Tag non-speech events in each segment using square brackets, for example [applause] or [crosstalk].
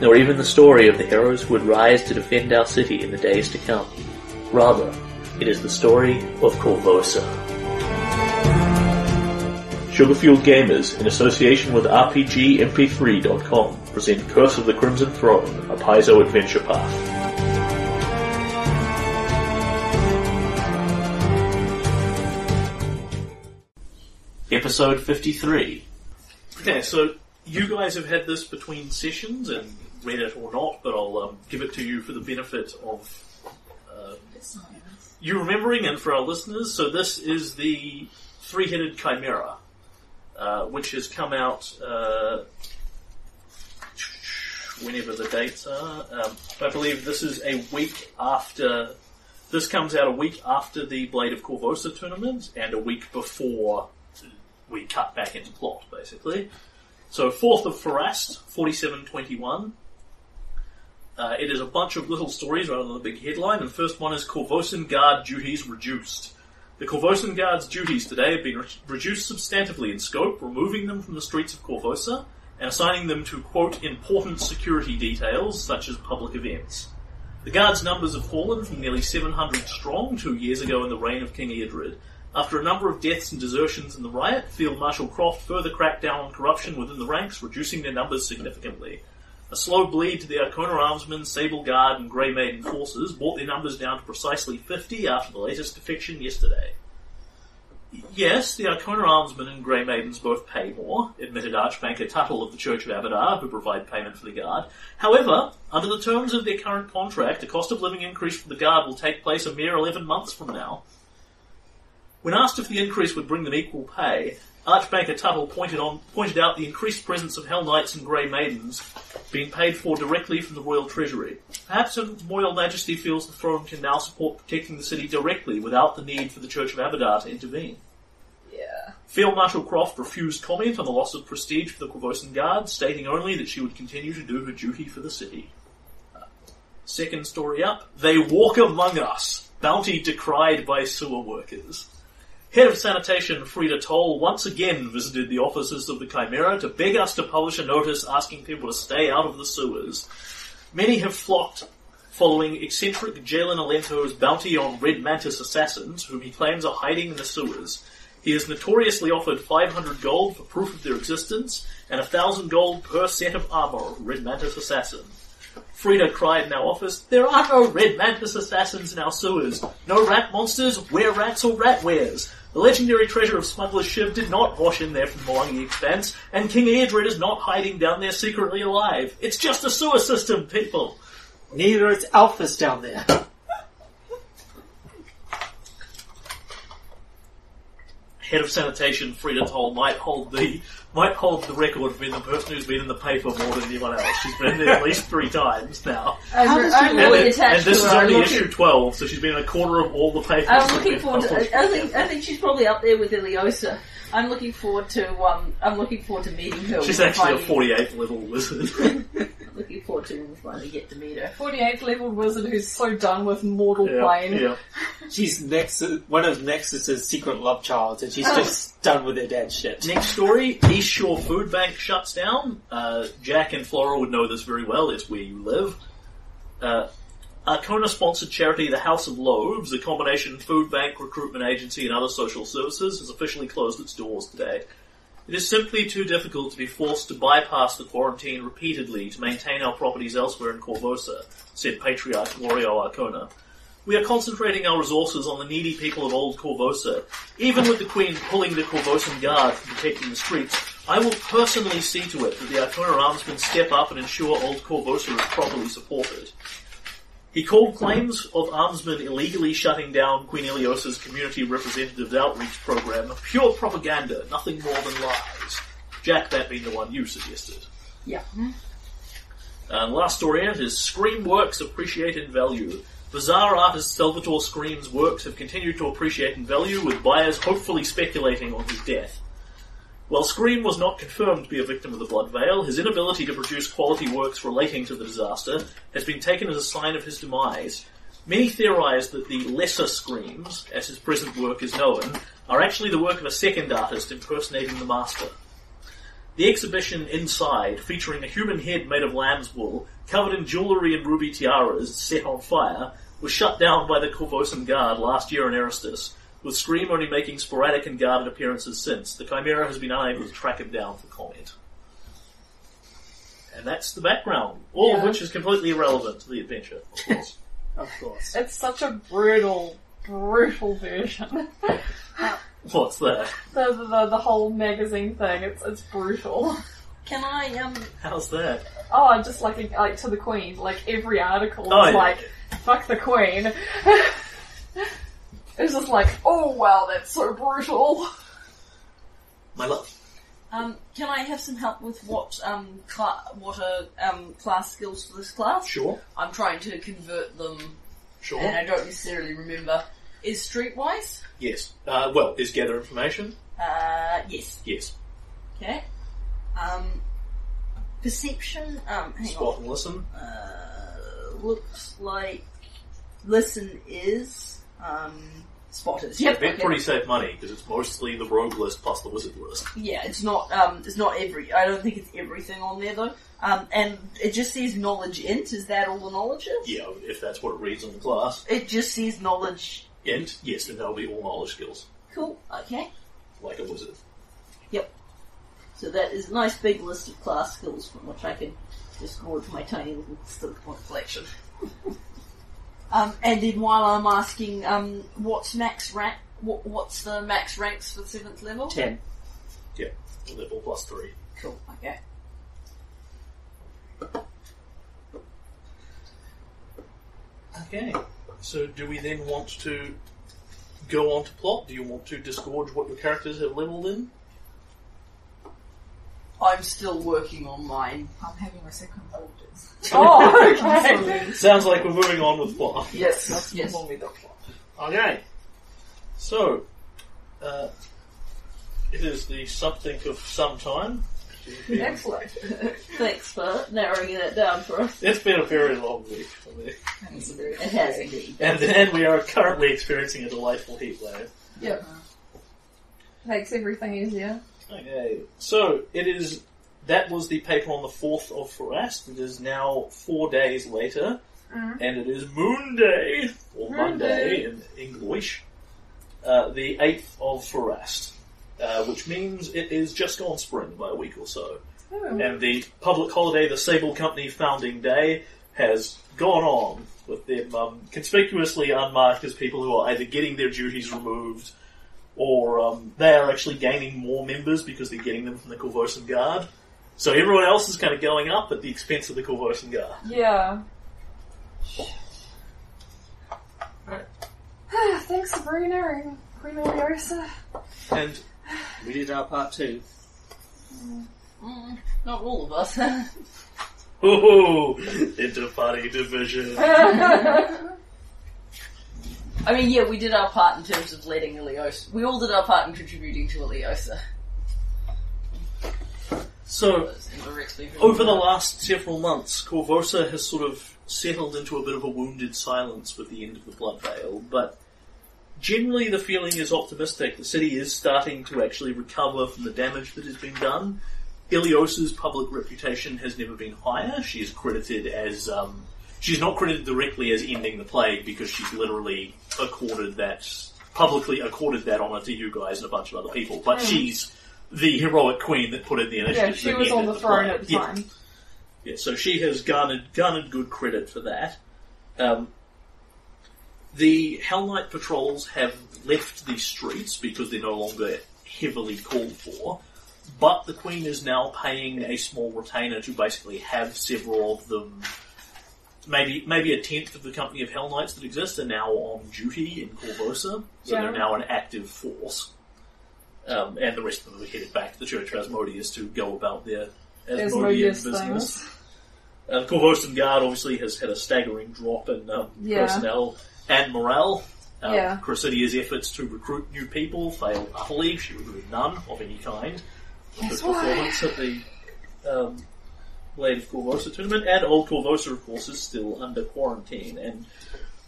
nor even the story of the heroes who would rise to defend our city in the days to come. Rather, it is the story of Korvosa. Sugarfueled Gamers, in association with RPGMP3.com, present Curse of the Crimson Throne, a Paizo adventure path. Episode 53. Okay, so you guys have had this between sessions and read it or not, but I'll um, give it to you for the benefit of uh, you remembering and for our listeners. So this is the three-headed chimera, uh, which has come out uh, whenever the dates are. Um, I believe this is a week after. This comes out a week after the Blade of Korvosa tournament and a week before we cut back into plot, basically. So 4th of Pharast, 4721. Uh, it is a bunch of little stories rather than a big headline. And the first one is Korvosan Guard duties reduced. The Korvosan Guard's duties today have been re- reduced substantively in scope, removing them from the streets of Korvosa and assigning them to, quote, important security details such as public events. The Guard's numbers have fallen from nearly 700 strong two years ago in the reign of King Eodred. After a number of deaths and desertions in the riot, Field Marshal Kroft further cracked down on corruption within the ranks, reducing their numbers significantly. A slow bleed to the Arkona Armsmen, Sable Guard, and Grey Maiden forces brought their numbers down to precisely 50 after the latest defection yesterday. Yes, the Arkona Armsmen and Grey Maidens both pay more, admitted Archbanker Tuttle of the Church of Abadar, who provide payment for the Guard. However, under the terms of their current contract, a cost of living increase for the Guard will take place a mere 11 months from now. When asked if the increase would bring them equal pay, Archbanker Tuttle pointed, on, pointed out the increased presence of Hell Knights and Grey Maidens being paid for directly from the Royal Treasury. Perhaps Her Royal Majesty feels the throne can now support protecting the city directly without the need for the Church of Abadar to intervene. Yeah. Field Marshal Kroft refused comment on the loss of prestige for the Korvosan Guard, stating only that she would continue to do her duty for the city. Second story up. They walk among us. Bounty decried by sewer workers. Head of Sanitation Frida Toll once again visited the offices of the Chimera to beg us to publish a notice asking people to stay out of the sewers. Many have flocked following eccentric Jalen Alento's bounty on Red Mantis assassins, whom he claims are hiding in the sewers. He has notoriously offered 500 gold for proof of their existence and 1,000 gold per set of armor of Red Mantis assassin. Frida cried in our office, There are no Red Mantis assassins in our sewers. No rat monsters, were rats or rat wares. The legendary treasure of Smuggler's Shiv did not wash in there from the Mwangi Expanse, and King Eodred is not hiding down there secretly alive. It's just a sewer system, people. Neither is Alphys down there. Head of Sanitation, Frida Toll, might hold the might hold the record of being the person who's been in the paper more than anyone else. She's been there at least three times now. I'm, does I'm she- really and, attached and this to is her. only I'm issue looking, 12, so she's been in a quarter of all the papers. I'm looking forward to. I think I think she's probably up there with Ileosa. I'm looking forward to. Um, I'm looking forward to meeting her. She's actually a we finally- 48 level wizard. [laughs] I'm forward to when we finally get to meet her. 48th level wizard who's so done with mortal yeah, plane. yeah. [laughs] She's next one of Nethys's secret love childs, and she's just [laughs] done with her dad's shit. Next story, East Shore Food Bank shuts down. Uh, Jack and Flora would know this very well, it's where you live. Uh, Arkona sponsored charity The House of Loaves, a combination food bank, recruitment agency, and other social services, has officially closed its doors today. It is simply too difficult to be forced to bypass the quarantine repeatedly to maintain our properties elsewhere in Korvosa, said Patriarch Lorio Arkona. We are concentrating our resources on the needy people of Old Korvosa. Even with the Queen pulling the Korvosan Guard from protecting the streets, I will personally see to it that the Arkona Armsmen step up and ensure Old Korvosa is properly supported. He called claims of armsmen illegally shutting down Queen Ileosa's community representative outreach program pure propaganda, nothing more than lies. Jack, that being the one you suggested. Yeah. Mm-hmm. And last story out is Scream Works appreciate in value. Bizarre artist Salvatore Scream's works have continued to appreciate in value, with buyers hopefully speculating on his death. While Scream was not confirmed to be a victim of the Blood Veil, his inability to produce quality works relating to the disaster has been taken as a sign of his demise. Many theorize that the lesser Screams, as his present work is known, are actually the work of a second artist impersonating the master. The exhibition inside, featuring a human head made of lamb's wool, covered in jewellery and ruby tiaras set on fire, was shut down by the Korvosan Guard last year in Erastus, with Scream only making sporadic and guarded appearances since. The Chimera has been unable to track him down for comment. And that's the background, all of Yeah. which is completely irrelevant to the adventure, of course. [laughs] Of course. It's such a brutal, brutal version. [laughs] What's that? the, the, the, the whole magazine thing, it's, it's brutal. Can I, um, How's that? Oh, just like, like to the Queen, like every article Oh, is yeah. like, fuck the Queen. [laughs] it's just like, oh wow, that's so brutal. My love. um, can I have some help with what, um, cla- what are, um, class skills for this class? Sure. I'm trying to convert them, Sure. and I don't necessarily remember. Is streetwise? Yes. Uh, well, is gather information? Uh, yes. Yes. Okay. Um, perception, um, hang Spot on. and listen. Uh, looks like listen is, um, spot is. Yep. They're okay. pretty safe money because it's mostly the rogue list plus the wizard list. Yeah, it's not, um, it's not every, I don't think it's everything on there though. Um, and it just says knowledge int, is that all the knowledge is? Yeah, if that's what it reads on the class. It just says knowledge. Int, yes, then that'll be all knowledge skills, Cool, okay. like a wizard. Yep. So that is a nice big list of class skills from which I can just disgorge my tiny little stick point collection. [laughs] um, and then while I'm asking, um, what's max rank, what, what's the max ranks for seventh level? Ten. Yeah, level plus three. Cool, okay. Okay. So do we then want to go on to plot? Do you want to disgorge what your characters have leveled in? I'm still working on mine. I'm having my second orders. [laughs] Oh, okay. Sounds like we're moving on with plot. Yes, yes. More with the plot. Okay. So, uh, it is the something of some time. Excellent. [laughs] Thanks for narrowing that down for us. It's been a very long week for me. And it's a very It has indeed. And then we are currently experiencing a delightful heat wave. Yep. Makes everything easier. Okay, so it is. That was the paper on the 4th of Pharast. It is now four days later, and it is Moon Day, or Monday Day. in English, uh, the 8th of Pharast, uh, which means it is just gone spring by a week or so. And the public holiday, the Sable Company founding day, has gone on with them um, conspicuously unmarked as people who are either getting their duties removed or um, they are actually gaining more members because they're getting them from the Korvosan Guard. So everyone else is kind of going up at the expense of the Korvosan Guard. Yeah. Right. Thanks for bringing Erin. Queen Ileosa. And We did our part too. Mm, not all of us. ooh, [laughs] inter-party division. [laughs] I mean, yeah, we did our part in terms of letting Ileosa. We all did our part in contributing to Ileosa. So over the last several months, Korvosa has sort of settled into a bit of a wounded silence with the end of the Blood Veil, but generally the feeling is optimistic. The city is starting to actually recover from the damage that has been done. Ileosa's public reputation has never been higher. She is credited as, um, she's not credited directly as ending the plague because she's literally accorded that, publicly accorded that honor to you guys and a bunch of other people, but she's the heroic queen that put in the initiative. Yeah, she was on ended the throne plague. at the Yeah. time. Yeah, so she has garnered garnered good credit for that. Um, the Hell Knight patrols have left the streets because they're no longer heavily called for, but the Queen is now paying a small retainer to basically have several of them. Maybe maybe a tenth of the company of Hell Knights that exist are now on duty in Korvosa, so Yeah. they're now an active force. Um, and the rest of them are headed back to the Church of Asmodeus to go about their Asmodean business. things. Uh, the Korvosan Guard obviously has had a staggering drop in um, Yeah. personnel and morale. Um, Yeah. Cressida's efforts to recruit new people failed utterly. She recruited none of any kind. That's why. performance at the um, Of Korvosa tournament, and Old Korvosa, of course, is still under quarantine. And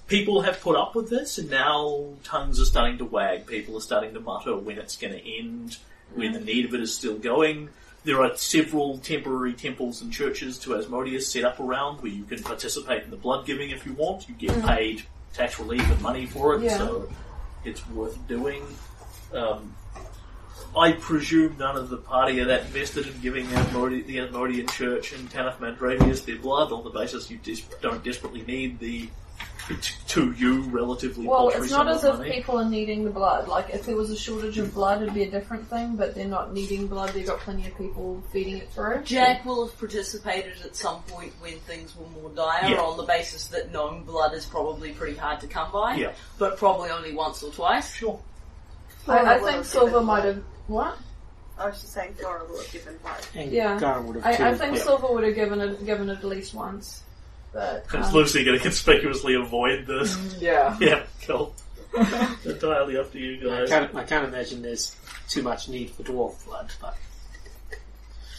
people have put up with this, and now tongues are starting to wag. People are starting to mutter when it's going to end, when the need of it is still going. There are several temporary temples and churches to Asmodeus set up around where you can participate in the blood giving if you want. You get paid tax relief and money for it, Yeah. so it's worth doing. Um, I presume none of the party are that invested in giving the Asmode- the Asmodean Church and Tanith Mandravius their blood on the basis you des- don't desperately need the t- to you relatively Well, it's not as if money. people are needing the blood. Like, if there was a shortage of blood, it'd be a different thing, but they're not needing blood. They've got plenty of people feeding it through. Jack will have participated at some point when things were more dire Yeah. on the basis that known blood is probably pretty hard to come by. Yeah. But probably only once or twice. Sure. I, I think have Silver might have. What? I was just saying Flora will have given blood. And Yeah. Gar would have I, too. I think yeah. Silver would have given it, given it at least once. But. Is um, Lucy going to conspicuously avoid this? [laughs] yeah. yeah, cool. [laughs] Entirely up to you I guys. can't, I can't imagine there's too much need for dwarf blood, but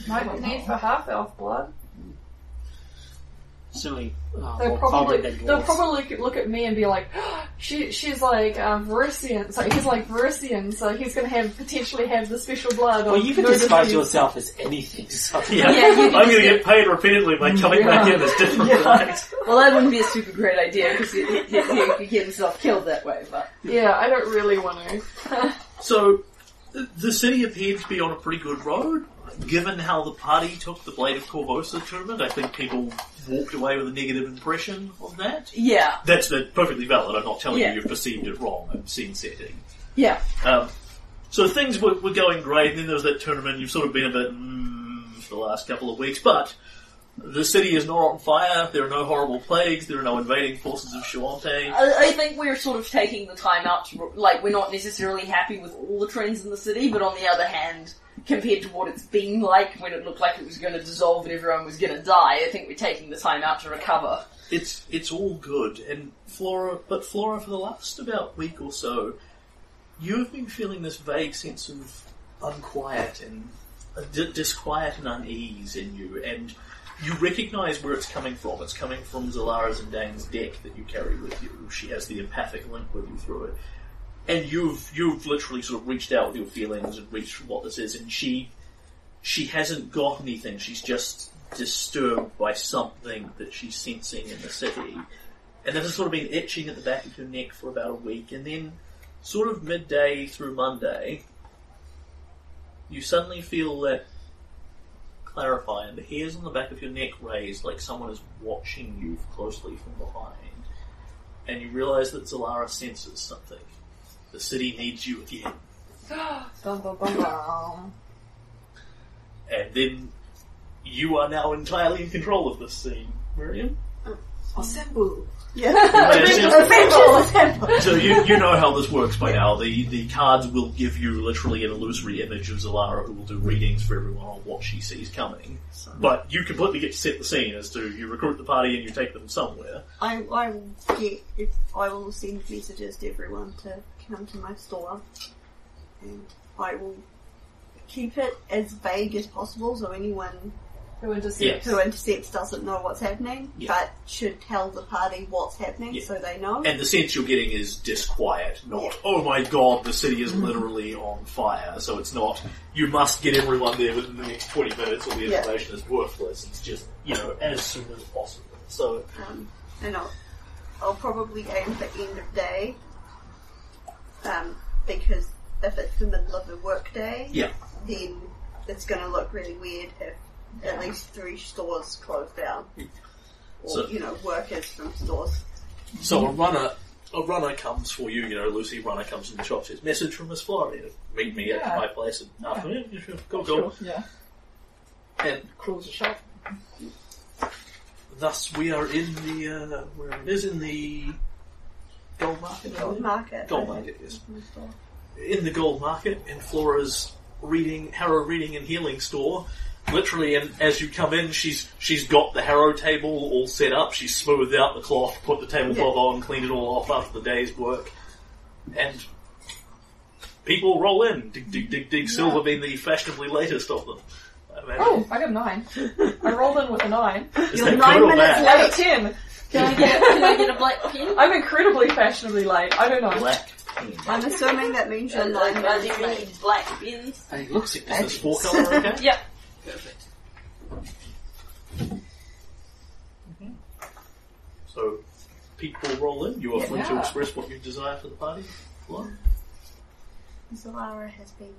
Might be need for half elf blood. Certainly uh, They'll probably they'll probably look- look at me and be like, [gasps] she she's like um, Varisian, so he's like Varisian, so he's gonna have potentially have the special blood. Well, you can disguise disease. yourself as anything. [laughs] So Yeah, Yeah, I'm going to just get paid repeatedly by coming back in as different things. [laughs] Well, that wouldn't be a super great idea because he, he, he could get himself killed that way. But Yeah, I don't really want to. [laughs] So, the city appeared to be on a pretty good road. Given how the party took the Blade of Korvosa tournament, I think people walked away with a negative impression of that. yeah, That's perfectly valid. I'm not telling Yeah. you you've perceived it wrong. I'm scene setting. yeah. Um, so things were, were going great, and then there was that tournament. You've sort of been a bit mm, for the last couple of weeks, but the city is not on fire. There are no horrible plagues. There are no invading forces of Shoanti. I, I think we're sort of taking the time out to, like, we're not necessarily happy with all the trends in the city, but on the other hand, compared to what it's been like when it looked like it was going to dissolve and everyone was going to die, I think we're taking the time out to recover. It's it's all good, and Flora, but Flora, for the last about week or so, you have been feeling this vague sense of unquiet and uh, di- disquiet and unease in you, and you recognise where it's coming from. It's coming from Zellara's and Dane's deck that you carry with you. She has the empathic link with you through it, and you've you've literally sort of reached out with your feelings and reached for what this is, and she she hasn't got anything. She's just disturbed by something that she's sensing in the city. And this has sort of been itching at the back of her neck for about a week, and then sort of midday through Monday, you suddenly feel that clarify, and the hairs on the back of your neck raise like someone is watching you closely from behind. And you realize that Zellara senses something. The city needs you again. [gasps] Bum, bum, bum, bum. And then you are now entirely in control of this scene, Miriam. Oh, Assemble. [laughs] so you, you know how this works by now. The the cards will give you literally an illusory image of Zellara who will do readings for everyone on what she sees coming. But you completely get to set the scene as to you recruit the party and you take them somewhere. I, I will get, if I will send messages to everyone to come to my store, and I will keep it as vague as possible so anyone Who intercepts? Yes. who intercepts doesn't know what's happening, Yeah. but should tell the party what's happening Yeah. so they know. And the sense you're getting is disquiet, not, Yeah. oh my god, the city is literally on fire. So it's not, you must get everyone there within the next 20 minutes or the information is worthless. It's just, you know, as soon as possible. So, Um, and I'll, I'll probably aim for end of day, um, because if it's the middle of the workday, yeah. then it's going to look really weird if at least three stores closed down. Or, So- you know, workers from stores. So a runner, a runner comes for you. You know, Lucy runner comes in the shop. Says, "Message from Miss Florida. Meet me at Yeah. my place in afternoon. Yeah, sure. Go, go." Sure, yeah. And Close the shop. thus we are in the uh, where it is in the gold market. I Gold believe? market. Gold market, yes. In the gold market, in Flora's reading, Harrow reading and healing store, literally, and as you come in, she's she's got the harrow table all set up. She's smoothed out the cloth, put the tablecloth on, cleaned it all off after the day's work, and people roll in. Dig, dig, dig, dig. Silver being the fashionably latest of them. I imagine. Oh, I got nine. I rolled in with a nine. Is You're that nine good or minutes bad? Out of ten. Can I get, can I get a black pen? [laughs] I'm incredibly fashionably late. I don't know. Black. I'm assuming that means you're nine I minutes do late. need black pens. Hey, looks Is this four color okay? Yep. Perfect. So, people roll in. You are free to Yeah. express what you desire for the party. Flo? Zellara has been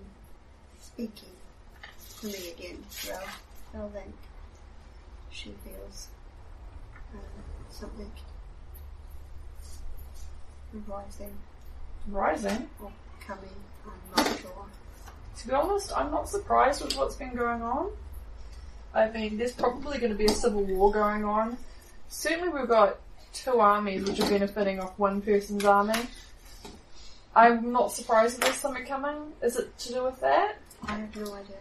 speaking to me again, well, well then she feels uh, something rising Rising. or coming, I'm not sure. To be honest, I'm not surprised with what's been going on. I mean, there's probably going to be a civil war going on. Certainly, we've got two armies which are benefiting off one person's army. I'm not surprised that there's something coming. Is it to do with that? I have no idea.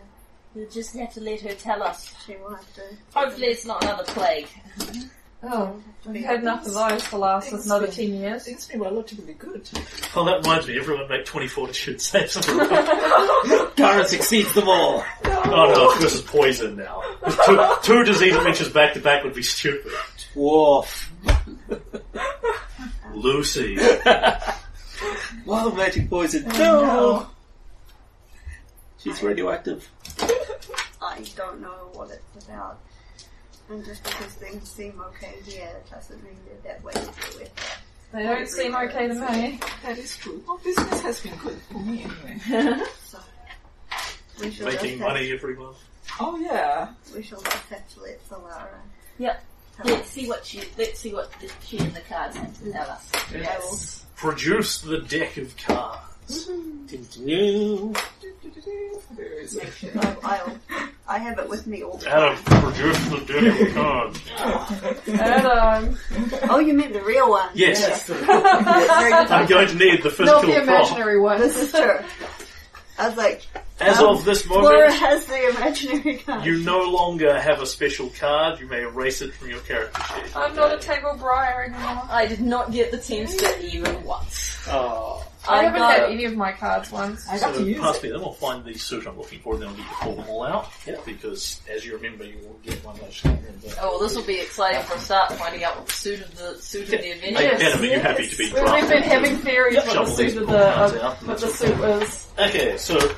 You'll just have to let her tell us. She will have to. Hopefully it's not another plague. [laughs] Oh, we've had enough of those to last us another ten years. It's been relatively good. Oh, that reminds me. Everyone make 20 fortitude saves. [laughs] Gara succeeds them all. oh no, this is poison now. Two, two disease adventures back to back would be stupid. Dwarf. Lucy. [laughs] Wild magic poison. Oh, No! no. She's radioactive. I don't know what it's about. And just because things seem okay here doesn't mean that that way to do it. They don't seem okay to me. That is true. Well, business has been good for me anyway. So we shall Making just have- money every month. Oh yeah. We shall just have to let Zellara. Yep. Let's see what she. Let's see what the, she and the cards have to tell us. Yes. Produce the deck of cards. New. Mm-hmm. There is Make sure I, I'll, I have it with me all the Adam, time. produce the deck of cards. And um, Oh, you meant the real one? Yes, [laughs] Very good. I'm going to need the physical not physical the prop. imaginary This ones. is true. I was like, As Um, of this Laura moment, has the imaginary card. you no longer have a special card. You may erase it from your character sheet. I'm not a table briar anymore. I did not get the Teamster even once. Oh. I, haven't got had any of my cards once. I got So to use pass it. me them. I'll find the suit I'm looking for, and then I'll get to pull them all out. Yeah, Because as you remember, you will get one last time. Oh, well, this will be exciting for a start, finding out what the suit of the suit of the Hey, adventure. Yes, Adam, are you happy to be We've drunk? been having theories what the Shuffle these suit of the uh, what the suit is. Okay, so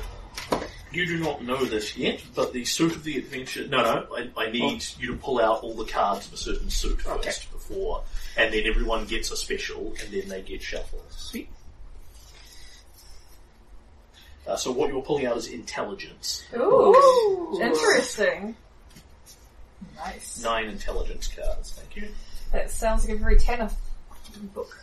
you do not know this yet, but the suit of the adventure. No, no, I, I need you to pull out all the cards of a certain suit first before, and then everyone gets a special, and then they get shuffled. Sweet. Uh, so what you're pulling out is intelligence. Ooh, interesting. Nice. Nine intelligence cards. Thank you. That sounds like a very Tanith book.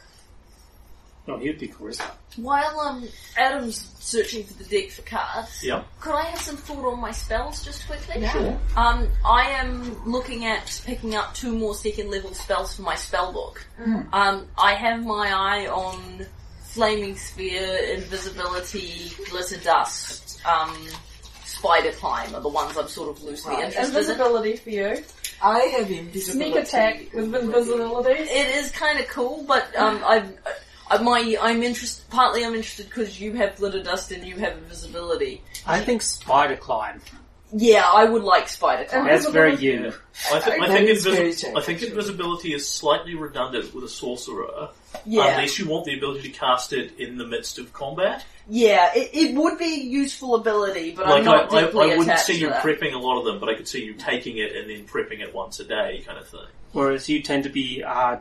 No, he'd be charisma. While um, Adam's searching for the deck for cards, Yeah. could I have some thought on my spells just quickly? Yeah. Um, I am looking at picking up two more second level spells for my spell book. Um, I have my eye on Flaming Sphere, Invisibility, Glitter Dust, um, Spider Climb are the ones I'm sort of loosely Right. interested in. Invisibility for you. I have invisibility. Sneak attack with invisibility. It is kind of cool, but um, I've, uh, my I'm interested. Partly, I'm interested because you have glitter dust and you have invisibility. I think spider climb. Yeah, I would like spider climb. That's very you. I, th- I That think is very invisi- I think actually. invisibility is slightly redundant with a sorcerer, Yeah, unless you want the ability to cast it in the midst of combat. yeah, it, it would be a useful ability, but like I'm not I, I, deeply I wouldn't attached see to you that. prepping a lot of them, but I could see you taking it and then prepping it once a day, kind of thing. Whereas you tend to be uh,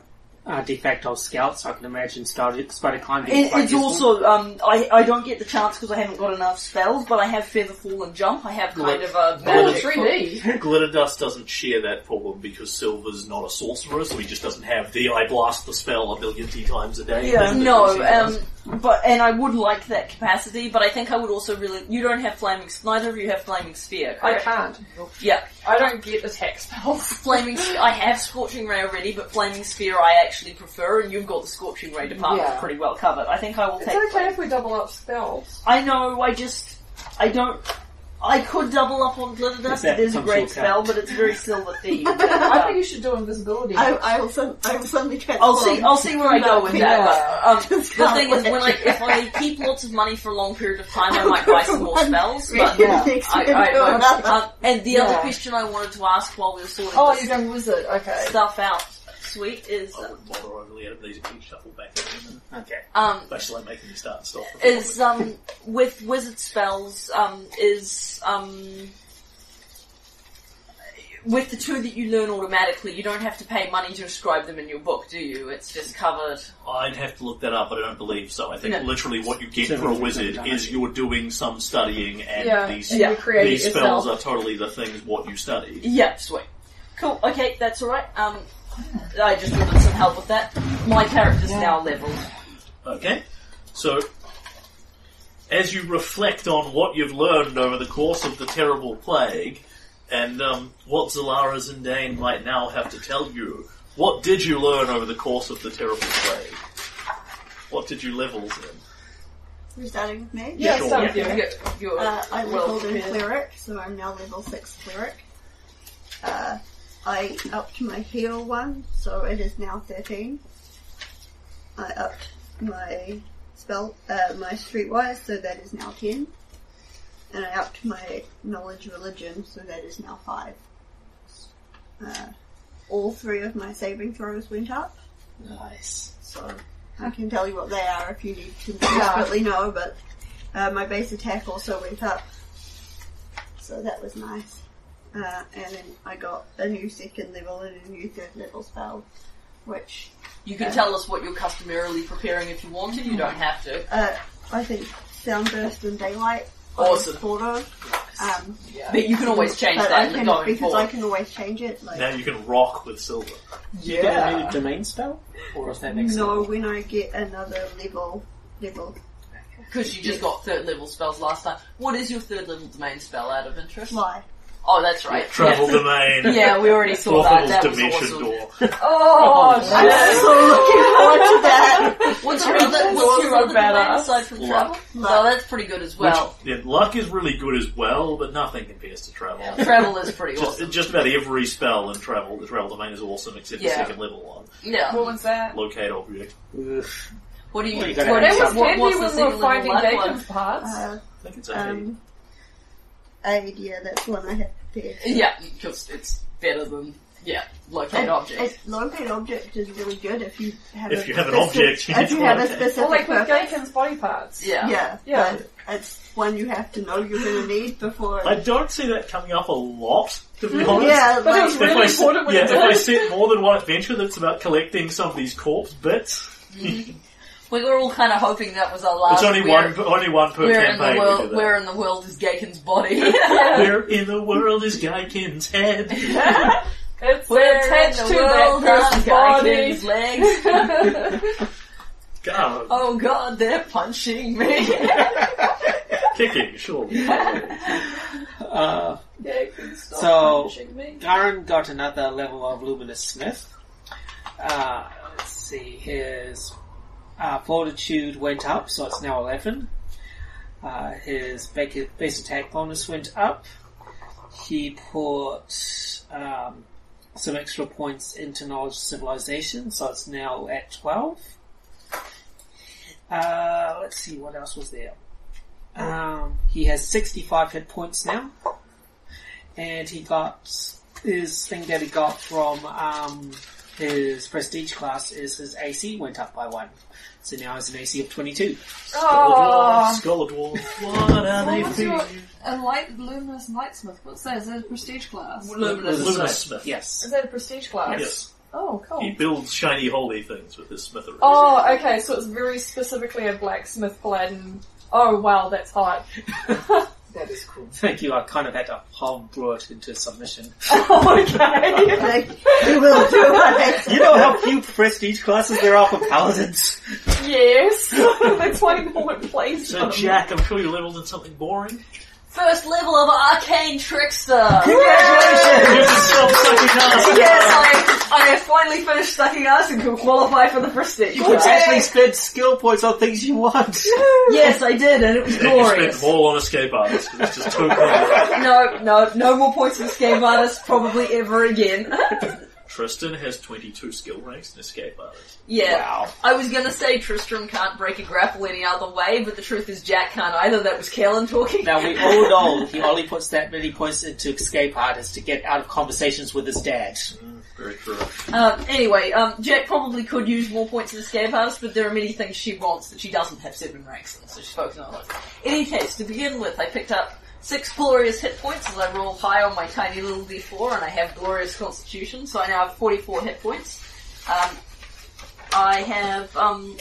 uh, de facto scout, so I can imagine spider, spider climb being It, it's useful. also um, I, I don't get the chance because I haven't got enough spells, but I have feather fall and jump. I have kind of a Oh, magic 3D. [laughs] Glitter Dust doesn't share that problem because Silver's not a sorcerer, so he just doesn't have the I blast the spell a million times a day. Yeah, no, um, but and I would like that capacity, but I think I would also really. You don't have flaming. Neither of you have flaming sphere. I Correct? can't. Yeah, I don't get attack spells. [laughs] flaming. I have scorching ray already, but flaming spear I actually prefer, and you've got the scorching ray department Yeah. pretty well covered. I think I will It's take. okay if we double up spells. I know. I just. I don't. I could double up on glitter dust. It is a great spell, but it's very silver [laughs] themed. I think you should do invisibility. I, I will send, I will suddenly transform. I'll see. I'll see where I go with that. But, um, [laughs] the thing is, when I if I keep lots of money for a long period of time, I might buy some more [laughs] spells. But Yeah. I, I won't. Um, and the other question I wanted to ask while we were sorting oh, this you're going wizard. Okay. stuff out, sweet, is I um, wouldn't bother overly edit these if you shuffle back in. Okay. um, Especially like making you start and stop. is um with wizard spells um is um with the two that you learn automatically, you don't have to pay money to describe them in your book, do you? It's just covered. I'd have to look that up, but I don't believe so. I think No. literally what you get So for a everything's wizard done. is you're doing some studying, and Yeah, these and you create these spells yourself. are totally the things what you study. Yeah, sweet. Cool. Okay, that's all right. Um, I just wanted some help with that. My character's now leveled. Okay, so as you reflect on what you've learned over the course of the terrible plague, and um, what Zellara Zindane might now have to tell you, what did you learn over the course of the terrible plague? What did you levels in? You're starting with me? Yeah, Sure. start with Yeah, you. you're Uh, I well leveled in cleric, so I'm now level six cleric. Uh, I upped my heal one, so it is now thirteen. I upped my spell, uh, my streetwise, so that is now ten. And I upped my knowledge religion, so that is now five. Uh, all three of my saving throws went up, Nice. so I can tell you what they are if you need to desperately know, but uh, my base attack also went up. So that was nice. Uh, and then I got a new second level and a new third level spell, which You can tell us what you're customarily preparing if you want to. You don't have to. uh, I think Soundburst and Daylight Awesome. I of. Um, But you can always change but that can, going because I can always change it. Like, Now you can rock with silver. Do you get a new domain spell? Or is that next no, level? when I get another level, level, Because you just got third level spells last time. What is your third level domain spell out of interest? lie. Oh, that's right. Travel Yeah. domain. [laughs] Yeah, we already saw that. That was dimension awesome. door. [laughs] Oh, Oh. I'm so looking forward to that. [laughs] What's your other, what's your other domain aside from Luck. travel? No, that's pretty good as well. Which, yeah, luck is really good as well, but nothing compares to travel. Travel is pretty Just, awesome. just about every spell in travel, the travel domain is awesome except Yeah. the second level one. Yeah. What was that? Locate object. Ugh. What do you? Well, you what, gotta what, have was some- what, handy what's the when we were level finding life one? Parts. Uh, I think it's a um, aid, yeah, that's one I have prepared. Yeah, because it's better than yeah, locate And objects. it- locate object is really good if you have If a you have an specific- object, you if need you have a locate. specific Or like with purpose. Gaken's body parts. Yeah. Yeah, Yeah. but it's one you have to know you're going to need before. I don't see that coming up a lot, to be honest. yeah, But it was really if I, s- important when yeah, it if I did. set more than one adventure that's about collecting some of these corpse bits, mm-hmm. We were all kind of hoping that was our last. it's only where, one, only one per Where in the campaign. world? Where in the world is Gaken's body? [laughs] [laughs] Where in the world is Gaikin's head? [laughs] It's Where attached in to the that world are person's body. Legs? God, oh god, they're punching me. kicking, sure. Uh, So- punching me. Garen got another level of Luminous Smith. Uh, let's see, his uh, fortitude went up, so it's now 11. Uh, his base attack bonus went up. He put um, some extra points into knowledge civilization, so it's now at 12. Uh, let's see, what else was there? Um, he has 65 hit points now and he got his thing that he got from um, his prestige class is his AC went up by one. So now he's an AC of 22. Oh. Skull dwarf, what are they What's your- feeding? A light, luminous lightsmith. What's that? Is that a prestige class? Luminous Luminous Smith. Smith. Yes. Is that a prestige class? Yes. Oh, cool. He builds shiny holy things with his smithery. Oh, okay, so it's very specifically a blacksmith Gladden. Oh, wow, that's hot. [laughs] That is cool. Thank you, I kind of had to homebrew it into submission. [laughs] okay. like, we will do it. You know how few prestige classes there are for paladins? yes. [laughs] that's why no one plays So them. Jack, I'm sure you leveled in something boring. First level of Arcane Trickster. Congratulations! You can stop sucking ass. Yes, I, I have finally finished sucking ass and can qualify for the prestige. You could actually spend skill points on things you want. [laughs] Yes, I did, and it was And you spent glorious. them all on escape artist. It's just too cool. [laughs] No, no, no more points for escape artist probably ever again. [laughs] Tristan has 22 skill ranks in escape artist. yeah. Wow. I was gonna say Tristram can't break a grapple any other way, but the truth is Jack can't either. That was Kellen talking. Now we all [laughs] know he only puts that many points into escape artists to get out of conversations with his dad. Very true. Um, anyway, um, Jack probably could use more points in escape artist, but there are many things she wants that she doesn't have seven ranks in, so she's focusing on those. In any case, to begin with, I picked up six glorious hit points as I roll high on my tiny little d4, and I have glorious constitution, so I now have 44 hit points. Um, I have, um,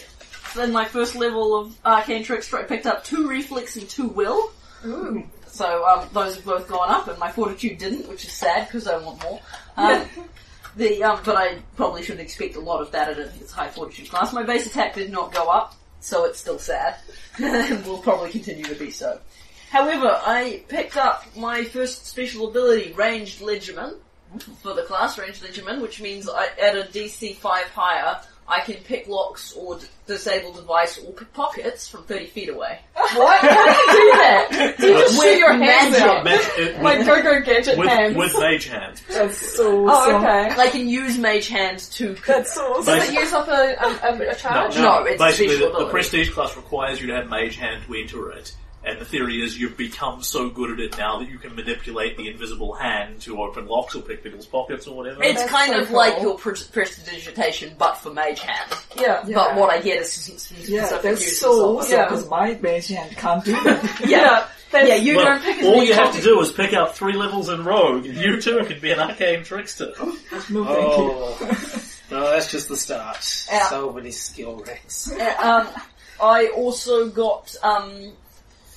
in my first level of arcane trickster, I picked up two reflex and two will. Ooh. So um, those have both gone up, and my fortitude didn't, which is sad because I want more. Um, [laughs] the um, but I probably shouldn't expect a lot of that at its high fortitude class. My base attack did not go up, so it's still sad, [laughs] and will probably continue to be so. However, I picked up my first special ability, Ranged Legerdemain, for the class Ranged Legerdemain, which means I, at a DC 5 higher, I can pick locks or d- disable device or pick pockets from 30 feet away. [laughs] What? How do you do that? Do you just shoot your hands magic. out? Mag- it- Like go-go gadget with, hands. with mage hands. [laughs] That's so oh, awesome. okay. I can use mage hands to That's so awesome. Does it use up a, a, a, a charge? No, it's basically special the, the ability. prestige class requires you to have mage hand to enter it. And the theory is you've become so good at it now that you can manipulate the invisible hand to open locks or pick people's pockets or whatever. It's That's kind so of like your pre- prestidigitation, but for mage hand. Yeah. But what I get is some some Yeah, specific that's so of it. Yeah. because my mage hand can't do that. [laughs] Yeah, That's- yeah. You Well, don't pick all you have to do is pick up three levels in rogue, and you too can be an arcane trickster. [laughs] no, thank you. Oh. [laughs] no, that's just the start. Yeah. So many skill ranks. Uh, um, I also got um,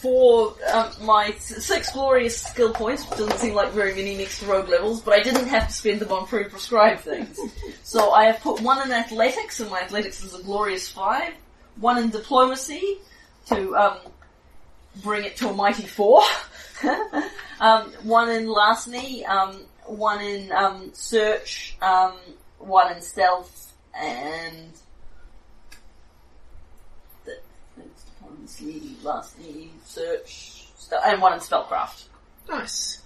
four um, my six glorious skill points, which doesn't seem like very many next to rogue levels, but I didn't have to spend them on pre-prescribed things. so I have put one in athletics, and my athletics is a glorious five. One in diplomacy to um, bring it to a mighty four. [laughs] um, one in larceny, um, one in um, search, um, one in stealth, and the next larceny, search, ste- and one in spellcraft Nice.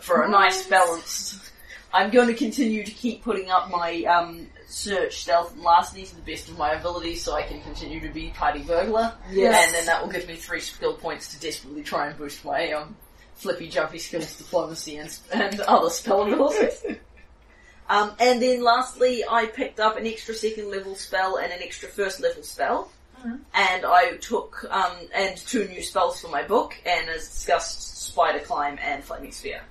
for a nice balance. I'm going to continue to keep putting up my um, search, stealth, and larceny to the best of my ability, so I can continue to be party burglar. Yes. And then that will give me three skill points to desperately try and boost my um, flippy, jumpy skills, diplomacy, and, and other spell abilities. [laughs] Um, and then lastly, I picked up an extra second level spell and an extra first level spell. And I took, um, and two new spells for my book, and as discussed, Spider Climb and Flaming Sphere.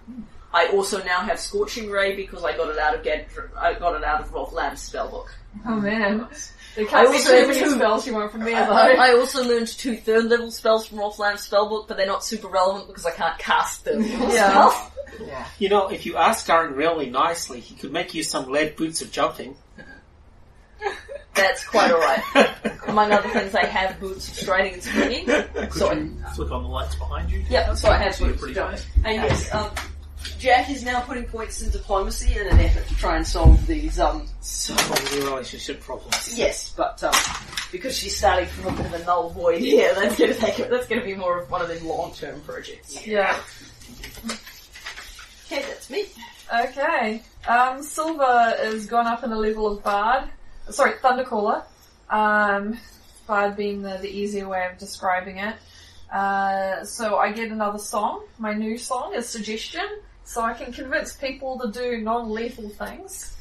I also now have Scorching Ray because I got it out of Gad- I got it out of Rolth Lamm's spellbook. Oh man. I also see too have many two- spells you want from me I, though. I also learned two third level spells from Rolth Lamm's spellbook, but they're not super relevant because I can't cast them. [laughs] Yeah. Yeah. You know, if you ask Aaron really nicely, he could make you some lead boots of jumping. [laughs] That's quite alright. Among other things, I have boots of striding and swinging. So, I, Flick on the lights behind you. yeah, so I have Actually boots. pretty don't nice. I? And yes, um, Jack is now putting points in diplomacy in an effort to try and solve these, um, So many relationship problems. yes, but, um, because she's starting from a bit of a null void here, [laughs] that's gonna take it, that's gonna be more of one of them long-term projects. yeah. Okay, that's me. Okay. Um, Silver is gone up in a level of Bard. Sorry, Thundercaller. Um, Bard being the, the easier way of describing it. Uh, so I get another song. My new song is Suggestion. So I can convince people to do non-lethal things.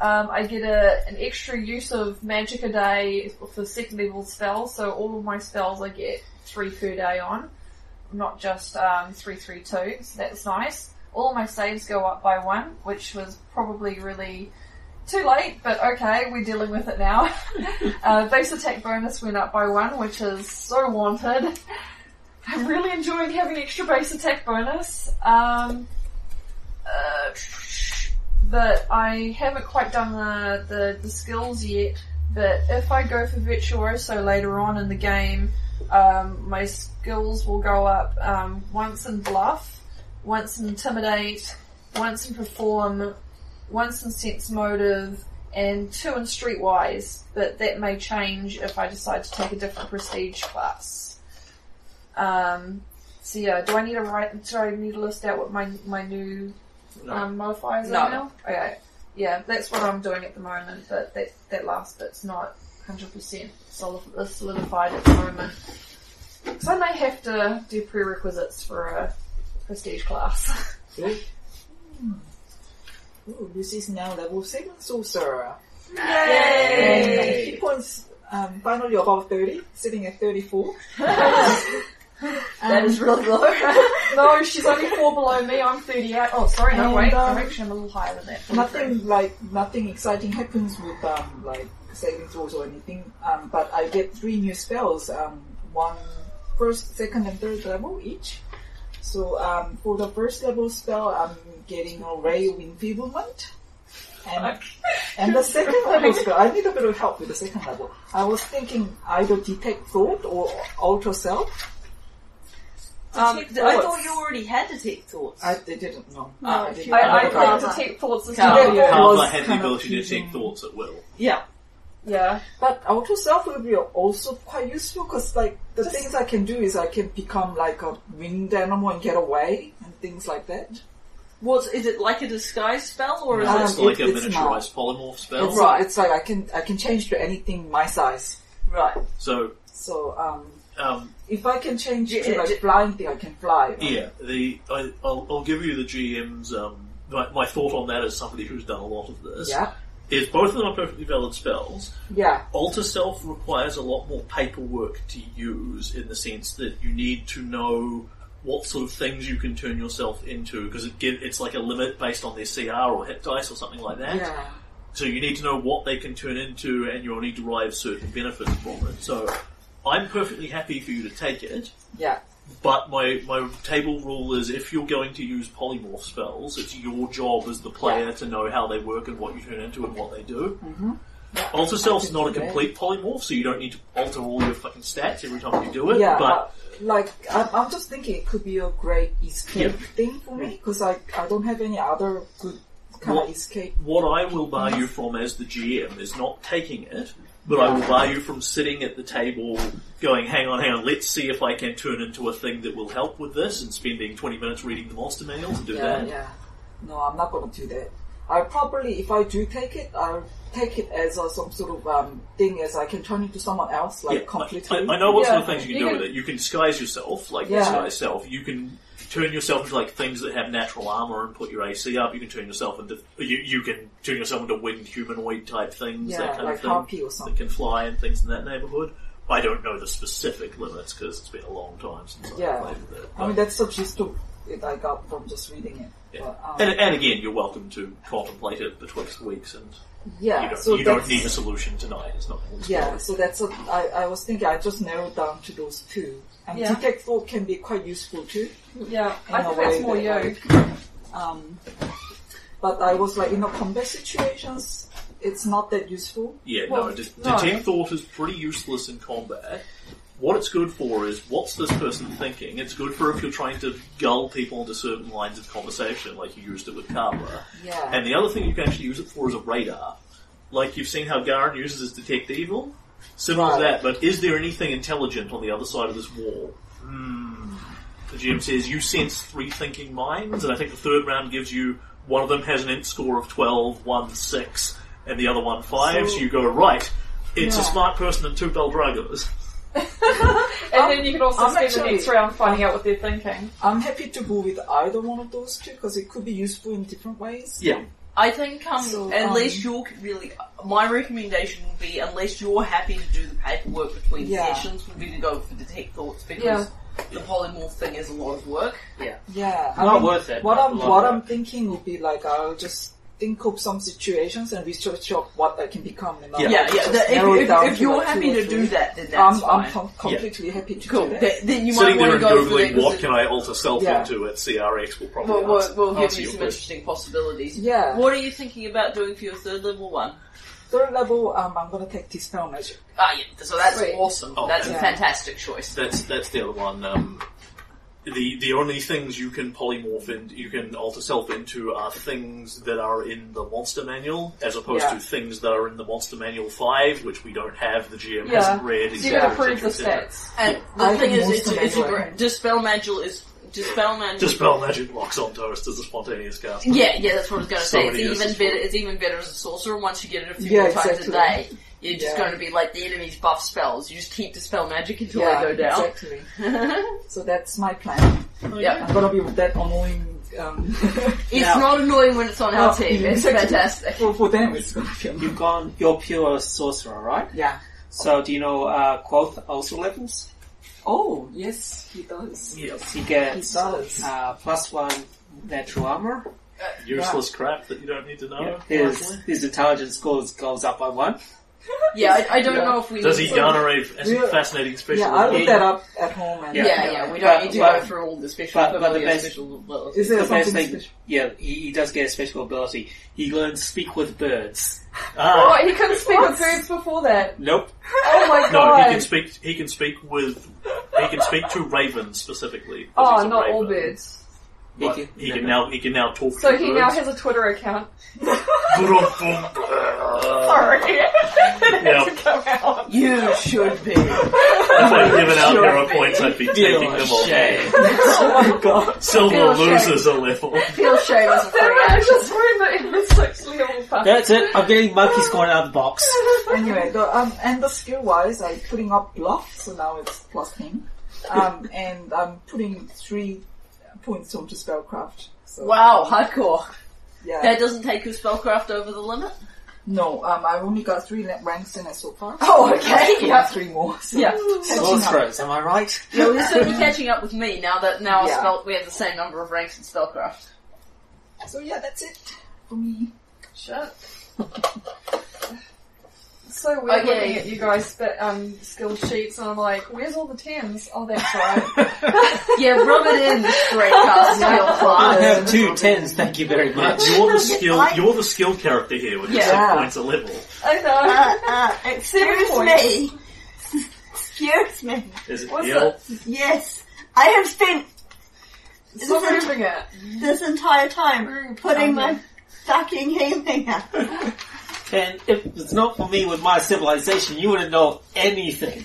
Um, I get a, an extra use of magic a day for second level spells. So all of my spells I get three per day on. Not just, um, three, three, two. So that's nice all my saves go up by one, which was probably really too late, but okay, we're dealing with it now. [laughs] uh, base attack bonus went up by one, which is so wanted. I'm really enjoying having extra base attack bonus. Um, uh, but I haven't quite done the, the, the skills yet. But if I go for Virtuoso later on in the game, um, my skills will go up um, once in Bluff, once in Intimidate, once in Perform, one's in sense motive, and two in streetwise. But that may change if I decide to take a different prestige class. Um, so yeah, do I need to write? Do I need to list out what my my new No. um, modifiers No. are now? Okay, yeah, that's what I'm doing at the moment. But that that last bit's not hundred percent solidified at the moment. So I may have to do prerequisites for a prestige class. [laughs] Ooh, this is now level 7 sorcerer. Yay! Hit points um, finally above 30, sitting at 34. [laughs] That is really low. [laughs] no, she's only four below me. I'm 38. Oh, sorry, no, And, wait. um, I'm actually a little higher than that. 43. Nothing like nothing exciting happens with um like saving throws or anything. Um, but I get three new spells. Um, one first, second, and third level each. So um, for the first level spell, I'm getting a ray of enfeeblement. And, and the second level spell, I need a bit of help with the second level. I was thinking either detect thought or alter self. Um, I thought you already had detect thoughts. I they didn't know. Ah, I if didn't you- I, I know. Carla. detect thoughts is Carla. too Yeah. Carla had the ability to using- detect thoughts at will. yeah. Yeah. But alter self will be also quite useful because like the things I can do is I can become like a wind animal and get away and things like that. What's is it like a disguise spell or is Um, it? It's like a it's miniaturized polymorph spell. It's, Right. it's like I can I can change to anything my size. Right. So, So um, um, if I can change Yeah, to like j- flying thing, I can fly. yeah, the I, I'll, I'll give you the GM's. Um, my, my thought on that as somebody who's done a lot of this Yeah. is both of them are perfectly valid spells. Yeah. Alter Self requires a lot more paperwork to use in the sense that you need to know what sort of things you can turn yourself into because it give, it's like a limit based on their CR or hit dice or something like that. Yeah. So you need to know what they can turn into and need to derive certain benefits from it. So I'm perfectly happy for you to take it. Yeah. But my, my table rule is if you're going to use polymorph spells, it's your job as the player to know how they work and what you turn into and what they do. Mm-hmm. Alter Self's not a complete polymorph, so you don't need to alter all your fucking stats every time you do it. Yeah, but but like I'm, I'm just thinking it could be a great escape Yeah. thing for me because I I don't have any other good kind What- of escape. what I will bar you from as the GM is not taking it, but I will bar you from sitting at the table going, hang on, hang on, let's see if I can turn into a thing that will help with this and spending 20 minutes reading the monster manual to do Yeah, that. yeah. No, I'm not gonna do that. I probably, if I do take it, I'll take it as a, some sort of um, thing as I can turn into someone else, like Yeah, completely. I, I know what sort of Yeah. things you can You do can- with it. You can disguise yourself, like Yeah. disguise self. You can turn yourself into like things that have natural armor and put your AC up. You can turn yourself into you, you can turn yourself into winged humanoid type things, Yeah, that kind like of thing Harpy or that something. can fly and things in that neighborhood. I don't know the specific limits because it's been a long time since Yeah. I played with it. I mean, that's the gist of it I got from just reading it. Yeah. But, um, and, and again, you're welcome to contemplate it betwixt weeks, and yeah, you don't, so you don't need a solution tonight. It's not. It's Yeah, not- so that's what I, I was thinking. I just narrowed down to those two. And Yeah. detect thought can be quite useful too. Yeah. I I a think that's more you. that, like, um, but I was like, in a combat situations, it's not that useful. Yeah, Well, no, det- no. detect thought is pretty useless in combat. What it's good for is what's this person thinking? It's good for if you're trying to gull people into certain lines of conversation, like you used it with Carla. Yeah. And the other thing you can actually use it for is a radar. Like you've seen how Garen uses his detect evil. Similar to Right. that, but is there anything intelligent on the other side of this wall? Hmm. The GM says you sense three thinking minds, and I think the third round gives you one of them has an int score of 12, one 6, and the other one 5, so, So- you go, right, it's a smart person and two Beldragos. And then you can also I'm spend actually- the next round finding out what they're thinking. I'm happy to go with either one of those two because it could be useful in different ways. Yeah. I think um, So, unless um, you're really, my recommendation would be unless you're happy to do the paperwork between Yeah. sessions, would be to go for detect thoughts because Yeah. the polymorph thing is a lot of work. Yeah. Yeah, I Not mean, worth it, What I'm what I'm thinking would be like I'll just think of some situations and research up what I can become. And I'll Yeah. Yeah, yeah. the- if, if, if you're like happy to do that, then that's I'm, fine. I'm com- completely happy to cool. do that. Then, then you Sitting might there want and to go googling the, what can I alter self Yeah. into at CRX will probably We'll, answer, we'll, we'll give you some question. interesting possibilities. Yeah. What are you thinking about doing for your third level one? Third level, um, I'm gonna take Dispel Magic. Ah, yeah. So that's Sweet. awesome. Oh, that's yeah. a fantastic choice. That's that's the other one. Um, the the only things you can polymorph and you can alter self into are things that are in the monster manual, as opposed Yeah. to things that are in the monster manual five, which we don't have. The GM Yeah. hasn't read. So et you cetera, gotta et prove the cetera, stats. And the I thing is, it's, of it's a great, dispel magic is dispel magic. Dispel magic locks on toast as a spontaneous cast. Yeah, yeah, that's what I was going to So say. It's even better. It's even better as a sorcerer. Once you get it a few Yeah, more times exactly. a day, you're just Yeah. going to be like the enemy's buff spells. You just keep dispel magic until yeah, they go down. exactly. [laughs] So that's my plan. yeah. I'm gonna be with that annoying. Um, [laughs] It's Yeah. not annoying when it's on our Oh, team. It's exactly. fantastic. for, for them, it's gonna be annoying. You've gone, you're pure sorcerer, right? Yeah. So do you know uh, Quoth also levels? Oh, yes, he does. Yes. He gets He gets does. uh, plus one natural armor. Useless crap that you don't need to know. His his intelligence scores goes up by one. Yeah, I, I don't Yeah. know if we. Does he need garner a Yeah. fascinating special Yeah, I ability? looked that up at home and Yeah. Yeah, yeah, we don't But- need to but- go through all the special but- but the abilities, best- special abilities. Is there The best something thing, special? yeah, he, he does get a special ability. He learns speak with birds. [laughs] Ah, Oh, he couldn't speak with birds before that. Nope. Oh my god. no, he can speak. He can speak with. He can speak to ravens specifically. 'cause Oh, he's a not all raven. birds. He But can- he can now. He can now talk. So to he birds. now has a Twitter account. Sorry. Sorry. [laughs] it Yeah. had to come out. You should be. If I'd given out Sure. hero points, I'd be taking them all. [laughs] oh my god. Silver Feel shame. loses a level. Feel shame as a free I action. just ruined the endless six level path. That's it. I'm getting monkeys going out of the box. [laughs] Anyway, the, um, and the skill wise, I'm putting up bluff, so now it's plus 10. Um, and I'm putting three points onto spellcraft. So, Wow, hardcore. Yeah. That doesn't take your spellcraft over the limit? no, um, I've only got three ranks in it so far. Oh, okay, You [laughs] yeah. Three more. So Yeah. catching up. Sorcerers, am I right? [laughs] You're certainly catching up with me now that now Yeah. spell, we have the same number of ranks in spellcraft. So yeah, that's it for me. Shit. [laughs] So we're Okay. looking at you guys' sp- um, skill sheets, and I'm like, "Where's all the tens? Oh, that's [laughs] right. Yeah, rub it in, straight cast skill I have two tens, thank you very much. You're the [laughs] skill. I- You're the skill character here with your Yeah. six points a level. I know. Uh, uh, excuse points. me. [laughs] Excuse me. Is it What's ill? Yes, I have spent Stop moving it. this entire time putting okay. my fucking healing up. And if it's not for me with my civilization, you wouldn't know anything.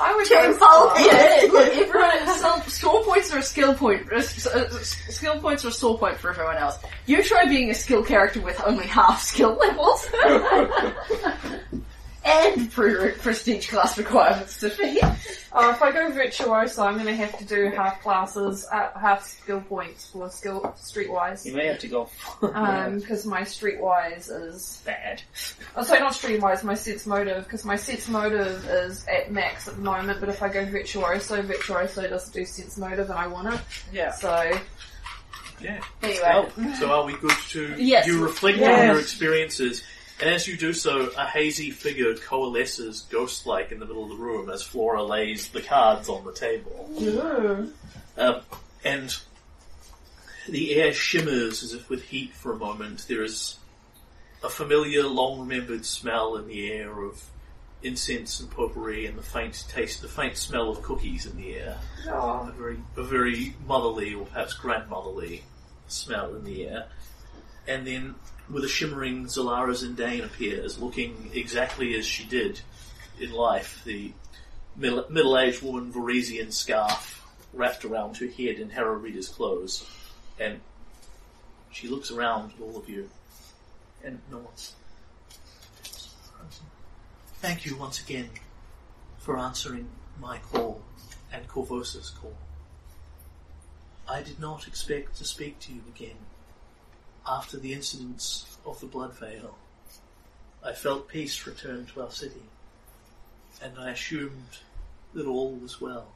I would Two go whole stop. Yeah, look, everyone, some score points are a skill point. uh, s- uh, s- Skill points are a score point for everyone else. You try being a skill character with only half skill levels. [laughs] and pre- prestige class requirements to meet. Uh, if I go virtuoso, I'm going to have to do half classes, uh, half skill points for skill streetwise. You may have to go [laughs] Um, because my streetwise is bad. Oh, sorry, not streetwise, my sense motive, because my sense motive is at max at the moment, but if I go virtuoso, virtuoso doesn't do sense motive and I want it. Yeah. So, Yeah. Anyway. So are we good to Yes. you reflect on your experiences, and as you do so, a hazy figure coalesces ghost-like in the middle of the room as Flora lays the cards on the table. Um, and the air shimmers as if with heat for a moment. There is a familiar, long-remembered smell in the air of incense and potpourri, and the faint taste, the faint smell of cookies in the air. oh, A very, a very motherly, or perhaps grandmotherly, smell in the air. And then, with a shimmering, Zellara Zindane appears, looking exactly as she did in life. The middle, middle-aged woman, Varisian scarf wrapped around her head in Harrow reader's clothes, and she looks around at all of you and nods. Thank you once again for answering my call and Korvosa's call. I did not expect to speak to you again after the incidents of the Blood Veil. I felt peace return to our city, and I assumed that all was well.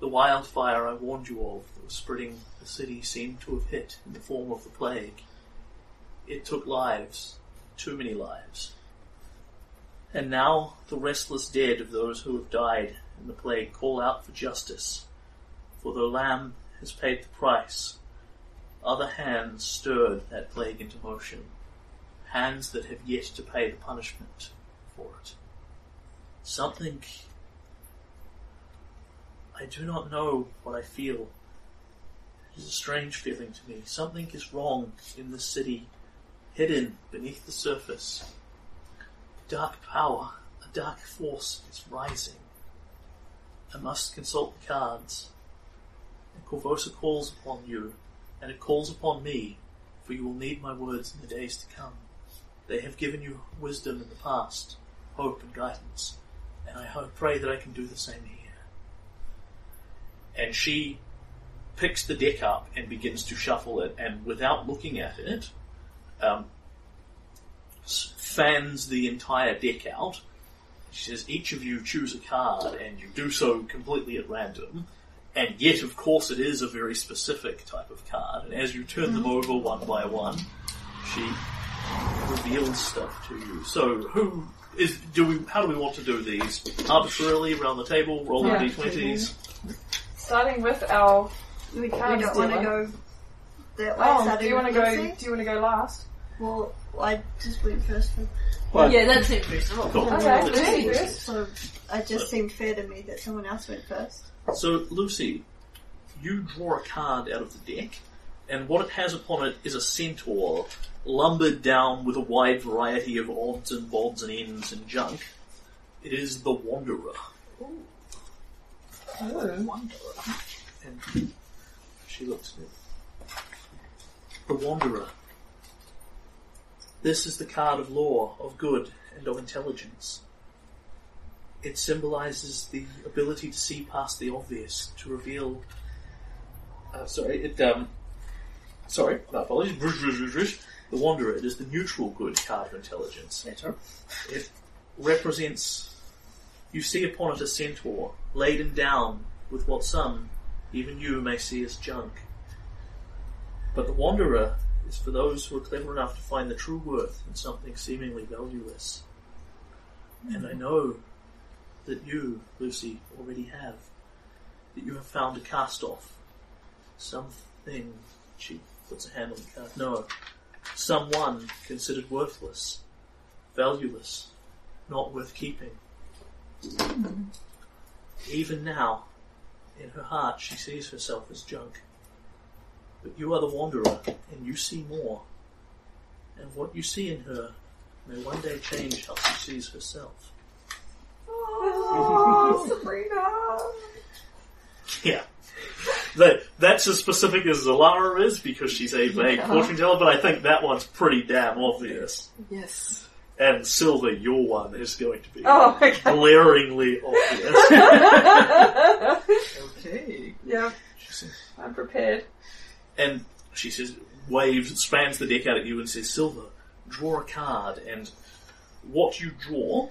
The wildfire I warned you of that was spreading the city seemed to have hit in the form of the plague. It took lives, too many lives. And now the restless dead of those who have died in the plague call out for justice. For though Lamm has paid the price, other hands stirred that plague into motion. Hands that have yet to pay the punishment for it. Something. I do not know what I feel. It is a strange feeling to me. Something is wrong in the city, hidden beneath the surface. Dark power, a dark force is rising. I must consult the cards. And Korvosa calls upon you, and it calls upon me, for you will need my words in the days to come. They have given you wisdom in the past, hope and guidance, and I hope, pray that I can do the same here. And she picks the deck up and begins to shuffle it, and without looking at it, um, fans the entire deck out. She says, each of you choose a card, and you do so completely at random. And yet, of course, it is a very specific type of card. And as you turn them mm-hmm. over one by one, she reveals stuff to you. So, who is? Do we? How do we want to do these? Arbitrarily around the table, rolling Yeah. d20s. Starting with our. We, we Cards don't want to go that way. Oh, starting do you want to with go? Lucy. Do you want to go last? Well, I just went first. For, Well, Yeah, that's it, Bruce. What- Cool. Okay, Lucy first. so it just seemed fair to me that someone else went first. So, Lucy, you draw a card out of the deck, and what it has upon it is a centaur, lumbered down with a wide variety of odds and bods and ends and junk. It is the Wanderer. And she looks at it. The Wanderer. This is the card of law, of good, and of intelligence. It symbolizes the ability to see past the obvious, to reveal. Uh, sorry, it um. Sorry, my apologies. The Wanderer. It is the neutral good card of intelligence. It represents. You see upon it a centaur, laden down with what some, even you, may see as junk. But the Wanderer is for those who are clever enough to find the true worth in something seemingly valueless. And I know that you, Lucy, already have. That you have found a cast off. Something. She puts a hand on the card. No. Someone considered worthless, valueless, not worth keeping. Even now, in her heart, she sees herself as junk. But you are the wanderer, and you see more. And what you see in her may one day change how she sees herself. Oh, [laughs] Sabrina. Yeah. That, that's as specific as Zellara is because she's a vague fortune teller, but I think that one's pretty damn obvious. Yes. And Silver, your one is going to be Oh, okay. glaringly obvious. [laughs] Okay. yeah, says- I'm prepared. and she says, waves, spans the deck out at you and says, Silver, draw a card. And what you draw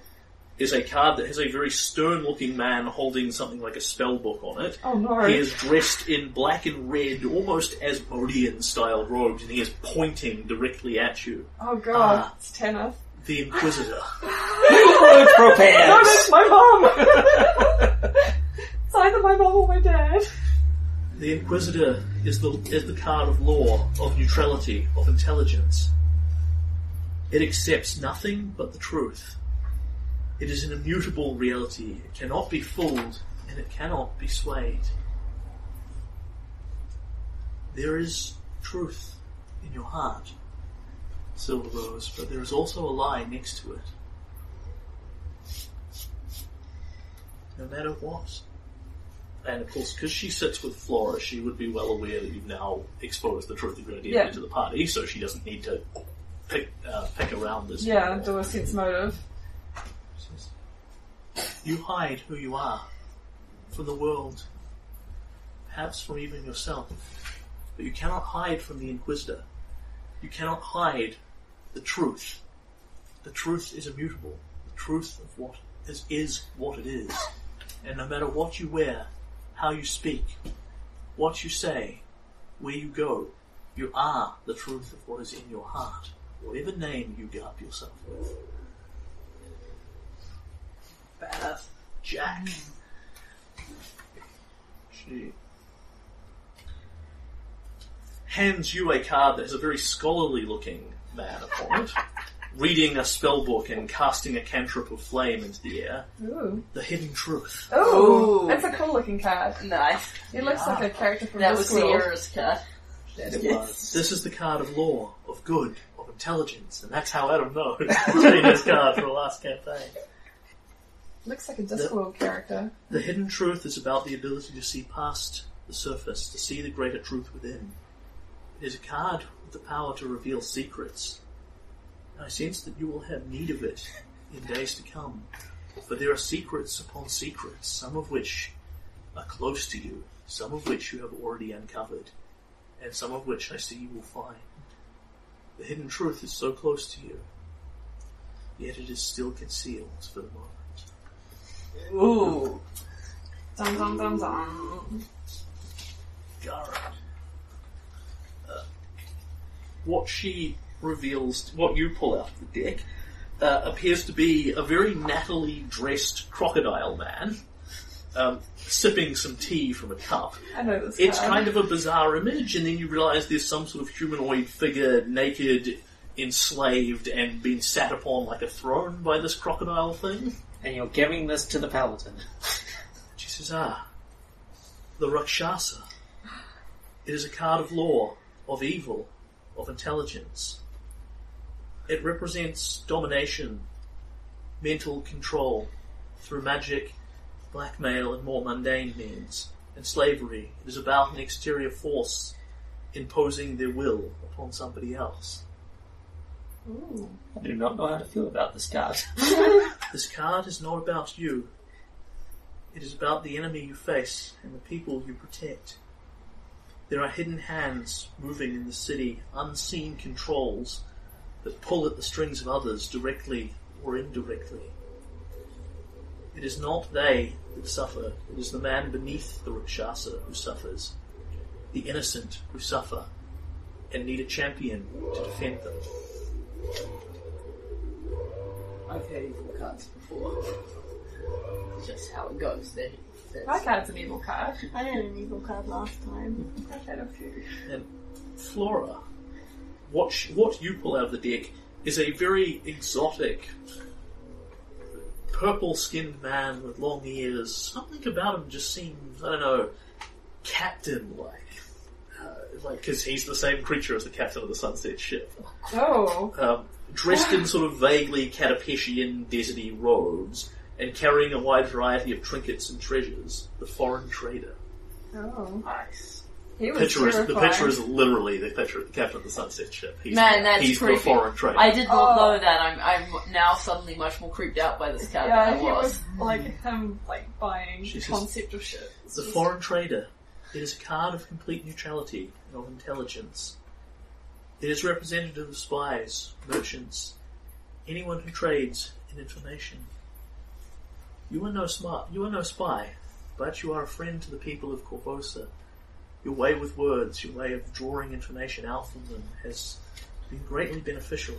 is a card that has a very stern looking man holding something like a spell book on it. Oh no. He is dressed in black and red, almost Asmodean style robes, and he is pointing directly at you. Oh god, Ah. it's Tanith. The Inquisitor. [laughs] Words prepared. No, that's my mom! [laughs] it's either my mom or my dad. The Inquisitor is the is the card of law, of neutrality, of intelligence. It accepts nothing but the truth. It is an immutable reality. It cannot be fooled, and it cannot be swayed. There is truth in your heart, Silver Rose, but there is also a lie next to it. No matter what. And of course, because she sits with Flora, she would be well aware that you've now exposed the truth of your identity Yeah. to the party, so she doesn't need to pick, uh, pick around this. Yeah, do a sense motive. You hide who you are from the world, perhaps from even yourself, but you cannot hide from the Inquisitor. You cannot hide the truth. The truth is immutable. The truth of what is, is what it is. And no matter what you wear, how you speak, what you say, where you go, you are the truth of what is in your heart, whatever name you garb yourself with. Badass Jack. She hands you a card that has a very scholarly looking man upon it. reading a spell book and casting a cantrip of flame into the air. Ooh. The hidden truth. Ooh. Ooh. That's a cool looking card. Nice. It looks like a character from That was the Sierra's card. That it Yes. was. This is the card of law, of good, of intelligence, and that's how Adam knows. [laughs] Getting this card for the last campaign. Looks like a Discworld character. The hidden truth is about the ability to see past the surface, to see the greater truth within. It is a card with the power to reveal secrets. I sense that you will have need of it in days to come, for there are secrets upon secrets, some of which are close to you, some of which you have already uncovered, and some of which I see you will find. The hidden truth is so close to you, yet it is still concealed for the moment. Ooh. Dum dum dum dum. Gara. Uh, what she reveals, what you pull out of the deck, uh, appears to be a very nattily dressed crocodile man, um, sipping some tea from a cup. I know this It's card. kind of a bizarre image, and then you realise there's some sort of humanoid figure, naked, enslaved, and being sat upon like a throne by this crocodile thing. And you're giving this to the paladin. She says, Ah, the Rakshasa. It is a card of law, of evil, of intelligence. It represents domination, mental control through magic, blackmail, and more mundane means, and slavery. It is about an exterior force imposing their will upon somebody else. I do not know how to feel about this card. [laughs] This card is not about you. It is about the enemy you face and the people you protect. There are hidden hands moving in the city, unseen controls that pull at the strings of others directly or indirectly. It is not they that suffer, it is the man beneath the Rakshasa who suffers, the innocent who suffer and need a champion to defend them. I've had evil cards before. It's just how it goes. Then. My card's an evil card. I had an evil card last time. I've had a few. And Flora, what sh- what you pull out of the deck is a very exotic, purple-skinned man with long ears. Something about him just seems, I don't know, captain-like. Like, because he's the same creature as the captain of the Sunset ship. Oh. Um, dressed in sort of vaguely Katapeshian, deserty robes, and carrying a wide variety of trinkets and treasures. The foreign trader. Oh. Nice. He was Picture is, the picture is literally the picture of the captain of the Sunset ship. He's, Man, that's he's creepy. the foreign trader. I did not Oh. know that. I'm, I'm now suddenly much more creeped out by this card Yeah, than he I was was. like him, like buying She says- concept of shit. It's the just- foreign trader. It is a card of complete neutrality and of intelligence. It is representative of spies, merchants, anyone who trades in information. You are no smart. You are no spy, but you are a friend to the people of Korvosa. Your way with words, your way of drawing information out from them, has been greatly beneficial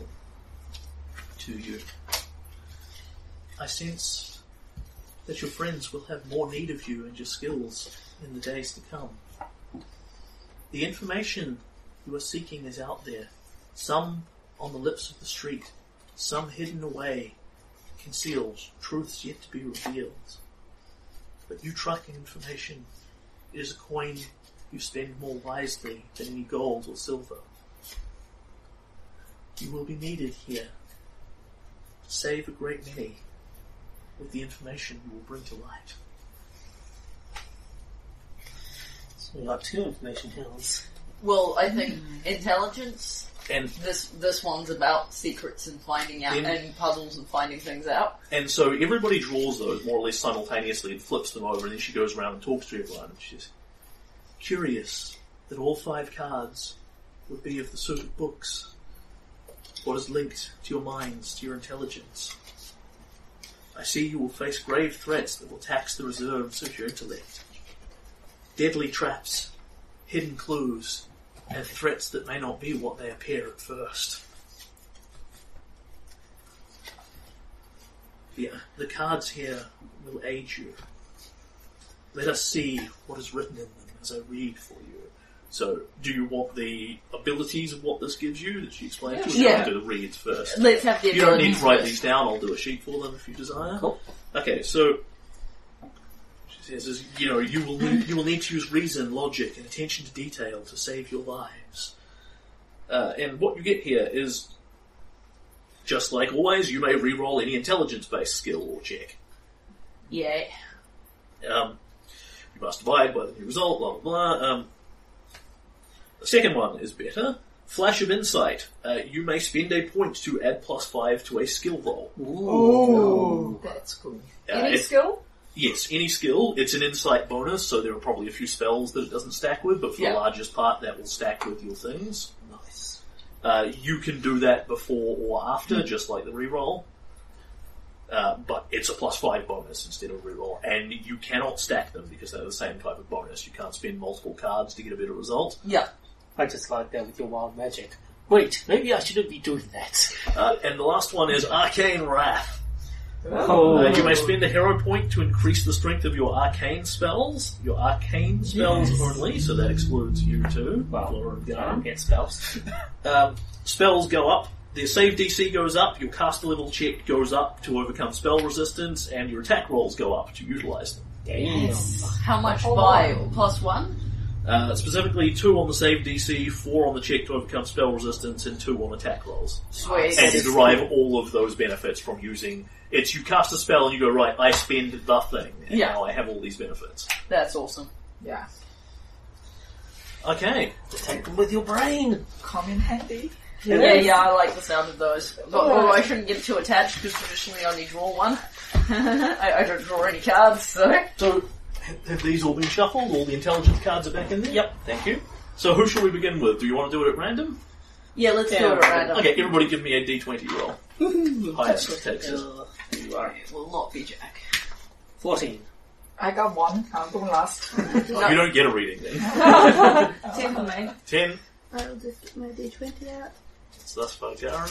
to you. I sense that your friends will have more need of you and your skills in the days to come. The information you are seeking is out there, some on the lips of the street, some hidden away, concealed, truths yet to be revealed. But you tracking information. Is a coin you spend more wisely than any gold or silver. You will be needed here to save a great many with the information you will bring to light. So we got two information hills. Well, I think intelligence. And This this one's about secrets and finding out In- and puzzles and finding things out. And so everybody draws those more or less simultaneously and flips them over, and then she goes around and talks to everyone. And she's curious that all five cards would be of the sort of books. What is linked to your minds, to your intelligence? I see you will face grave threats that will tax the reserves of your intellect. Deadly traps, hidden clues, and threats that may not be what they appear at first. The, the cards here will aid you. Let us see what is written in them as I read for you. So, do you want the abilities of what this gives you that she explained to us? Yeah. You have do the reads first. Let's have the You don't need abilities to write first. these down. I'll do a sheet for them if you desire. Cool. Okay, so she says, is, you know, you will need, you will need to use reason, logic, and attention to detail to save your lives. Uh, and what you get here is, just like always, you may re-roll any intelligence-based skill or check. Yeah. Um, you must abide by the new result. Blah blah blah. Um, the second one is better. Flash of insight. Uh, you may spend a point to add plus five to a skill roll. Oh, that's cool. Uh, Any skill? Yes, any skill. It's an insight bonus, so there are probably a few spells that it doesn't stack with, but for Yeah. the largest part, that will stack with your things. Nice. Uh, you can do that before or after, just like the reroll. Uh, but it's a plus five bonus instead of reroll, and you cannot stack them because they're the same type of bonus. You can't spend multiple cards to get a better result. Yeah. I just like that with your wild magic. Wait, maybe I shouldn't be doing that. Uh, and the last one is Arcane Wrath. Oh, Uh, you may spend a hero point to increase the strength of your arcane spells. Your arcane spells only, so that excludes you too. Well, Flora and I get spells. Um, spells go up. The save DC goes up. Your caster level check goes up to overcome spell resistance, and your attack rolls go up to utilize them. Damn. How much Oh. by plus one? Uh, specifically, two on the save DC, four on the check to overcome spell resistance, and two on attack rolls. Sweet. And you derive all of those benefits from using. It's you cast a spell and you go right. I spend the thing, and Yeah. now I have all these benefits. That's awesome. Yeah. Okay. Take them with your brain. Come in handy. Yeah, yeah, I like the sound of those. But although I shouldn't get too attached because traditionally I only draw one. [laughs] I, I don't draw any cards, so. So, have- have these all been shuffled? All the intelligence cards are back in there? Yep. Thank you. So, who shall we begin with? Do you want to do it at random? Yeah, let's do it at random. Okay, everybody give me a d20 roll. Highest takes it. You. It will not be Jack. 14. I got one. I'm going last. [laughs] You don't get a reading then. [laughs] Ten for me. 10. I'll just get my d20 out. So that's by Garen.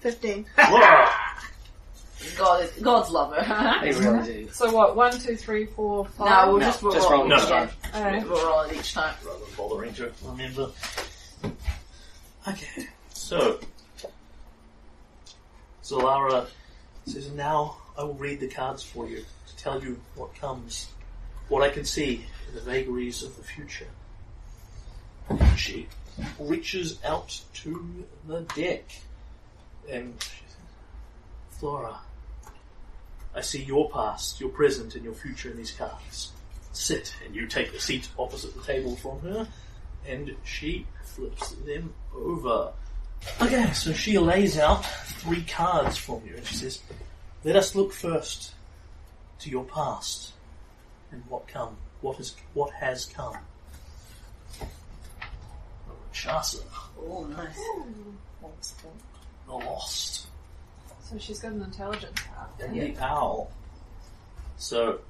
Fifteen. Laura! [laughs] God, is- God's lover. They really do. So what? One, two, three, four, five. no, we'll No, just, we'll just roll roll each each time. Alright. We'll roll it each time. Rather than bothering to remember. Okay, so. Zellara says, Now I will read the cards for you to tell you what comes, what I can see in the vagaries of the future. She reaches out to the deck and she says, Flora, I see your past, your present, and your future in these cards. Sit, and you take the seat opposite the table from her, and she flips them over. Okay, so she lays out three cards for you, and she says, "Let us look first to your past and what come, what has, what has come." Shasa, Oh, nice. the lost. So she's got an intelligence card. and the owl. So,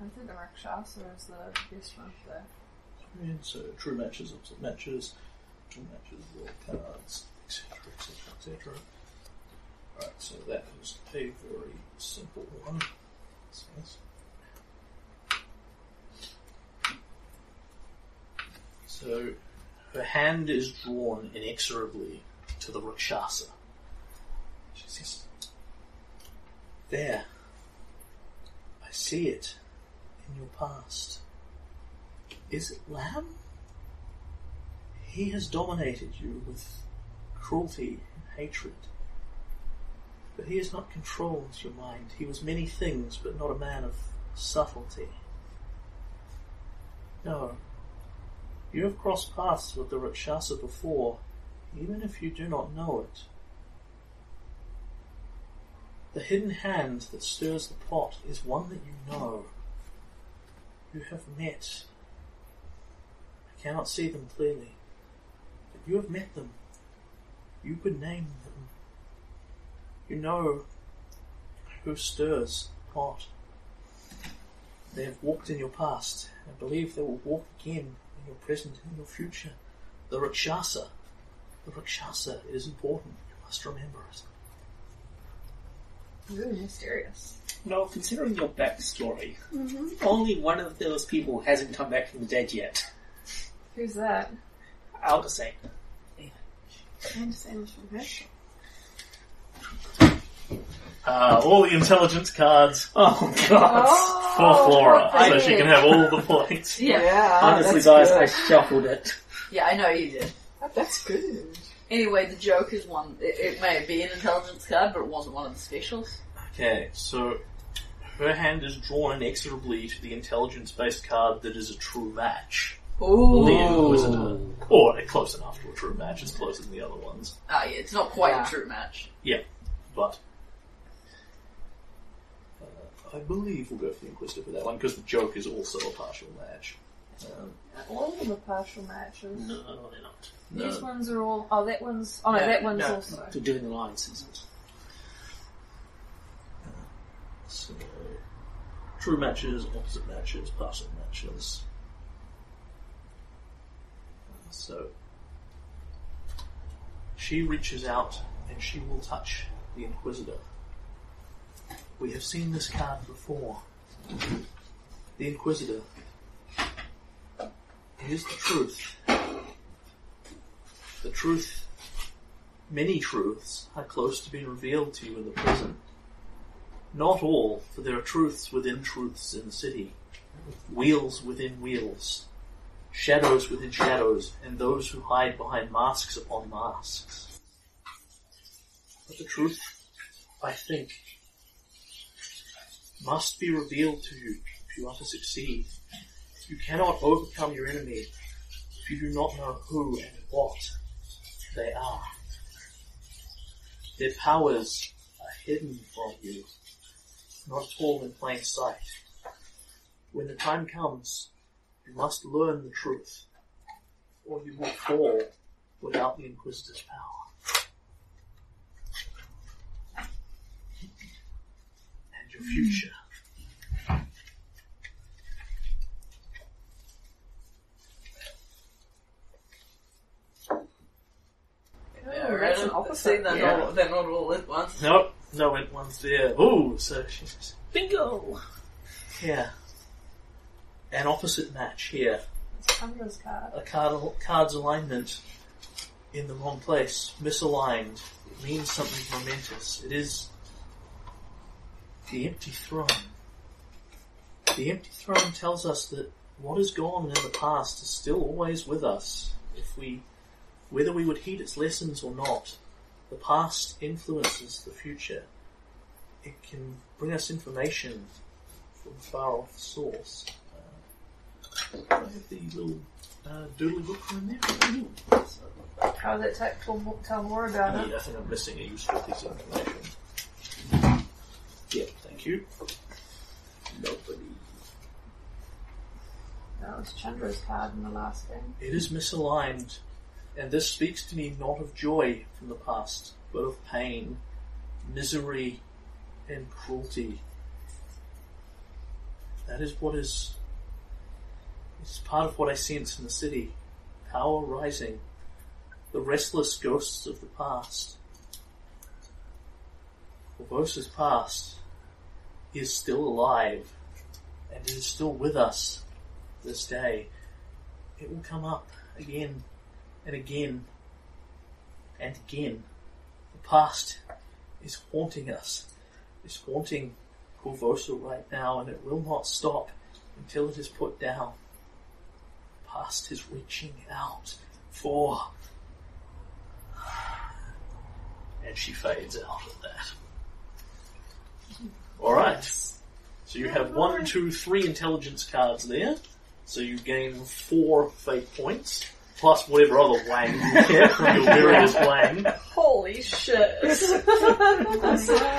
I think the Rakshasa is the best one there. So true matches, opposite matches, true matches, world cards, etc., etc., etc. Alright, so that is a very simple one. So So, her hand is drawn inexorably to the Rakshasa. She says, There. I see it in your past. Is it Lamm? He has dominated you with cruelty and hatred. But he has not controlled your mind. He was many things, but not a man of subtlety. No. You have crossed paths with the Rakshasa before, even if you do not know it. The hidden hand that stirs the pot is one that you know. You have met. I cannot see them clearly, but you have met them. You could name them. You know who stirs the pot. They have walked in your past, and believe they will walk again in your present and your future. The Rakshasa. The Rakshasa is important. You must remember it. Really mysterious. Well, considering your backstory, Mm-hmm. only one of those people hasn't come back from the dead yet. Who's that? Aldersane. And same from her. Uh, all the intelligence cards Oh god! for Flora, so she can have all the points. [laughs] Yeah. Honestly, that's guys, I good. shuffled it. Yeah, I know you did. That's good. Anyway, the joke is one. It, it may be an intelligence card, but it wasn't one of the specials. Okay, so her hand is drawn inexorably to the intelligence-based card that is a true match. Ooh. The Inquisitor. Or close enough to a true match, it's closer than the other ones. Ah, yeah, it's not quite Yeah. a true match. Yeah, but... Uh, I believe we'll go for the Inquisitor for that one, because the joke is also a partial match. Um, All of them are partial matches. No, they're not. no. These ones are all. Oh, that one's. Oh no, No, that one's no. also. To doing the lines, isn't So, true matches, opposite matches, partial matches. So, she reaches out and she will touch the Inquisitor. We have seen this card before. The Inquisitor. It is the truth. The truth, many truths, are close to being revealed to you in the present. Not all, for there are truths within truths in the city, wheels within wheels, shadows within shadows, and those who hide behind masks upon masks. But the truth, I think, must be revealed to you if you are to succeed. You cannot overcome your enemy if you do not know who and what they are. Their powers are hidden from you not at all in plain sight. When the time comes, you must learn the truth, or you will fall without the Inquisitor's power. And your future. Yeah, Ooh, that's an See, opposite. they're, Yeah. not, they're not all at once. Nope, no went one's there. Ooh, so she's Bingo! here. An opposite match here. Chandra's card. a card, card's alignment in the wrong place, misaligned, it means something momentous. It is the empty throne. The empty throne tells us that what is gone in the past is still always with us. If we, whether we would heed its lessons or not, the past influences the future. It can bring us information from a far off source. I have the little uh, doodly book in there. How does that ta- tell, tell more about it? Yeah, I think I'm missing a useful piece of information. Yeah, thank you. Nobody. That was Chandra's card in the last thing. It is misaligned, and this speaks to me not of joy from the past, but of pain, misery, and cruelty. That is what is. It's part of what I sense in the city. Power rising. The restless ghosts of the past. Korvosa's past is still alive, and is still with us this day. It will come up again and again and again. The past is haunting us. It's haunting Corvosa right now, and it will not stop until it is put down. The past is reaching out for. And she fades out of that. Alright. So you have one, two, three intelligence cards there. So you gain four fate points, plus whatever other wang you get from your [laughs] various wang. Holy shit! [laughs]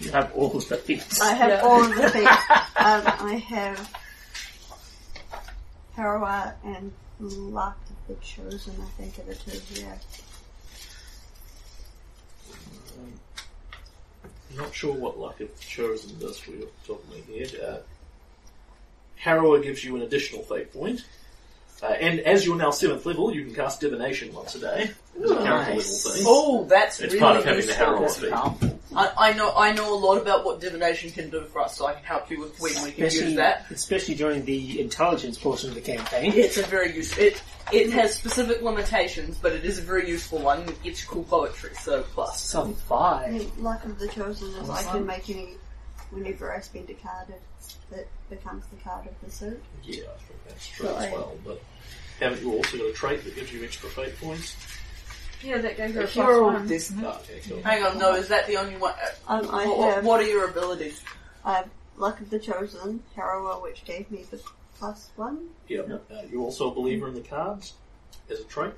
You have all the feats. I have Yeah. all of the things. [laughs] um, I have Harrower and Luck of the Chosen, I think, the two here. I'm not sure what luck of the chosen does for you off the top of my head. Uh, Harrower gives you an additional fate point. Uh, and as you're now seventh level, you can cast divination once a day. As a character Nice. level thing. Oh, that's It's really part of having the useful. Herald feat. I, I know I know a lot about what divination can do for us, so I can help you with when we can use Especially, that. especially during the intelligence portion of the campaign. It's a very useful. It it has specific limitations, but it is a very useful one. It gets you cool poetry, so plus. Some I five. mean, luck of the chosen is I can make any whenever I spend a card, it, it becomes the card of the suit. Yeah, I think that's true So as I- well. But haven't you also got a trait that gives you extra fate points? Yeah, that gave her a plus Hero, one. isn't it? Ah, okay, cool. Hang on, no, is that the only one? uh, Um, I What, what, have what are your abilities? I have luck of the chosen, Harrower, which gave me the plus one. Yeah. Uh, you're also a believer in the cards as a trait.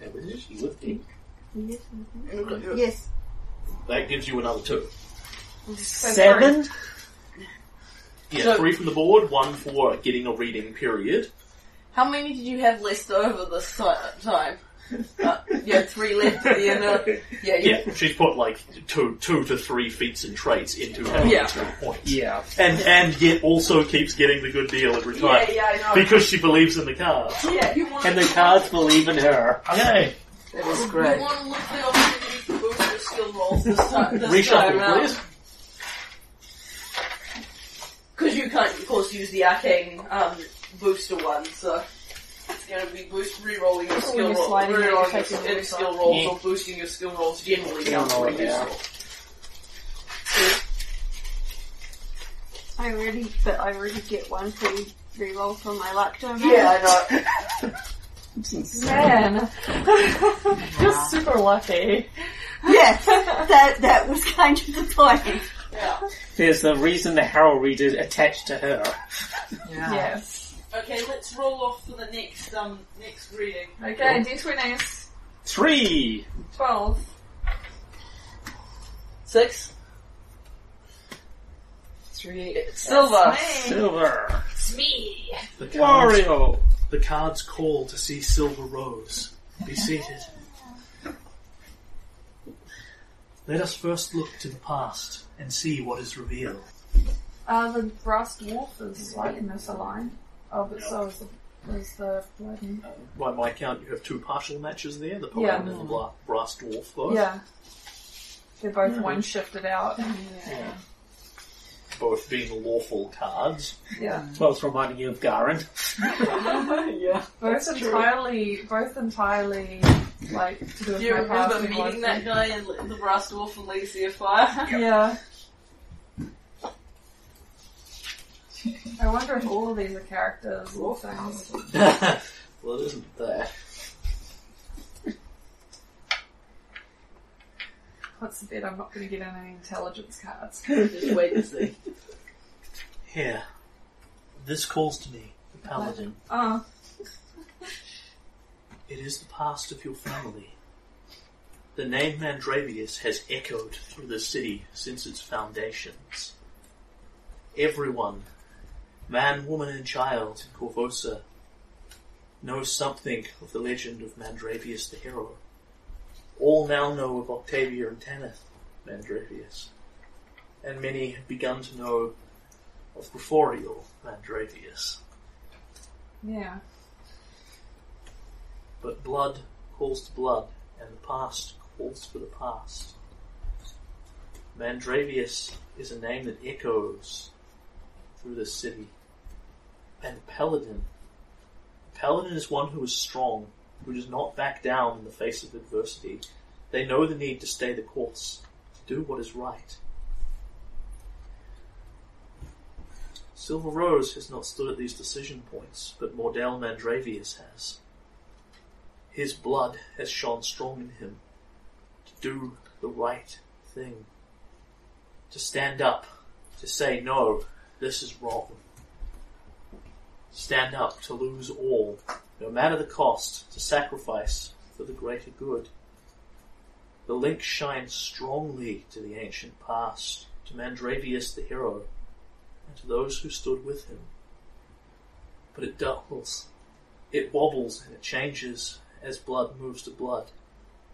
Yeah, but you would be. Yes, Look at your- yes. That gives you another two. Seven? Yeah, So- three from the board, one for getting a reading period. How many did you have left over this ti- time? Uh, you had three left at the end of Yeah, you, Yeah, she's put like two, two to three feats and traits into her Yeah. two points. Yeah. And and yet also keeps getting the good deal every yeah, time yeah, I know. because she believes in the cards. yeah, you want And the cards believe in her. Okay, That was great. You want to look the opportunity to boost your skill rolls this time. This reshuffle, time please. Because you can't, of course, use the arcane um, booster one, so it's going to be boost re-rolling your skill you're rolls, sliding it, you're re-rolling taking your the skill rolls, Yeah. or boosting your skill rolls generally Yeah, sounds roll pretty it out. useful. I already, but I already get one free reroll from my luck domain. Yeah, I know. [laughs] Man, [laughs] you're super lucky. Yes, [laughs] that that was kind of the point. Yeah. There's the reason the Harrow reader attached to her. Yeah. Yes. Okay, let's roll off for the next um next reading. Okay, D20s. Three! 12. Six. Three. Silver. Silver. It's me. The cards, Wario! the cards call to see Silver Rose. Be seated. Let us first look to the past and see what is revealed. Uh, the brass dwarf is slightly misaligned. Oh, but so is the, is the Paladin. By my count, you have two partial matches there, the Yeah. Paladin and the Bla- Brass Dwarf both. Yeah. They're both one shifted out. Yeah. Both being lawful cards. Yeah. Well, Both reminding you of Garen. yeah. [laughs] Both entirely, both entirely, like, to do with Do you my remember past meeting and that guy in the brass dwarf and Legacy Fire? Yeah. I wonder if all of these are characters or things. [laughs] well, it isn't there. What's the bet I'm not going to get any intelligence cards? [laughs] Just wait and see. Here. This calls to me, the Paladin. Oh, It is the past of your family. The name Mandravius has echoed through the city since its foundations. Everyone, man, woman, and child in Korvosa, knows something of the legend of Mandravius the hero. All now know of Octavia and Tanith Mandravius, and many have begun to know of Griforial Mandravius. yeah. But blood calls to blood, and the past calls for the past. Mandravius is a name that echoes through the city. And Paladin. Paladin is one who is strong, who does not back down in the face of adversity. They know the need to stay the course, to do what is right. Silver Rose has not stood at these decision points, but Mordell Mandravius has. His blood has shone strong in him to do the right thing. To stand up, to say, no, this is wrong. Stand up to lose all, no matter the cost, to sacrifice for the greater good. The link shines strongly to the ancient past, to Mandravius the hero, and to those who stood with him. But it dulls, it wobbles and it changes as blood moves to blood.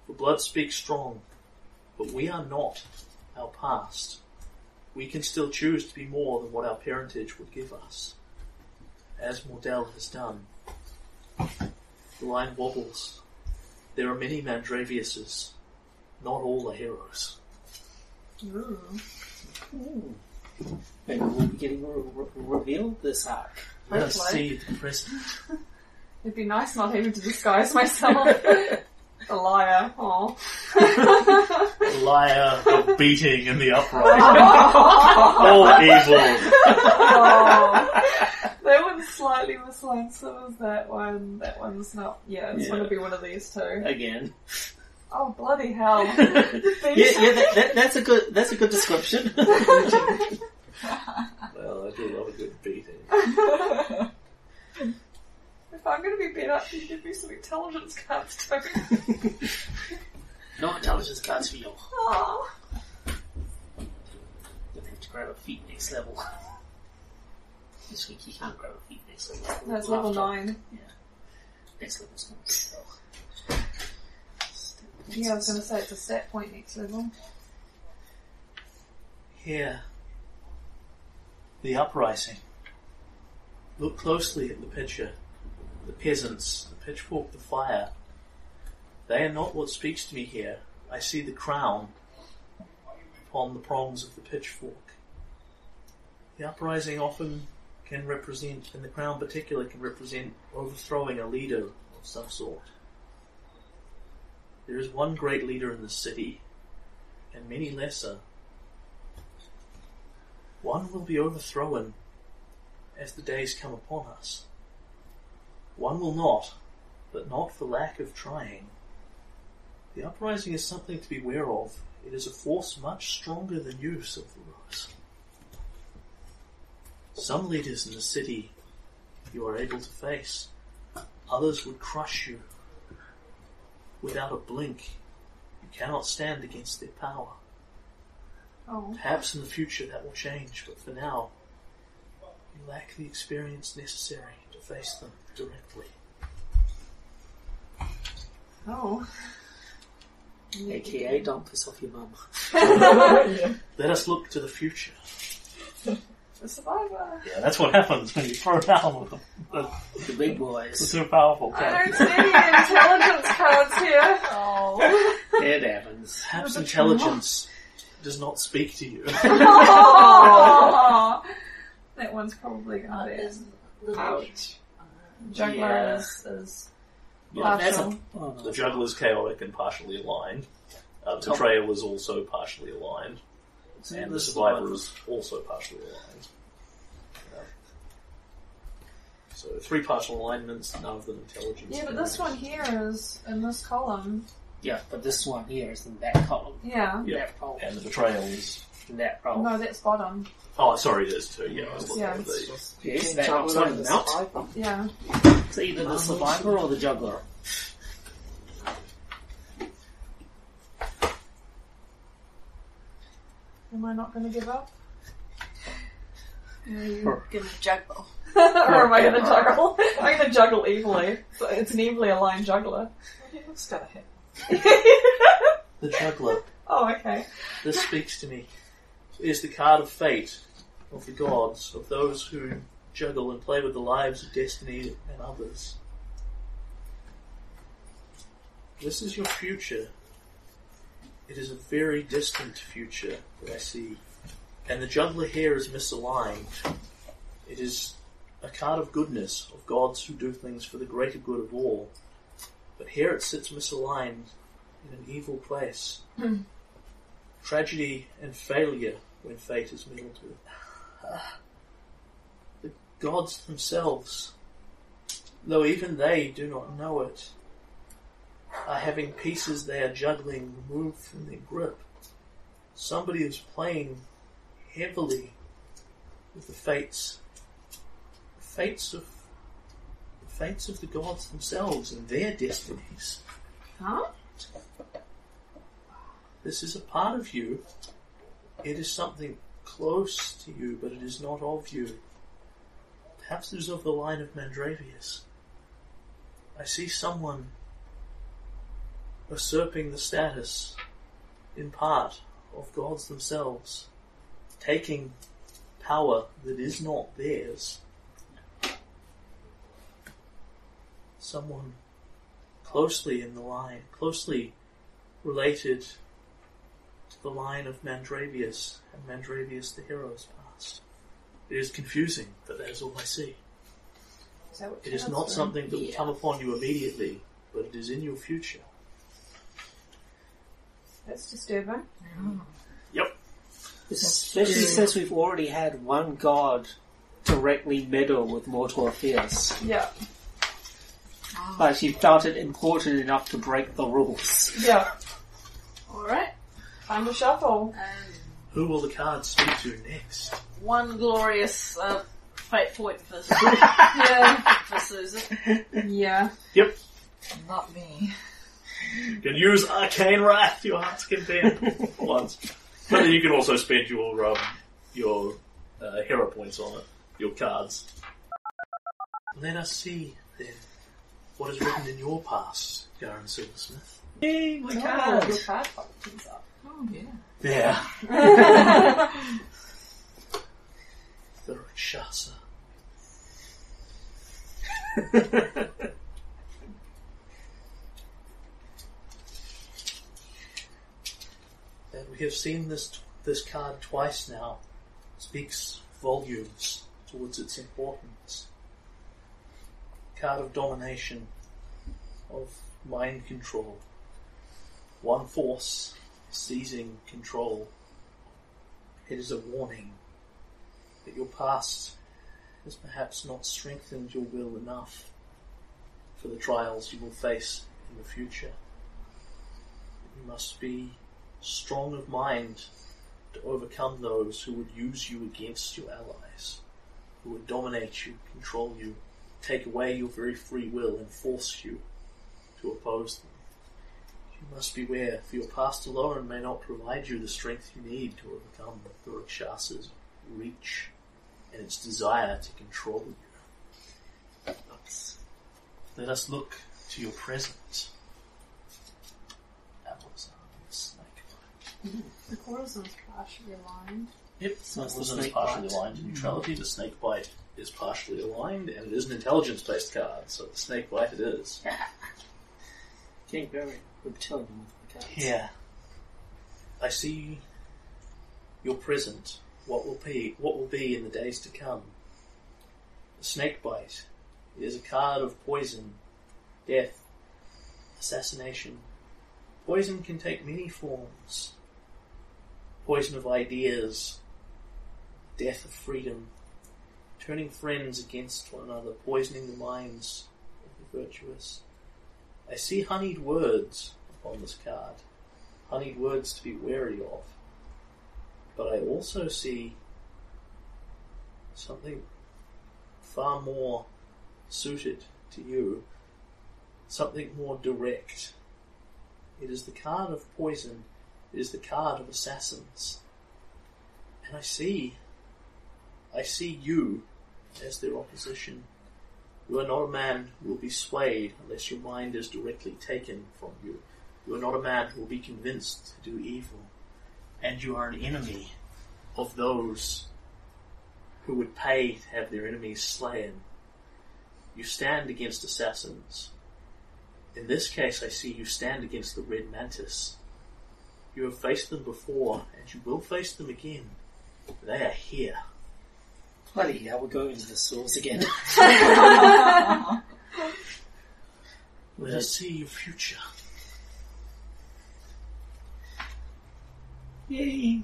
For blood speaks strong, but we are not our past. We can still choose to be more than what our parentage would give us. as Mordell has done. The line wobbles. There are many Mandraviuses. Not all are heroes. Maybe we'll be getting re- re- revealed this arc. Let us see the present. [laughs] It'd be nice not having to disguise myself. a liar. Aw. Liar of beating in the upright. [laughs] all evil. Oh. that one's slightly misaligned, so is that one. That one's not. Yeah, it's Yeah. going to be one of these two. Again. Oh, bloody hell. [laughs] yeah, yeah, that, that, that's a good that's a good description. [laughs] Well, I do love a good beating. If I'm going to be better, you give me some intelligence cards too. [laughs] no intelligence cards for you. Oh. You'll have to grab a feat next level. This week you can't grab a feat next level. That's level After- 9. Next level's not Yeah, I was going to say it's a set point next level. Here. The uprising. Look closely at the picture. The peasants, the pitchfork, the fire. They are not what speaks to me here. I see the crown upon the prongs of the pitchfork. The uprising often can represent, and the crown particularly can represent overthrowing a leader of some sort. There is one great leader in the city, and many lesser. One will be overthrown as the days come upon us. One will not, but not for lack of trying. The uprising is something to be ware of. It is a force much stronger than you, Silverrose. Some leaders in the city you are able to face. Others would crush you. Without a blink, you cannot stand against their power. Oh. Perhaps in the future that will change, but for now, you lack the experience necessary to face them directly. Oh. AKA, don't piss off your mum. [laughs] [laughs] Let us look to the future. The survivor. Yeah, that's what happens when you throw down with the, the, The big the boys. too powerful I don't see any intelligence cards here. Oh. it happens. Perhaps intelligence does not speak to you. [laughs] Oh. That one's probably going to be. is Ouch. Juggler Yeah. is, is Yeah, that's a, Partial. oh, no. The juggler's chaotic and partially aligned. Uh, the Top- betrayal is also partially aligned. So And the the survivor is also partially aligned. Yeah. So three partial alignments, none of them intelligence. Yeah, but this one here is in this column. Yeah, but this one here is in that column. Yeah. Yeah. That column. And the betrayal is. In that column. No, that's bottom. Oh, sorry, there's two. Yeah, I was looking Yeah. at these. Yes, that juggler one and the them out. survivor. Yeah. It's either the survivor or the juggler. Am I not going to give up? You're gonna juggle. [laughs] or am I going to juggle? [laughs] I'm going to juggle evilly. So it's an evilly aligned juggler. It looks kind of hit. [laughs] The juggler. oh, okay. This speaks to me. Is the card of fate, of the gods, of those who juggle and play with the lives of destiny and others. This is your future. It is a very distant future that I see. And the juggler here is misaligned. It is a card of goodness, of gods who do things for the greater good of all. But here it sits misaligned in an evil place. Hmm. Tragedy and failure when fate is meddled with. The gods themselves, though even they do not know it, are having pieces they are juggling removed from their grip. Somebody is playing heavily with the fates, the fates of the fates of the gods themselves and their destinies. Huh? This is a part of you. It is something close to you, but it is not of you. Perhaps it is of the line of Mandravius. I see someone usurping the status, in part, of gods themselves, taking power that is not theirs, someone closely in the line, closely related the line of Mandravius and Mandravius the hero's past. It is confusing, but that is all I see. Is that what It is not something that will Yeah. come upon you immediately, but it is in your future. That's disturbing. Yep. Especially since we've already had one god directly meddle with mortal affairs. Yeah. But she felt it important enough to break the rules. Yeah. Alright. Time to shuffle. And Who will the cards speak to next? one glorious uh, fate point for, [laughs] Yeah. for Susan. Yeah. Yep. Not me. You can use Arcane Wrath, your heart's content, [laughs] once. But then you can also spend your um, your uh, hero points on it, your cards. Let us see, then, what is written in your past, Garen Silversmith. Yay, my Oh, card! your card comes up. Oh yeah. There. [laughs] the Rakshasa. [laughs] that we have seen this this card twice now speaks volumes towards its importance. Card of domination, of mind control. One force seizing control. It is a warning that your past has perhaps not strengthened your will enough for the trials you will face in the future. You must be strong of mind to overcome those who would use you against your allies, who would dominate you, control you, take away your very free will and force you to oppose them. You must beware, for your past alone may not provide you the strength you need to overcome the Rakshasa's reach and its desire to control you. Let us look to your present. Amazon snake. The corazon's partially aligned. Yep, So the Amazon is snake partially bite. aligned to neutrality. The snake bite is partially aligned, and it is an intelligence-based card, so the snake bite it is. [laughs] Getting very reptilian the. Yeah. I see your present, what will be, what will be in the days to come. The snake bite is a card of poison, death, assassination. Poison can take many forms. Poison of ideas, death of freedom, turning friends against one another, poisoning the minds of the virtuous. I see honeyed words upon this card, honeyed words to be wary of. But I also see something far more suited to you, something more direct. It is the card of poison, it is the card of assassins. And I see, I see you as their opposition. You are not a man who will be swayed unless your mind is directly taken from you. You are not a man who will be convinced to do evil. And you are an enemy of those who would pay to have their enemies slain. You stand against assassins. In this case, I see you stand against the Red Mantis. You have faced them before, and you will face them again. They are here. Bloody hell, we're going into the sewers again. [laughs] Let us see your future. Yay!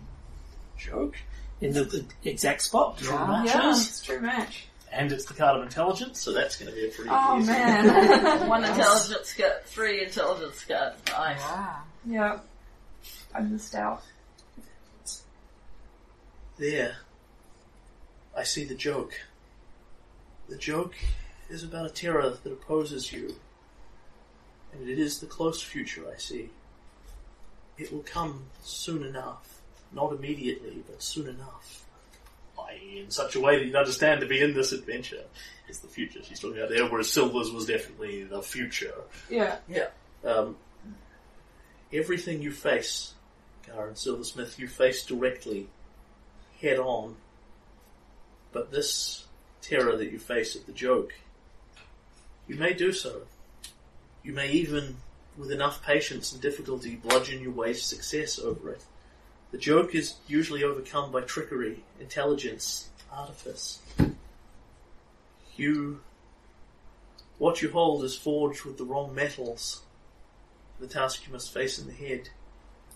Joke. In the, the exact spot. True Yeah, matches. it's true match. And it's the card of intelligence, so that's going to be a pretty Oh easy man. [laughs] [laughs] One intelligence cut, three intelligence cut. Nice. Wow. yeah. I missed out. There, I see the joke. The joke is about a terror that opposes you. And it is the close future I see. It will come soon enough. Not immediately, but soon enough. I.e., in such a way that you'd understand to be in this adventure is the future she's talking about there, whereas Silver's was definitely the future. Yeah. Um, everything you face, Garen Silversmith, you face directly, head on. But this terror that you face at the joke, You may do so. You may even, with enough patience and difficulty, bludgeon your way to success over it. The joke is usually overcome by trickery, intelligence, artifice. You, what you hold is forged with the wrong metals. The task you must face in the head,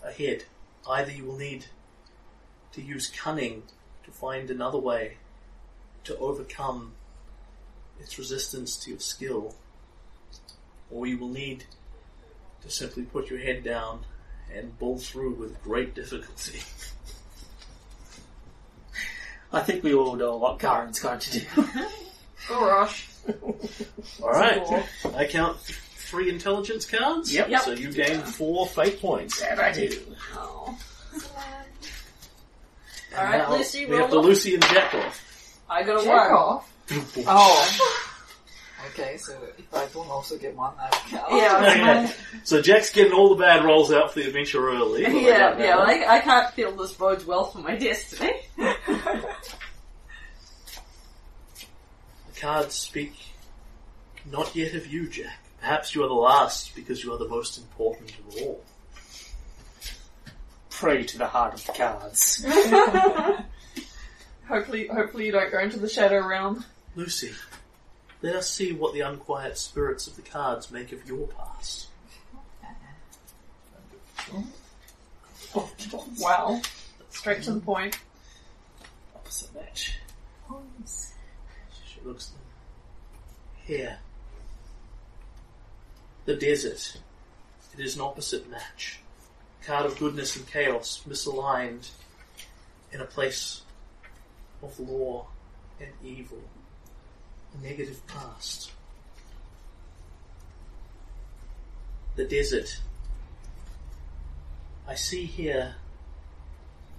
ahead. Either you will need to use cunning to find another way to overcome its resistance to your skill, or you will need to simply put your head down and bull through with great difficulty. [laughs] I think we all know what Karen's going to do. Oh gosh. Alright, I count three intelligence cards. Yep. So you gain four fate points. and I do. Oh. And Alright, now Lucy, we have the roll Lucy and Jack off. I got a Check one. off. Oh. [laughs] Okay, so if I don't also get one, I count. Yeah, So Jack's getting all the bad rolls out for the adventure early. yeah, yeah. I, I can't feel this bodes well for my destiny. [laughs] The cards speak not yet of you, Jack. Perhaps you are the last because you are the most important of all. Pray to the heart of the cards. [laughs] Hopefully, hopefully you don't go into the shadow realm. Lucy, let us see what the unquiet spirits of the cards make of your past. Wow. Straight to the point. Opposite match. She looks here. The desert. It is an opposite match. Card of goodness and chaos misaligned in a place of law and evil. A negative past. The desert. I see here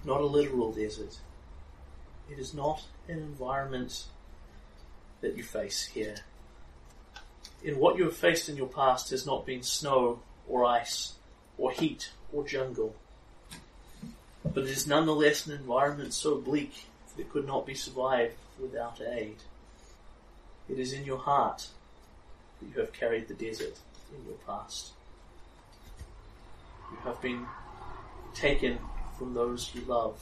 not a literal desert. It is not an environment that you face here. In what you have faced in your past has not been snow or ice or heat or jungle. But it is nonetheless an environment so bleak that it could not be survived without aid. It is in your heart that you have carried the desert in your past. You have been taken from those you love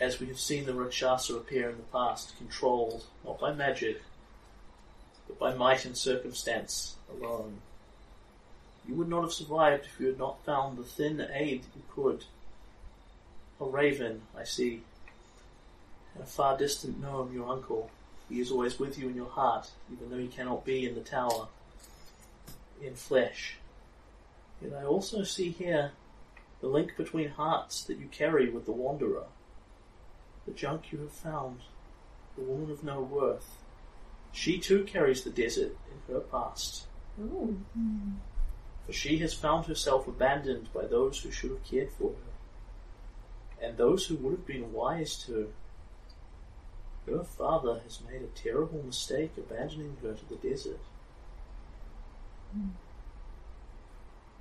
as we have seen the Rakshasa appear in the past, controlled not by magic, but by might and circumstance alone. You would not have survived if you had not found the thin aid you could. A raven, I see, and a far distant gnome, your uncle. He is always with you in your heart, even though he cannot be in the tower, in flesh. Yet I also see here the link between hearts that you carry with the Wanderer the junk you have found, the woman of no worth. She too carries the desert in her past. Ooh. For she has found herself abandoned by those who should have cared for her, and those who would have been wise to her. Her father has made a terrible mistake abandoning her to the desert.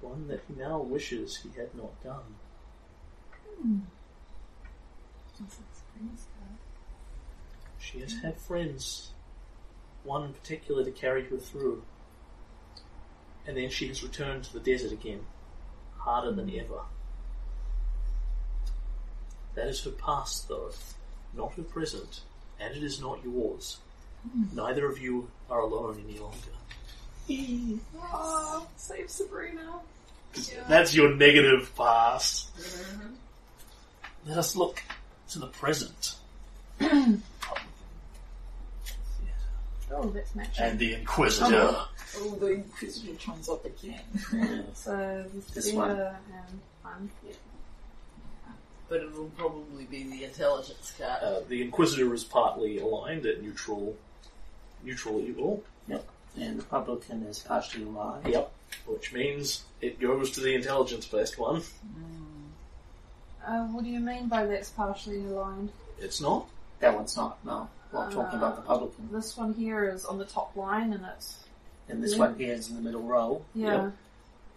One that he now wishes he had not done. She has had friends, one in particular to carry her through. And then she has returned to the desert again, harder than ever. That is her past, though, not her present, and it is not yours. Neither of you are alone any longer. Oh, save Sabrina. [laughs] That's your negative past. Mm-hmm. Let us look to the present. [clears throat] Oh, that's matching. And the Inquisitor. Oh, oh, the Inquisitor turns up again. [laughs] So, This Sabrina one. and I'm But it will probably be the intelligence card. Uh, the Inquisitor is partly aligned at neutral, neutral evil. Yep. And the publican is partially aligned. Yep. Which means it goes to the intelligence-based one. Uh, what do you mean by that's partially aligned? It's not. That one's not, no. Well, I'm talking about the publican. This one here is on the top line and it's, And this Yeah. one here is in the middle row. yeah. Yep.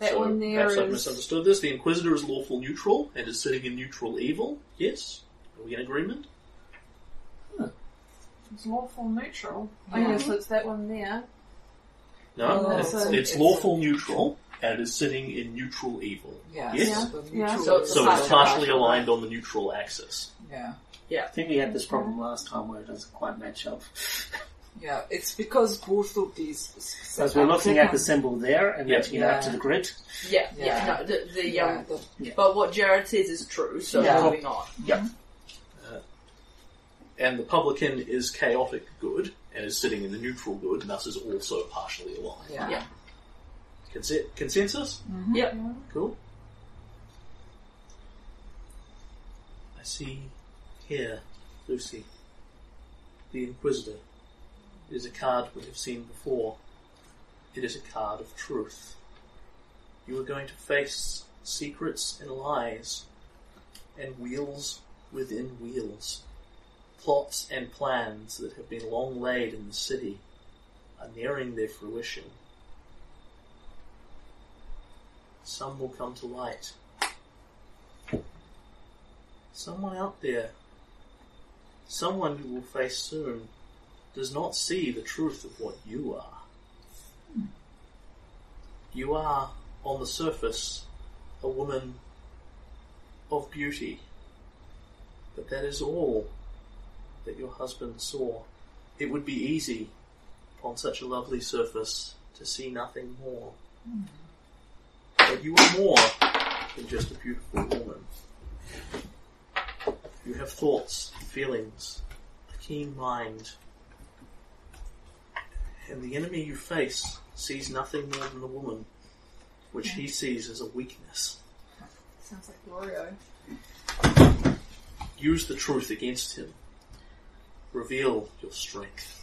That so one there perhaps I've misunderstood this. The Inquisitor is lawful neutral and is sitting in neutral evil. Yes. Are we in agreement? it's lawful neutral. Oh yeah, so it's that one there. No, Oh, it's, so it's it's- lawful neutral, and it is sitting in neutral evil. Yeah. Yes? the Yeah. neutral- So it's So it's Partially partially aligned. aligned on the neutral axis. Yeah. Yeah. I think we had this problem last time where it doesn't quite match up. [laughs] Yeah, it's because both of these. Because we're looking at the symbol there and Yeah. matching it up to the grid. Yeah, yeah, Yeah. no, the, the, Yeah, um, the- but what Jared says is true, so Yeah. moving mm-hmm. on. Uh, and the publican is chaotic good, and is sitting in the neutral good, and thus is also partially aligned. yeah. Yeah. Conse- consensus? Mm-hmm. Yep. Cool. I see here, Lucy, the Inquisitor. It is a card we have seen before. It is a card of truth. You are going to face secrets and lies, and wheels within wheels. Plots and plans that have been long laid in the city are nearing their fruition. Some will come to light. Someone out there, someone you will face soon, does not see the truth of what you are. You are, on the surface, a woman of beauty, but that is all that your husband saw. It would be easy, on such a lovely surface, to see nothing more. But you are more than just a beautiful woman. You have thoughts, feelings, a keen mind. And the enemy you face sees nothing more than the woman, which he sees as a weakness. Sounds like Wario. Use the truth against him. Reveal your strength.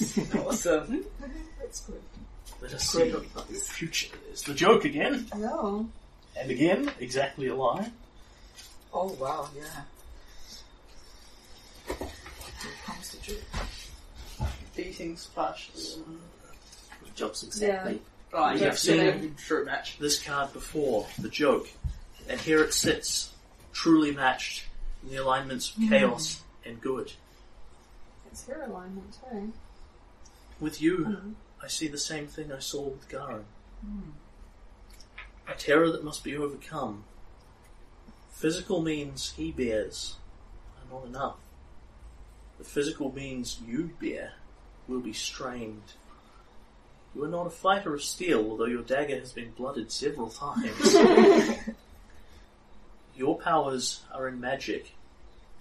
[laughs] Awesome. [laughs] That's good. Let us see what your future is. The joke again, No. and again, exactly a lie. Oh wow, yeah. Here comes the joke. Beating's partially. Jobs exactly. Right, We yeah, have seen- yeah, true match. this card before, the joke, and here it sits, truly matched in the alignments of mm-hmm. chaos and good. It's her alignment too. With you, mm-hmm. I see the same thing I saw with Garen. Mm. A terror that must be overcome. Physical means he bears are not enough. The physical means you bear will be strained. You are not a fighter of steel, although your dagger has been blooded several times. [laughs] [laughs] your powers are in magic,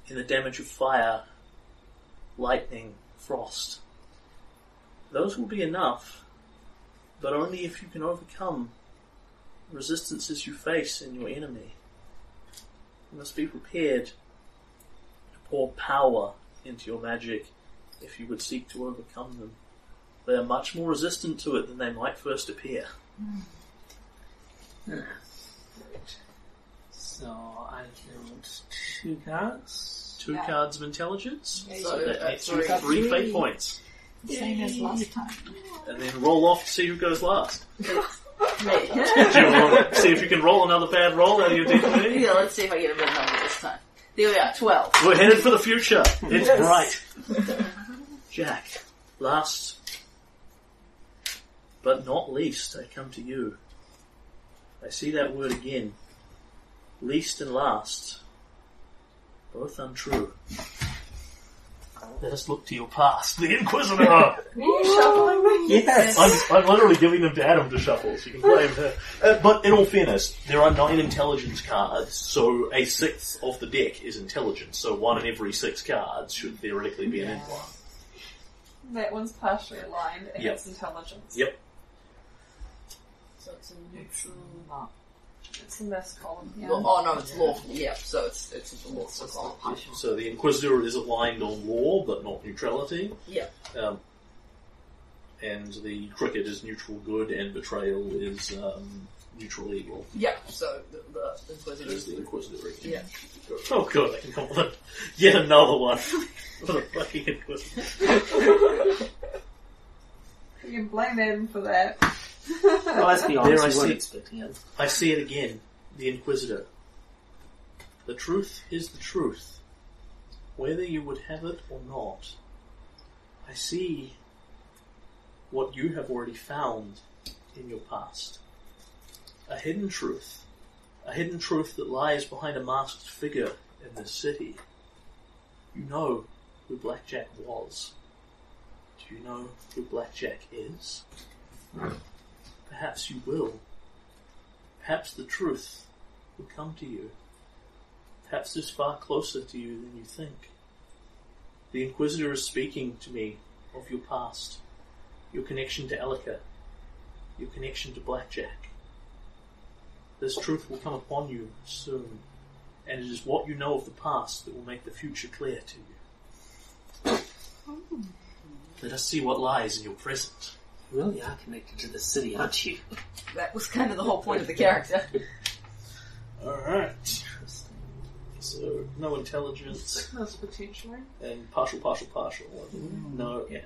in the damage of fire, lightning, frost. Those will be enough, but only if you can overcome resistances you face in your enemy. You must be prepared to pour power into your magic if you would seek to overcome them. They are much more resistant to it than they might first appear. Hmm. So I killed two cards. Two Yeah. cards of intelligence, Yeah, so so that that's you three. three fate points. Same as last time. And then roll off to see who goes last. [laughs] Me. Do you want to see if you can roll another bad roll out of your D20? yeah, let's see if I get a better number this time. There we are, 12. We're headed for the future. It's Yes. bright. [laughs] Jack, last but not least, I come to you. I see that word again. Least and last. Both untrue. Let us look to your past. The Inquisitor! [laughs] Shuffling me? Yes. I'm, I'm literally giving them to Adam to shuffle, so you can blame her. Uh, but in all fairness, there are nine intelligence cards, so a sixth of the deck is intelligence, so one in every six cards should theoretically be an in one. That one's partially aligned and Yep. it's intelligence. Yep. So it's a neutral. Not. It's in this column. Yeah. Well, oh no, it's lawful. Yeah, so it's it's the lawful column. So the Inquisitor is aligned on law, but not neutrality. Yeah. Um, and the Cricket is neutral good, and Betrayal is um, neutral evil. Yeah. So the, the Inquisitor Is is the Inquisitor again. yeah. Oh god, I can compliment yet another one. [laughs] what a fucking Inquisitor. You can blame Adam for that. Well, let's be There I see. expecting it. I see it again. The Inquisitor. The truth is the truth, whether you would have it or not. I see what you have already found in your past. A hidden truth. A hidden truth that lies behind a masked figure in this city. You know who Blackjack was. Do you know who Blackjack is? Perhaps you will. Perhaps the truth will come to you. Perhaps it's far closer to you than you think. The Inquisitor is speaking to me of your past, your connection to Elika, your connection to Blackjack. This truth will come upon you soon, and it is what you know of the past that will make the future clear to you. Let us see what lies in your present. You really are connected to the city, aren't you? [laughs] That was kind of the whole point of the character. [laughs] Alright. So, no intelligence Sickness potentially. and partial, partial, partial. Mm. No, yeah.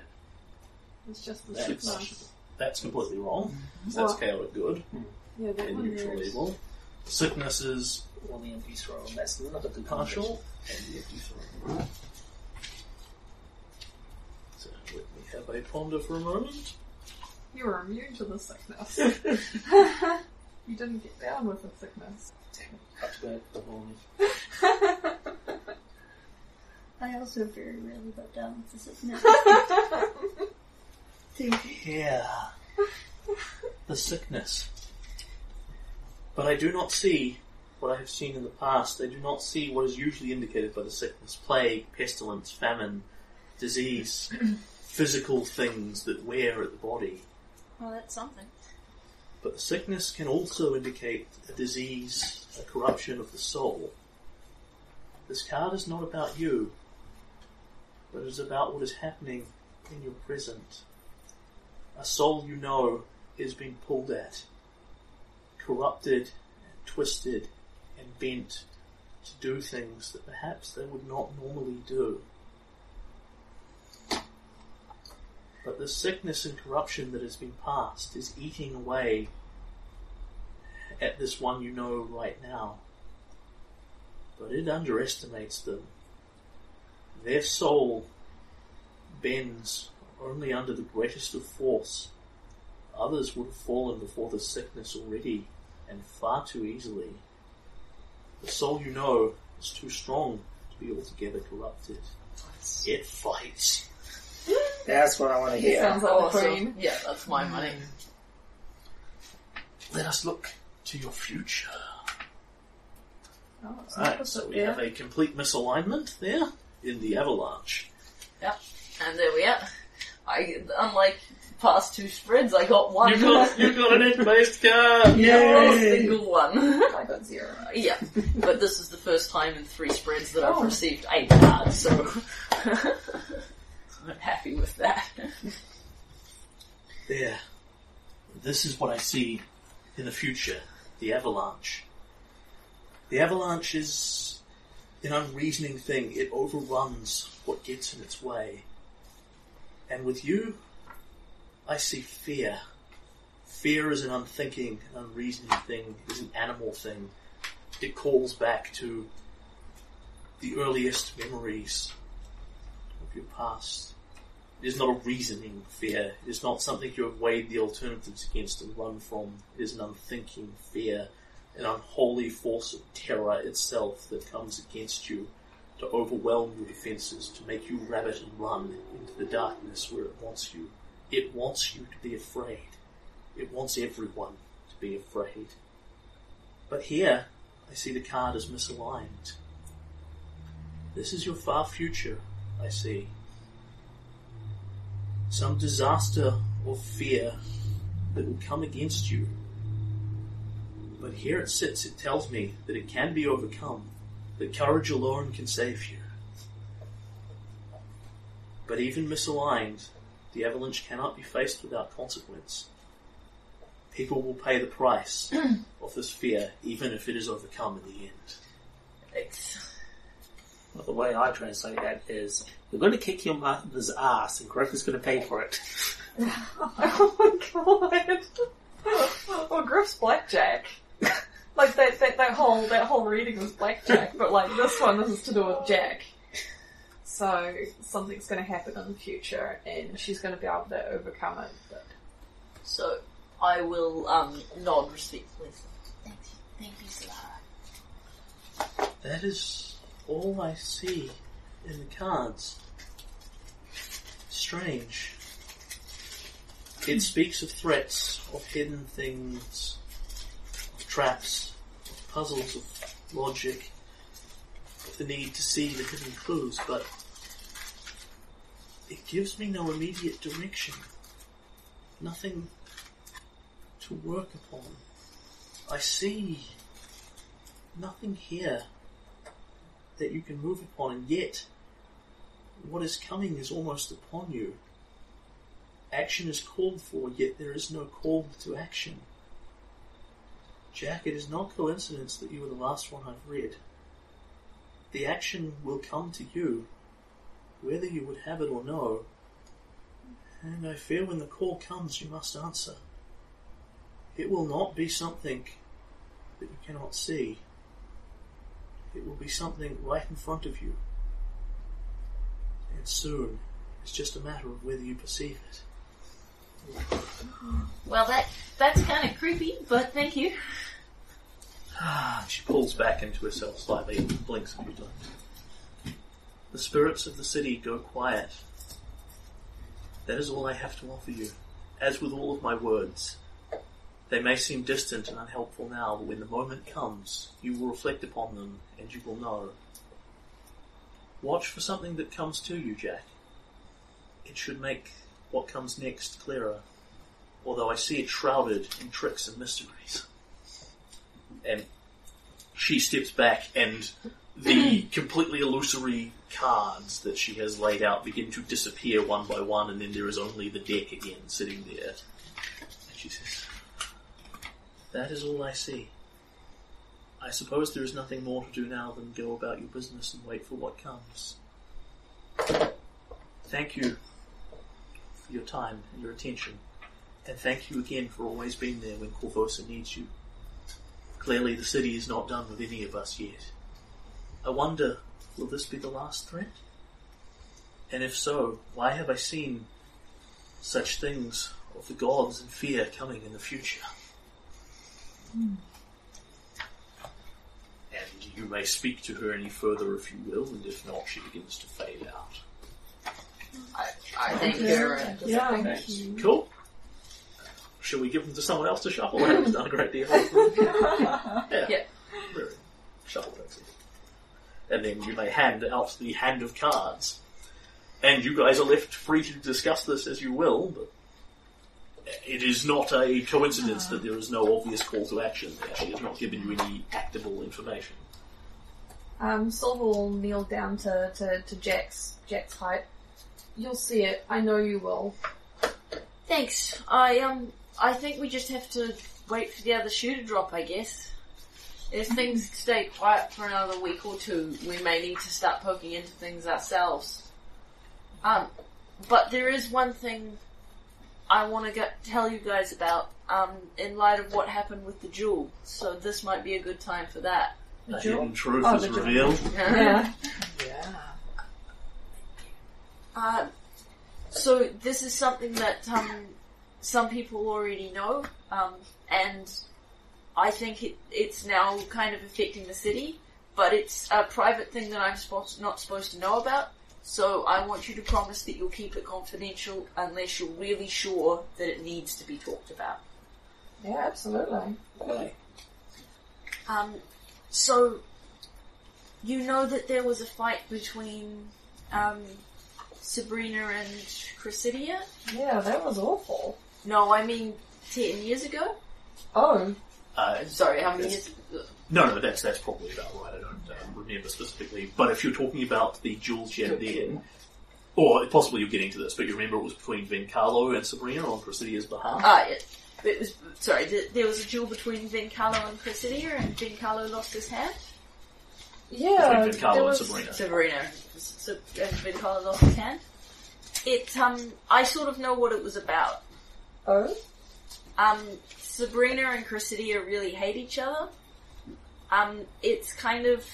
It's just the That's, that's completely wrong. So that's chaotic good mm. Yeah, that and one neutral there is. evil. Sickness is Well, the empty throw, and that's not a good partial and the empty throw. So let me have a ponder for a moment. You were immune to the sickness. [laughs] [laughs] you didn't get down with the sickness. Cut to back the morning. [laughs] I also very rarely got down with the sickness. See, Yeah. The sickness. But I do not see what I have seen in the past. I do not see what is usually indicated by the sickness. Plague, pestilence, famine, disease, [clears throat] physical things that wear at the body. Well, that's something. But the sickness can also indicate a disease, a corruption of the soul. This card is not about you, but it is about what is happening in your present. A soul you know is being pulled at, corrupted, and twisted, and bent to do things that perhaps they would not normally do. But the sickness and corruption that has been passed is eating away at this one you know right now. But it underestimates them. Their soul bends only under the greatest of force. Others would have fallen before the sickness already, and far too easily. The soul you know is too strong to be altogether corrupted. It fights. [laughs] That's what I want to hear. Sounds like the queen. Yeah, that's my money. Hmm. Let us look to your future. Oh, it's not Right, the so we yeah. have a complete misalignment there in the avalanche. Yep. And there we are. I, unlike past two spreads, I got one. You got you [laughs] got an int-based card. No single one. I got zero. yeah, but this is the first time in three spreads that I've Oh. received eight cards, so [laughs] I'm happy with that. There. This is what I see in the future. The avalanche. The avalanche is an unreasoning thing. It overruns what gets in its way. And with you, I see fear. Fear is an unthinking, unreasoning thing, is an animal thing. It calls back to the earliest memories of your past. It is not a reasoning fear. It is not something you have weighed the alternatives against and run from. It is an unthinking fear, an unholy force of terror itself that comes against you to overwhelm your defenses, to make you rabbit and run into the darkness where it wants you. It wants you to be afraid. It wants everyone to be afraid. But here, I see the card as misaligned. This is your far future, I see some disaster or fear that will come against you. But here it sits, it tells me that it can be overcome, that courage alone can save you. But even misaligned, the avalanche cannot be faced without consequence. People will pay the price [clears throat] of this fear, even if it is overcome in the end. It's- Well, the way I translate that is, you're going to kick your mother's ass, and Griff is going to pay for it. [laughs] Oh my god. Well, Griff's blackjack. Like that, that, that whole that whole reading was blackjack, but like this one, this is to do with Jack. So so something's going to happen in the future, and she's going to be able to overcome it. But So I will um, nod respectfully. Thank you, thank you, Zellara. That is all I see in the cards. Strange. It [laughs] speaks of threats, of hidden things, of traps, of puzzles, of logic, of the need to see the hidden clues, but it gives me no immediate direction. Nothing to work upon. I see nothing here that you can move upon, and yet what is coming is almost upon you. Action is called for, yet there is no call to action. Jack, it is not coincidence that you were the last one I've read. The action will come to you, whether you would have it or no, and I fear when the call comes you must answer. It will not be something that you cannot see. It will be something right in front of you. And soon, it's just a matter of whether you perceive it. Well, that that's kind of creepy, but thank you. [sighs] She pulls back into herself slightly and blinks a few times. The spirits of the city go quiet. That is all I have to offer you. As with all of my words, they may seem distant and unhelpful now, but when the moment comes, you will reflect upon them and you will know. Watch for something that comes to you, Jack. It should make what comes next clearer, although I see it shrouded in tricks and mysteries. And she steps back and the completely illusory cards that she has laid out begin to disappear one by one and then there is only the deck again sitting there. And she says, That is all I see. I suppose there is nothing more to do now than go about your business and wait for what comes. Thank you for your time and your attention. And thank you again for always being there when Korvosa needs you. Clearly the city is not done with any of us yet. I wonder, will this be the last threat? And if so, why have I seen such things of the gods and fear coming in the future? Hmm. And you may speak to her any further if you will, and if not, she begins to fade out. I, I thank her. and- uh, yeah, Thank you. Cool. Shall we give them to someone else to shuffle? We've done a great deal. [laughs] yeah. Yeah. Really. Shuffle that's it. And then you may hand out the hand of cards. And you guys are left free to discuss this as you will, but it is not a coincidence that there is no obvious call to action there. She has not given you any actable information. Um, Silver will kneel down to, to, to Jack's Jack's height. You'll see it. I know you will. Thanks. I um, I think we just have to wait for the other shoe to drop. I guess. If things stay quiet for another week or two, we may need to start poking into things ourselves. Um, but there is one thing I want to tell you guys about. Um, in light of what happened with the jewel, so this might be a good time for that. The jewel? hidden truth Oh, is the jewel. revealed. [laughs] Yeah. Yeah. Uh, so this is something that um, some people already know, um, and I think it, it's now kind of affecting the city. But it's a private thing that I'm supposed not supposed to know about. So I want you to promise that you'll keep it confidential unless you're really sure that it needs to be talked about. Yeah, absolutely. Um, so you know that there was a fight between um, Sabrina and Chrysidia? Yeah, that was awful. No, I mean ten years ago. Oh, Uh, Sorry, how many Yes. years? No, no, that's that's probably about right. I don't um, remember specifically. But if you're talking about the jewel she had then, or possibly you're getting to this, but you remember it was between Vencarlo and Sabrina on Presidia's behalf. Ah, yeah. It was sorry. th- There was a duel between Vencarlo and Chrysidia, and Vencarlo lost his hand. yeah. between Vencarlo there and was, Sabrina. Sabrina, so, and Vencarlo lost his hand. It um, I sort of know what it was about. Oh, Um, Sabrina and Chrysidia really hate each other. Um, it's kind of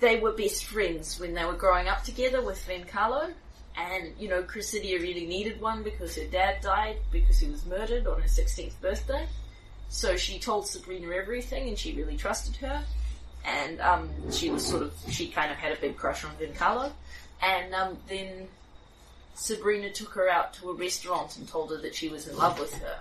they were best friends when they were growing up together with Vencarlo. And, you know, Cressidia really needed one because her dad died because he was murdered on her 16th birthday. So she told Sabrina everything and she really trusted her. And, um, she was sort of, she kind of had a big crush on Vencarlo. And, um, then Sabrina took her out to a restaurant and told her that she was in love with her.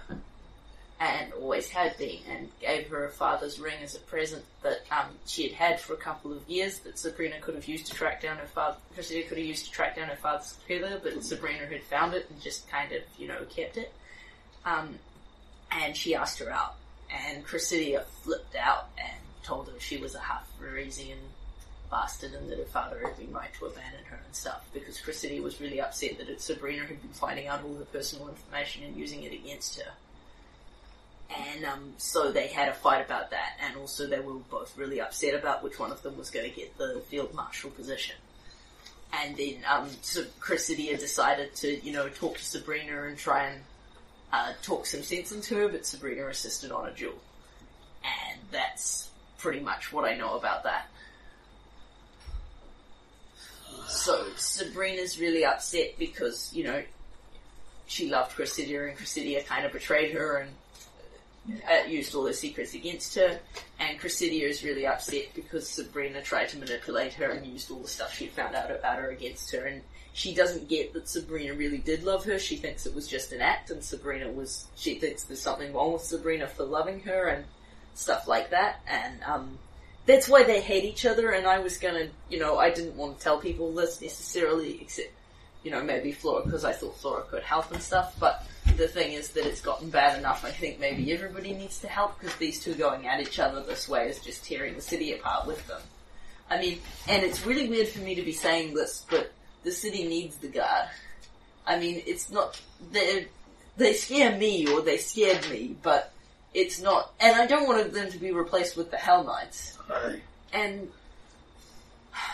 And always had been, and gave her her father's ring as a present that um, she had had for a couple of years that Sabrina could have used to track down her father. Cressida could have used to track down her father's killer, but Sabrina had found it and just kind of, you know, kept it. Um, and she asked her out, and Cressidia flipped out and told her she was a half Varisian bastard and that her father had been right to abandon her and stuff because Cressidia was really upset that it, Sabrina had been finding out all her personal information and using it against her. And um, so they had a fight about that, and also they were both really upset about which one of them was going to get the field marshal position. And then um, so Cressidia decided to, you know, talk to Sabrina and try and uh, talk some sense into her, but Sabrina insisted on a duel. And that's pretty much what I know about that. So Sabrina's really upset because, you know, she loved Cressidia and Cressidia kind of betrayed her and uh, used all her secrets against her. And Cressidia is really upset because Sabrina tried to manipulate her and used all the stuff she found out about her against her. And she doesn't get that Sabrina really did love her. She thinks it was just an act and Sabrina was, she thinks there's something wrong with Sabrina for loving her and stuff like that. And, um, that's why they hate each other and I was gonna, you know, I didn't want to tell people this necessarily except, you know, maybe Flora because I thought Flora could help and stuff, but the thing is that it's gotten bad enough. I think maybe everybody needs to help because these two going at each other this way is just tearing the city apart with them. I mean, and it's really weird for me to be saying this, but the city needs the guard. I mean, it's not, they they scare me or they scared me, but it's not, and I don't want them to be replaced with the Hell Knights. And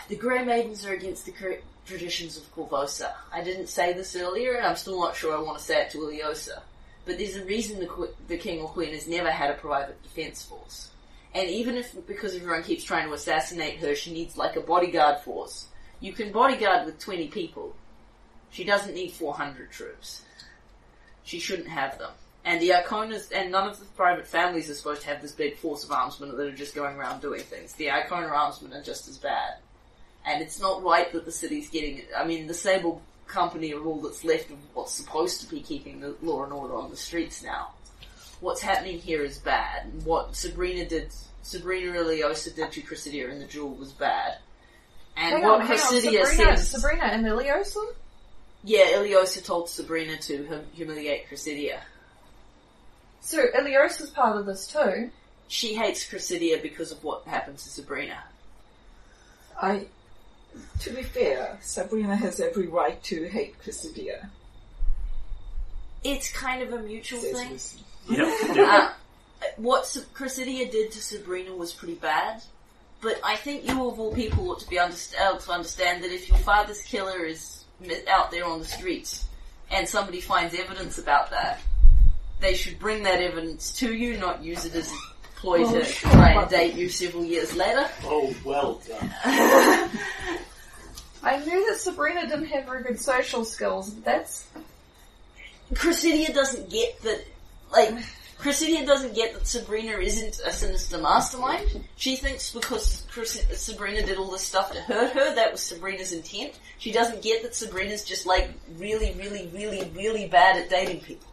the Grey Maidens are against the traditions of Korvosa. I didn't say this earlier, and I'm still not sure I want to say it to Ileosa. But there's a reason the, qu- the king or queen has never had a private defense force. And even if, because everyone keeps trying to assassinate her, she needs like a bodyguard force. You can bodyguard with 20 people. She doesn't need 400 troops. She shouldn't have them. And the Arkonas, and none of the private families are supposed to have this big force of armsmen that are just going around doing things. The Arkona armsmen are just as bad. And it's not right that the city's getting, I mean, the Sable Company are all that's left of what's supposed to be keeping the law and order on the streets now. What's happening here is bad. What Sabrina did, Sabrina Ileosa did to Cressidia in the duel was bad. And Hang what on. Cressidia Sabrina, says, Sabrina and Ileosa? yeah, Ileosa told Sabrina to hum- humiliate Cressidia. So Ileosa's part of this too. She hates Cressidia because of what happened to Sabrina. I, to be fair, Sabrina has every right to hate Cressidia. It's kind of a mutual says thing. Lucy. Yeah, [laughs] yeah. Uh, what Sa- Cressidia did to Sabrina was pretty bad, but I think you of all people ought to be underst- able to understand that if your father's killer is out there on the streets and somebody finds evidence about that, they should bring that evidence to you, not use it as a ploy Oh, to sure, try and date you several years later. Oh, well done. [laughs] I knew that Sabrina didn't have very good social skills, but that's Cressidia doesn't get that, like, Cressidia doesn't get that Sabrina isn't a sinister mastermind. She thinks because Chris- Sabrina did all this stuff to hurt her, that was Sabrina's intent. She doesn't get that Sabrina's just like really, really, really, really bad at dating people.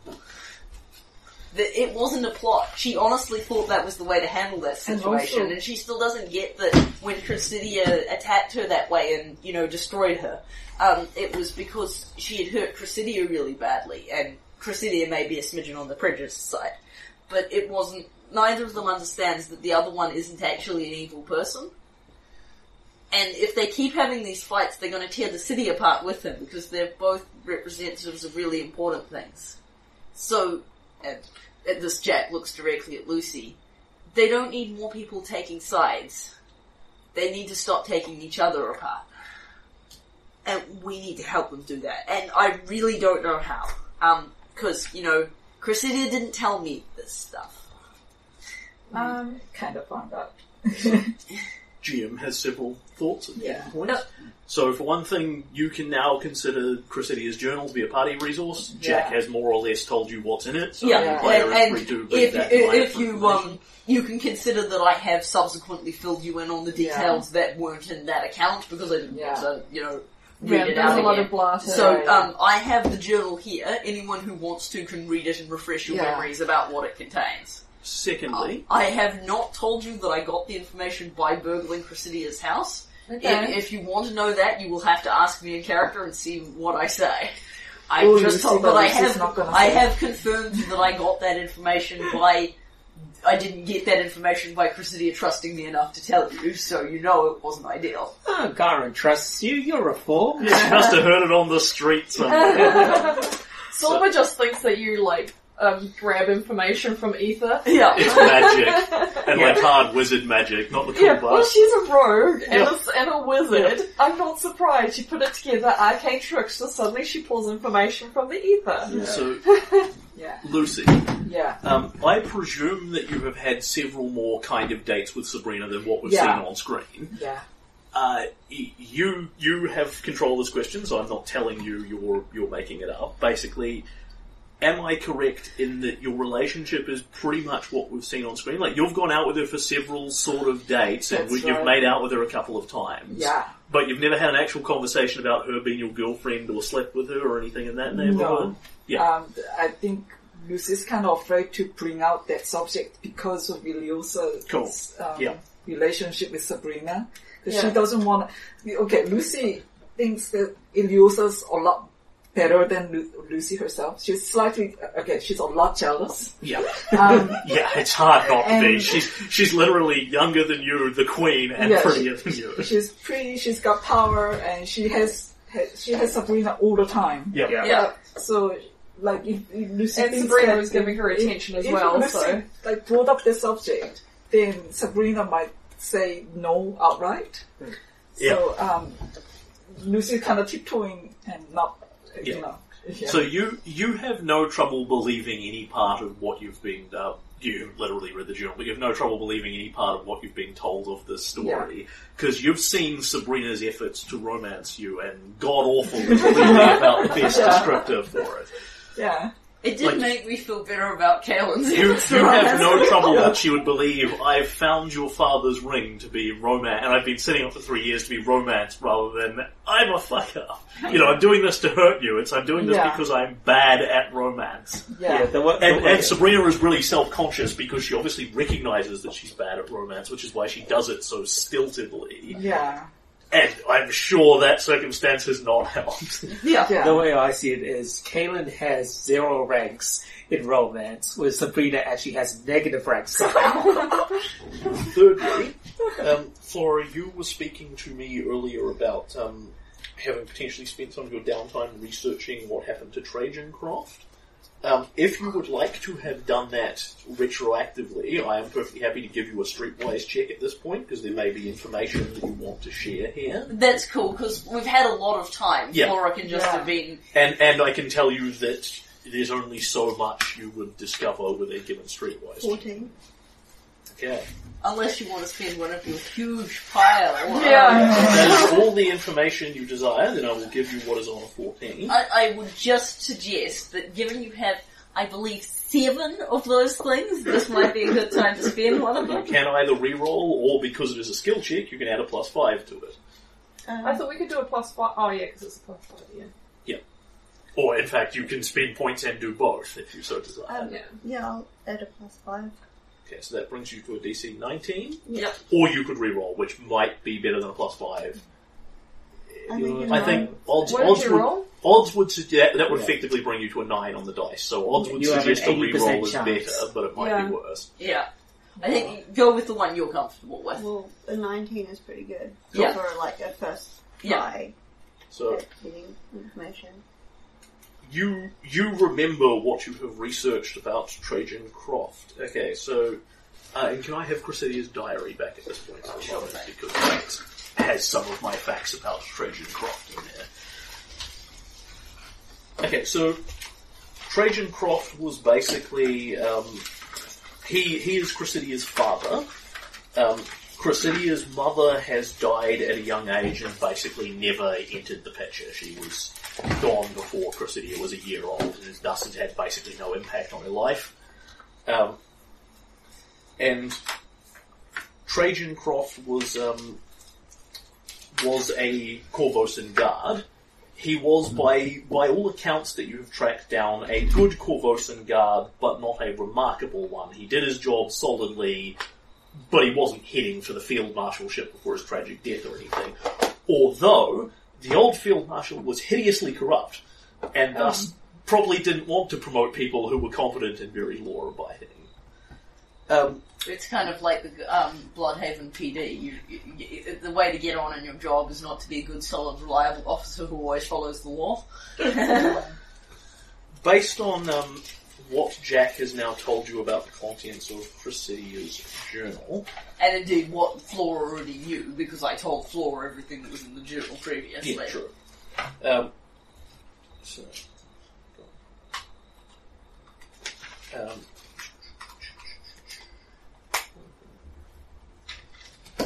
That it wasn't a plot. She honestly thought that was the way to handle that And situation, also- and she still doesn't get that when Cressidia attacked her that way and, you know, destroyed her, um, it was because she had hurt Cressidia really badly, and Cressidia may be a smidgen on the prejudice side. But it wasn't, neither of them understands that the other one isn't actually an evil person. And if they keep having these fights, they're going to tear the city apart with them because they're both representatives of really important things. So, and, and this Jack looks directly at Lucy. They don't need more people taking sides. They need to stop taking each other apart. And we need to help them do that. And I really don't know how. Um, cause, you know, Cressidia didn't tell me this stuff. um Kind of found out. [laughs] GM has several thoughts and Yeah. points. So, for one thing, you can now consider Chrysitia's journal to be a party resource. Jack Yeah. has more or less told you what's in it, so Yeah, the player and, and free to read if, that if, if you information. um, you can consider that I have subsequently filled you in on the details that weren't in that account because I didn't Yeah. want to, you know, Yeah, read it there's out a lot of blatter. So Yeah, yeah. um, I have the journal here. Anyone who wants to can read it and refresh your Yeah. memories about what it contains. Secondly, I have not told you that I got the information by burgling Chrysitia's house. Okay. If, if you want to know that, you will have to ask me in character and see what I say. Oh, I Oh, just told see, that but I have not I have confirmed that I got that information by. I didn't get that information by Chrysidia trusting me enough to tell you, so you know it wasn't ideal. Oh, Garen trusts you. You're a fool. you must have heard it on the street somewhere. [laughs] Silver just thinks that you like um, grab information from ether. Yeah. it's magic. [laughs] And like hard wizard magic, not the cool Yeah, well, she's a rogue and, Yeah. a, and a wizard. I'm not surprised. She put it together, arcane tricks, so suddenly she pulls information from the ether. So, [laughs] Yeah. Lucy, Yeah. um, I presume that you have had several more kind of dates with Sabrina than what we've Yeah. seen on screen. Yeah. Uh, you you have control of this question, so I'm not telling you you're you're making it up. Basically, am I correct in that your relationship is pretty much what we've seen on screen? Like you've gone out with her for several sort of dates, and That's you've right. made out with her a couple of times. Yeah. But you've never had an actual conversation about her being your girlfriend or slept with her or anything in that neighborhood. Yeah. Um, I think Lucy's kind of afraid to bring out that subject because of Ileosa's Cool. um, Yeah. relationship with Sabrina. Because Yeah. she doesn't want. Okay, Lucy thinks that Ileosa's a lot better than Lu- Lucy herself. She's slightly okay. She's a lot jealous. Yeah. Um, [laughs] Yeah, it's hard not to be. She's she's literally younger than you, the queen, and Yeah, prettier than you. [laughs] she's pretty. She's got power, and she has, has she has Sabrina all the time. Yeah. Yeah. So, like, if, if Lucy And Sabrina was giving her if- attention as if well, Lucy, so- like brought up the subject, then Sabrina might say no outright. Yeah. So, um, Lucy's kind of tiptoeing and not, Yeah. Yeah. [laughs] So you you have no trouble believing any part of what you've been. Uh, you literally read the journal, but you have no trouble believing any part of what you've been told of this story because you've seen Sabrina's efforts to romance you, and god awful is really about the best [laughs] Yeah. descriptor for it. yeah. It did Like- make me feel better about Kalen's You, you have no trouble that she would believe I've found your father's ring to be romance, and I've been setting up for three years to be romance rather than I'm a fucker. You know, I'm doing this to hurt you. It's I'm doing this Yeah. because I'm bad at romance. Yeah. the, the And, and Sabrina is really self-conscious because she obviously recognizes that she's bad at romance, which is why she does it so stiltedly. Yeah. And I'm sure that circumstance has not helped. Yeah. [laughs] Yeah. The way I see it is, Kaylin has zero ranks in romance, whereas Sabrina actually has negative ranks. [laughs] Thirdly, um, Flora, you were speaking to me earlier about um, having potentially spent some of your downtime researching what happened to Trajan Kroft. Um, if you would like to have done that retroactively, I am perfectly happy to give you a streetwise check at this point because there may be information that you want to share here. That's cool because we've had a lot of time. Yeah. Flora can just Yeah. have been. And and I can tell you that there's only so much you would discover with a given streetwise. check. 14. Okay. Unless you want to spend one of your huge pile. Yeah. That is all the information you desire, then I will give you what is on a 14. I, I would just suggest that given you have, I believe, seven of those things, this might be a good time to spend one of them. You them. can either re-roll, or because it is a skill check, you can add a plus 5 to it. I thought we could do a plus five. Oh yeah, because it's a plus five. Yeah. Or, in fact, you can spend points and do both if you so desire. Um, Yeah. yeah, I'll add a plus 5. Okay, so that brings you to a DC 19. Yep. Or you could re-roll, which might be better than a plus 5. I think, a I think odds, What did odds you would, roll? odds would suggest, that would Yeah. effectively bring you to a 9 on the dice, so odds would You have suggest an a re-roll 80% is chance. better, but it might Yeah. be worse. Yeah. I think go with the one you're comfortable with. Well, a 19 is pretty good. Yeah. For like a first Yeah. try So, at getting information. You you remember what you have researched about Trajan Kroft. Okay, so uh, and can I have Chrysalia's diary back at this point a moment because that has some of my facts about Trajan Kroft in there. Okay, so Trajan Kroft was basically um, he he is Chrysalia's father. Um, mother has died at a young age and basically never entered the picture. She was gone before Chrysidia was a year old, and thus has had basically no impact on her life. Um, and Trajan Kroft was um, was a Korvosan guard. He was, by by all accounts that you have tracked down, a good Korvosan guard, but not a remarkable one. He did his job solidly, but he wasn't heading for the field marshalship before his tragic death or anything. Although the old field marshal was hideously corrupt, and thus probably didn't want to promote people who were competent and very law abiding. Um, It's kind of like the um, Bloodhaven PD. You, you, you, the way to get on in your job is not to be a good, solid, reliable officer who always follows the law. [laughs] based on um, what Jack has now told you about the contents of Chrysilia's journal, and indeed, what Flora already knew, because I told Flora everything that was in the journal previously. Yeah, true. Um, so, um, uh,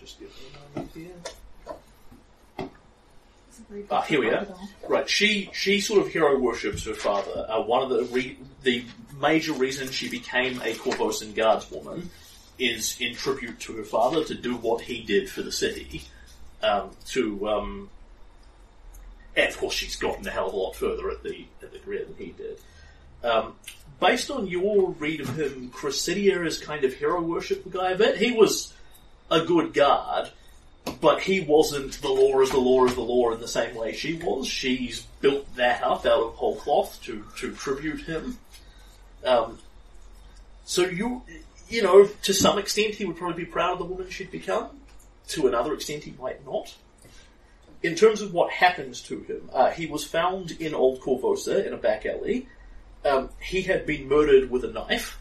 just give me a moment here. Ah, here we are. Right, she she sort of hero worships her father. Uh, one of the re- the major reasons she became a Korvosan guardswoman is in tribute to her father to do what he did for the city. Um, to um, and of course she's gotten a hell of a lot further at the at the career than he did. Um, based on your read of him, Chrysidia is kind of hero worship the guy a bit. He was a good guard, but he wasn't the law is the law is the law in the same way she was. She's built that up out of whole cloth to, to tribute him. Um, so you, you know, to some extent he would probably be proud of the woman she'd become. To another extent he might not. In terms of what happened to him, uh, he was found in Old Korvosa in a back alley. Um, he had been murdered with a knife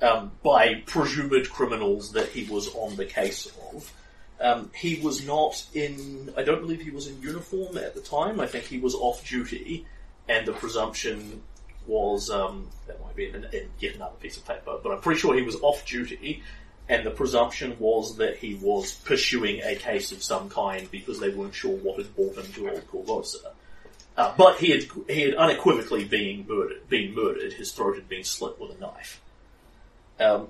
um, by presumed criminals that he was on the case of. Um, he was not in, I don't believe he was in uniform at the time. I think he was off duty, and the presumption was, um, that might be in, in yet another piece of paper, but I'm pretty sure he was off duty, and the presumption was that he was pursuing a case of some kind because they weren't sure what had brought him to Old Korvosa. Uh, but he had, he had unequivocally been murdered, been murdered, his throat had been slit with a knife. Um,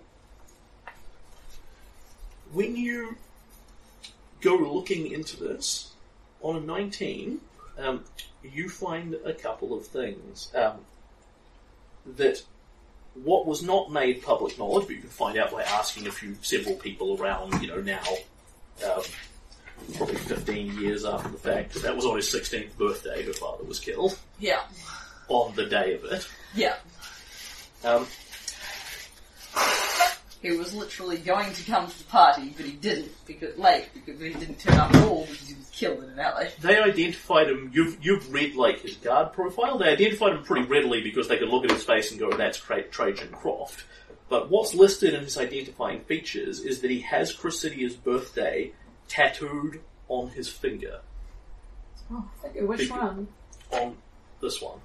when you go looking into this, on a 19, um, you find a couple of things. Um, that what was not made public knowledge, but you can find out by asking a few, several people around, you know, now, um, probably 15 years after the fact. That was on his 16th birthday, her father was killed, Yeah, on the day of it. yeah. Um, He was literally going to come to the party, but he didn't because late because he didn't turn up at all because he was killed in an alley. they identified him. You've you've read like his guard profile. They identified him pretty readily because they could look at his face and go, "That's Tra- Trajan Kroft." But what's listed in his identifying features is that he has Chrysidia's birthday tattooed on his finger. Okay, which Big- one? on this one.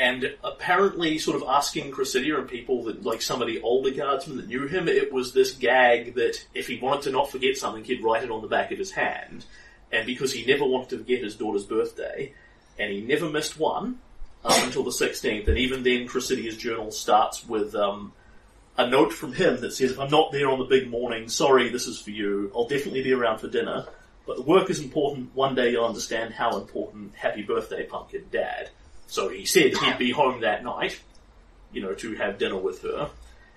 And apparently, sort of asking Chrysidia and people that, like some of the older guardsmen that knew him, it was this gag that if he wanted to not forget something, he'd write it on the back of his hand. And because he never wanted to forget his daughter's birthday, and he never missed one up until the 16th, and even then, Chrysidia's journal starts with um, a note from him that says, If I'm not there on the big morning, sorry, this is for you. I'll definitely be around for dinner. But the work is important. One day you'll understand how important. Happy birthday, pumpkin dad. So he said he'd be home that night, you know, to have dinner with her.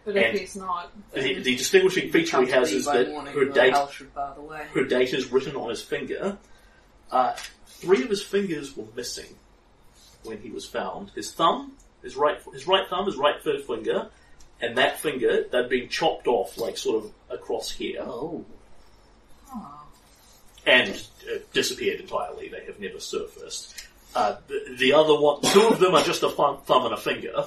But if And- he's not, The, the distinguishing feature he has is that morning, her date, house the way. her date is written on his finger. Uh, three of his fingers were missing when he was found. His thumb, his right, his right thumb, his right third finger, and that finger they'd been chopped off, like sort of across here. Oh. and uh, disappeared entirely. They have never surfaced. Uh, the, the other one, two of them are just a thumb, thumb and a finger.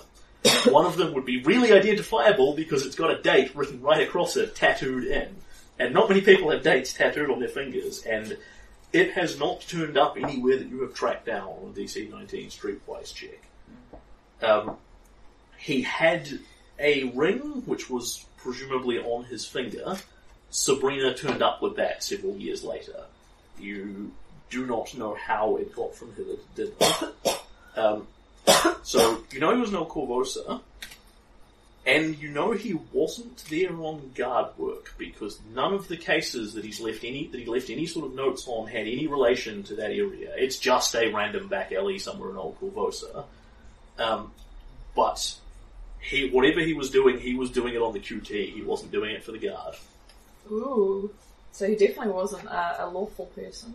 One of them would be really identifiable because it's got a date written right across it, tattooed in. And not many people have dates tattooed on their fingers, and it has not turned up anywhere that you have tracked down on a DC 19 Streetwise check. Um, he had a ring, which was presumably on his finger. Sabrina turned up with that several years later. You do not know how it got from her to did. [coughs] Um, so you know he was no Korvosa, and you know he wasn't there on guard work because none of the cases that he's left any that he left any sort of notes on had any relation to that area. It's just a random back alley somewhere in Old Korvosa. Um, but he, whatever he was doing, he was doing it on the QT. He wasn't doing it for the guard. Ooh. So he definitely wasn't a, a lawful person.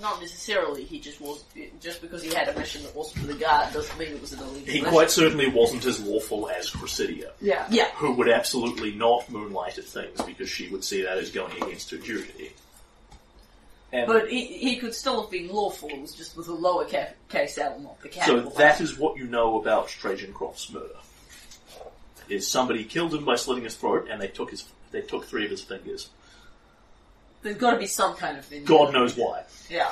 Not necessarily. He just was just because he had a mission that wasn't for the guard doesn't mean it was an illegal He mission. quite certainly wasn't as lawful as Cressidia, Yeah. yeah. who would absolutely not moonlight at things because she would see that as going against her duty. And But he, he could still have been lawful. It was just with a lower ca- case L, not the capital. so that is what you know about Trajan Kroft's murder. Is somebody killed him by slitting his throat, and they took his they took three of his fingers. There's got to be some kind of thing. God knows why. Yeah.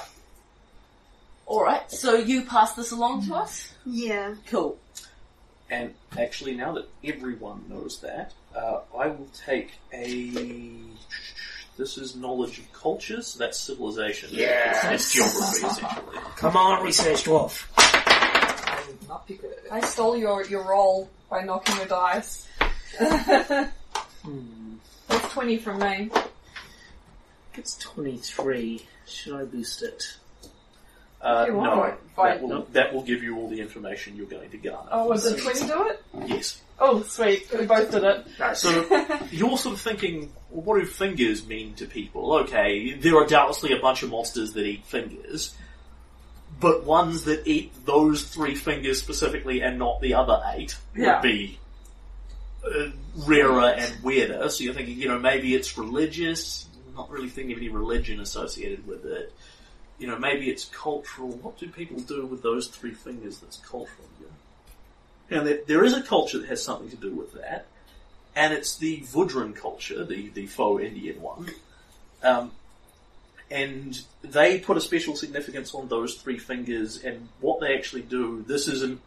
All right. So you pass this along to us. Yeah. Cool. And actually, now that everyone knows that, uh, I will take a. This is knowledge of cultures, so that's civilization. Yes. It's geography, essentially. Come on, research dwarf. I would not pick it. I stole your, your roll by knocking your dice. Hmm. [laughs] That's 20 from me. It's 23. Should I boost it? Uh, no, fine. that will, that will give you all the information you're going to garner. Oh, was it 20 do it? Yes. Oh, sweet. We both did it. So you're sort of thinking, well, what do fingers mean to people? Okay, there are doubtlessly a bunch of monsters that eat fingers, but ones that eat those three fingers specifically and not the other eight Yeah. would be uh, rarer and weirder. So you're thinking, you know, maybe it's religious. Not really thinking of any religion associated with it. You know, maybe it's cultural. What do people do with those three fingers that's cultural? You know? Now, there, there is a culture that has something to do with that, and it's the Vudran culture, the, the faux Indian one. Um, and they put a special significance on those three fingers and what they actually do. This is an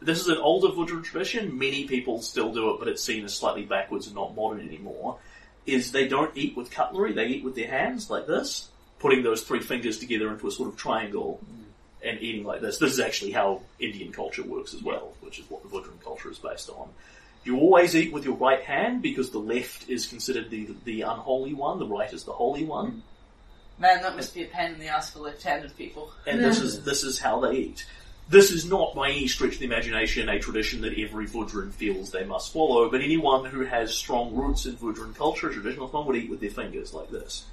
this is an older Vudran tradition. Many people still do it, but it's seen as slightly backwards and not modern anymore. Is they don't eat with cutlery; they eat with their hands, like this, putting those three fingers together into a sort of triangle mm. and eating like this. This is actually how Indian culture works as well, which is what the Vudran culture is based on. You always eat with your right hand because the left is considered the the unholy one, the right is the holy one, mm. Man, that must be a pain in the ass for left-handed people. and this [laughs] is this is how they eat. This is not by any stretch of the imagination a tradition that every Vudran feels they must follow, but anyone who has strong roots in Vudran culture, traditional one, would eat with their fingers like this.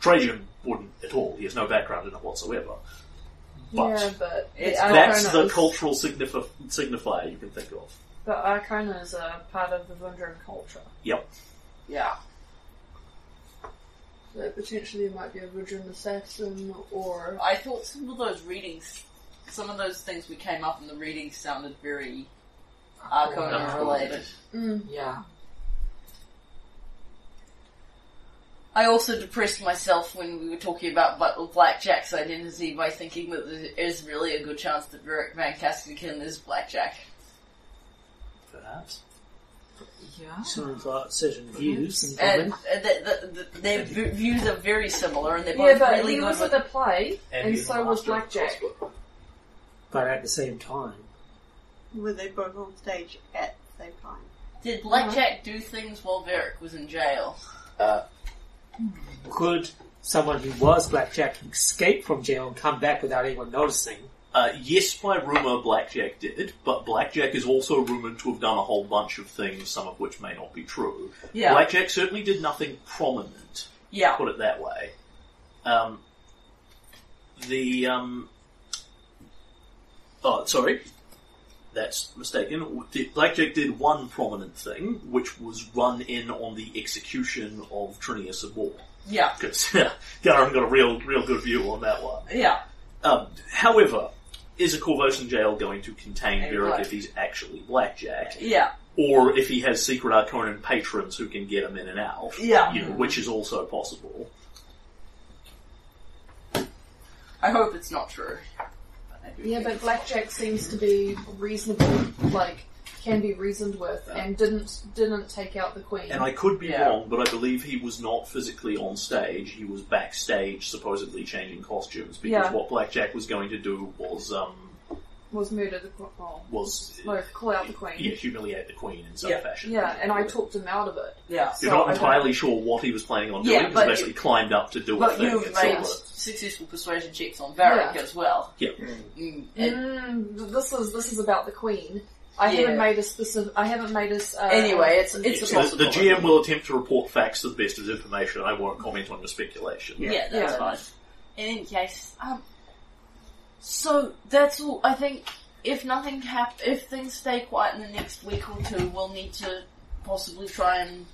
Trajan wouldn't at all. He has no background in it whatsoever. But yeah, but it's- the that's the Arkonas- cultural signif- signifier you can think of. The Arkonas are part of the Vudran culture. Yep. Yeah. So potentially it might be a Vudran assassin or I thought some of those readings, some of those things we came up in the reading sounded very Arkona related. Yeah. I also depressed myself when we were talking about But- Blackjack's identity by thinking that there is really a good chance that Varric Van Kastenkin is Blackjack. Perhaps. Yeah. Someone's got certain views in And common. uh, the, the, the, their v- views are very similar and they're both Yeah, but really he was at the play, and, he's so was master of Blackjack. Crossbow. But at the same time, Were they both on stage at the same time? Did Blackjack do things while Varric was in jail? Uh, could someone who was Blackjack escape from jail and come back without anyone noticing? uh, yes, by rumour, Blackjack did, but Blackjack is also rumoured to have done a whole bunch of things, some of which may not be true. Yeah. Blackjack certainly did nothing prominent, Yeah. put it that way. Um, the, um, oh, sorry. That's mistaken. Blackjack did one prominent thing, which was run in on the execution of Trinia Sabor. Yeah. Because [laughs] Garum got a real, real good view on that one. Yeah. Um, however, is a Korvosan jail going to contain Varric right. if he's actually Blackjack? Yeah. Or if he has secret Arkonan patrons who can get him in and out? Yeah. You know, which is also possible. I hope it's not true. But I do Yeah, but Blackjack seems to be reasonable. Like, can be reasoned with, and didn't didn't take out the queen. And I could be Yeah. wrong, but I believe he was not physically on stage. He was backstage, supposedly changing costumes because Yeah. what Blackjack was going to do was um was murder the queen. Oh, was no, call out the queen. yeah, humiliate the queen in some Yeah. fashion. Yeah, and I talked him out of it. Yeah. You're So not I entirely sure what he was planning on doing. Yeah, he but basically climbed up to do a But thing. you've and made so, uh, successful persuasion checks on Varric Yeah. as well. Yeah. Mm, and Mm, this is this is about the queen. I Yeah. haven't made a specific. I haven't made a. s- Uh, anyway, it's it's a so the, the possibility. GM will attempt to report facts to the best of his information. I won't comment on your speculation. Yeah, that's Yeah. fine. In any case, um, so that's all. I think if nothing hap- if things stay quiet in the next week or two, we'll need to possibly try and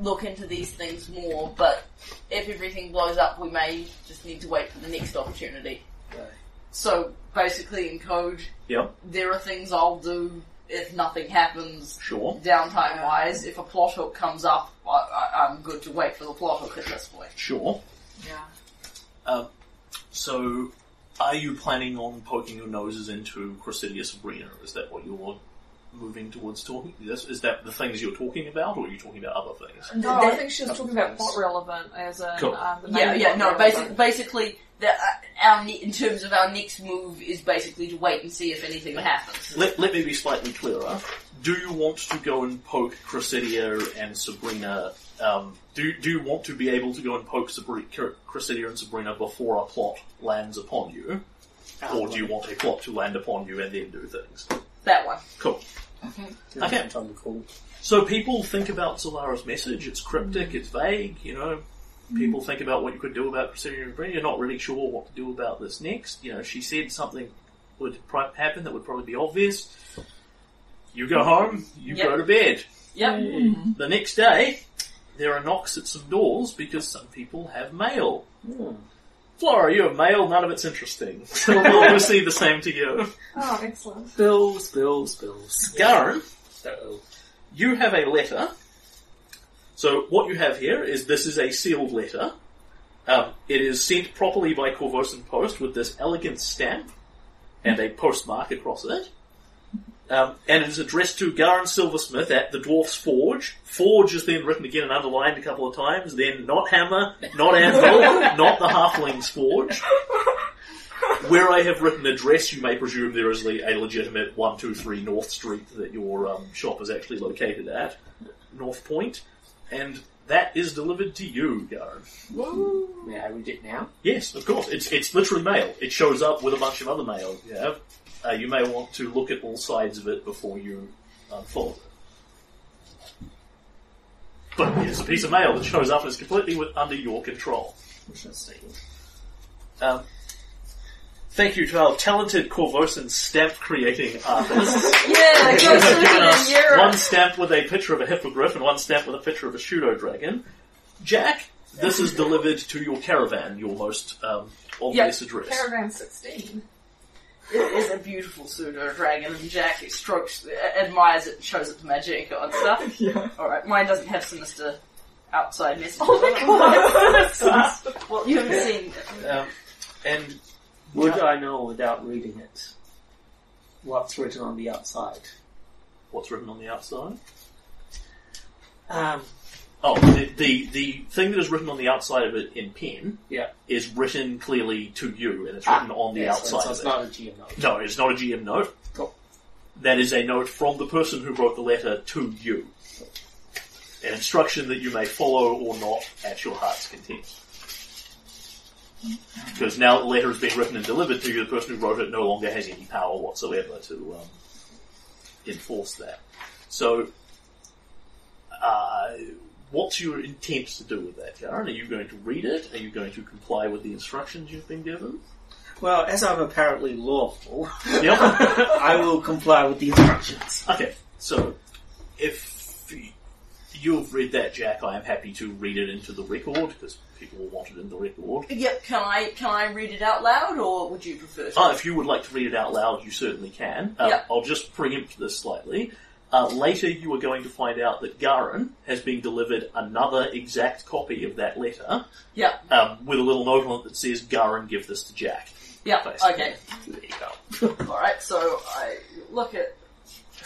look into these things more. But if everything blows up, we may just need to wait for the next opportunity. Right. So basically, in code, Yep, there are things I'll do if nothing happens sure. downtime wise. If a plot hook comes up, I, I, I'm good to wait for the plot hook at this point. Sure. Yeah. Um, so, are you planning on poking your noses into Chryssia Sabrina? Is that what you're moving towards talking? Is, is that the things you're talking about, or are you talking about other things? No, I think she was talking about plot relevant as in Cool. um, the Yeah, yeah, no, relevant. basic, basically, the, uh, our ne- in terms of our next move is basically to wait and see if anything happens. Let, let me be slightly clearer. Do you want to go and poke Chryssia and Sabrina? Um, do, do you want to be able to go and poke Sabri- Chr- and Sabrina before a plot lands upon you? Or do you want a plot to land upon you and then do things? That one. Cool. Okay. Time to call. So people think about Zellara's message. It's cryptic. It's vague. You know, people think about what you could do about Chryssia and Sabrina. You're not really sure what to do about this next. You know, she said something would pro- happen that would probably be obvious. You go home. You Yep. go to bed. Yep. The next day, there are knocks at some doors because some people have mail. Flora, you have mail. None of it's interesting. [laughs] So we'll receive the same to you. Oh, excellent. Bills, bills, bills. Garen, So, you have a letter. So what you have here is this is a sealed letter. Um, it is sent properly by Korvosan Post with this elegant stamp and a postmark across it. Um, and it is addressed to Garen Silversmith at the Dwarf's Forge. Forge is then written again and underlined a couple of times. Then not hammer, not anvil, [laughs] not the Halfling's Forge. Where I have written address, you may presume there is le- a legitimate 123 North Street that your um, shop is actually located at, North Point, and that is delivered to you, Garen. may I read it now? Yes, of course. It's it's literally mail. It shows up with a bunch of other mail you have. Uh, you may want to look at all sides of it before you unfold it. But it's a piece of mail that shows up and is completely with, under your control. Interesting. Um, thank you to our talented Korvosan stamp creating artists. [laughs] Yeah, who go have given us one stamp with a picture of a hippogriff and one stamp with a picture of a pseudo dragon. Jack, this is delivered to your caravan, your most um, obvious address. Caravan 16. It is a beautiful pseudo dragon, and Jack it strokes, admires it, and shows it to Magico and stuff. [laughs] Yeah. Alright, mine doesn't have sinister outside messages. Oh my god! [laughs] well, you haven't seen it. Um, and Would I know without reading it what's written on the outside? what's written on the outside? Um, Oh, the, the the thing that is written on the outside of it in pen yeah. is written clearly to you, and it's written on the outside So, of it's it. not a GM note. No, it's not a GM note. Cool. That is a note from the person who wrote the letter to you. An instruction that you may follow or not at your heart's content. Because now that the letter has been written and delivered to you, the person who wrote it no longer has any power whatsoever to um, enforce that. So, uh, what's your intent to do with that, Garen? Are you going to read it? Are you going to comply with the instructions you've been given? Well, as I'm apparently lawful, Yep. [laughs] I will comply with the instructions. Okay, so if you've read that, Jack, I am happy to read it into the record because people will want it in the record. Yep, can I can I read it out loud, or would you prefer to? Uh, if you would like to read it out loud, you certainly can. Uh, Yeah. I'll just preempt this slightly. Uh, later, you are going to find out that Garen has been delivered another exact copy of that letter Yep, um, with a little note on it that says, Garen, give this to Jack. yep, Basically. okay. There you go. [laughs] Alright, so I look at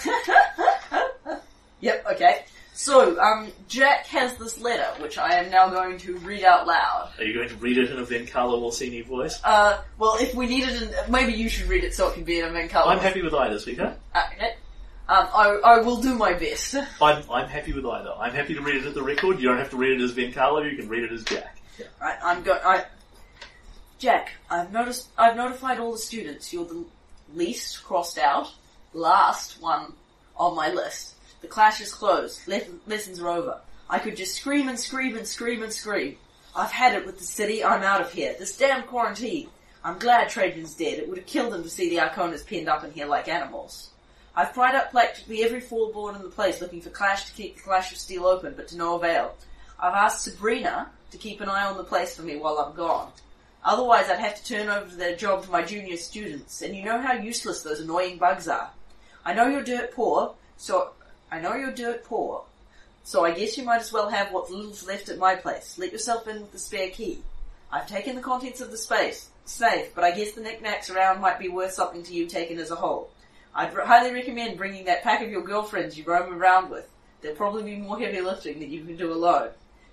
[laughs] Yep, okay. So, um, Jack has this letter, which I am now going to read out loud. Are you going to read it in a Vencarlo Orisini voice? Uh, well, if we need it in, maybe you should read it so it can be in a main colour. I'm happy with either, speaker. Okay. Um, I, I will do my best. I'm, I'm happy with either. I'm happy to read it at the record. You don't have to read it as Ben Carlo. you can read it as Jack. Right, I'm go- I, Jack, I've noticed, I've notified all the students you're the least crossed out, last one on my list. The clash is closed. Le- lessons are over. I could just scream and scream and scream and scream. I've had it with the city. I'm out of here. This damn quarantine. I'm glad Trajan's dead. It would have killed him to see the Arkonas pinned up in here like animals. I've pried up practically every forlorn in the place looking for Clash to keep the Clash of Steel open, but to no avail. I've asked Sabrina to keep an eye on the place for me while I'm gone. Otherwise, I'd have to turn over their job to my junior students, and you know how useless those annoying bugs are. I know you're dirt poor, so I know you're dirt poor, so I guess you might as well have what little's left at my place. Let yourself in with the spare key. I've taken the contents of the space safe, but I guess the knickknacks around might be worth something to you taken as a whole. I'd highly recommend bringing that pack of your girlfriends you roam around with. There'll probably be more heavy lifting than you can do alone.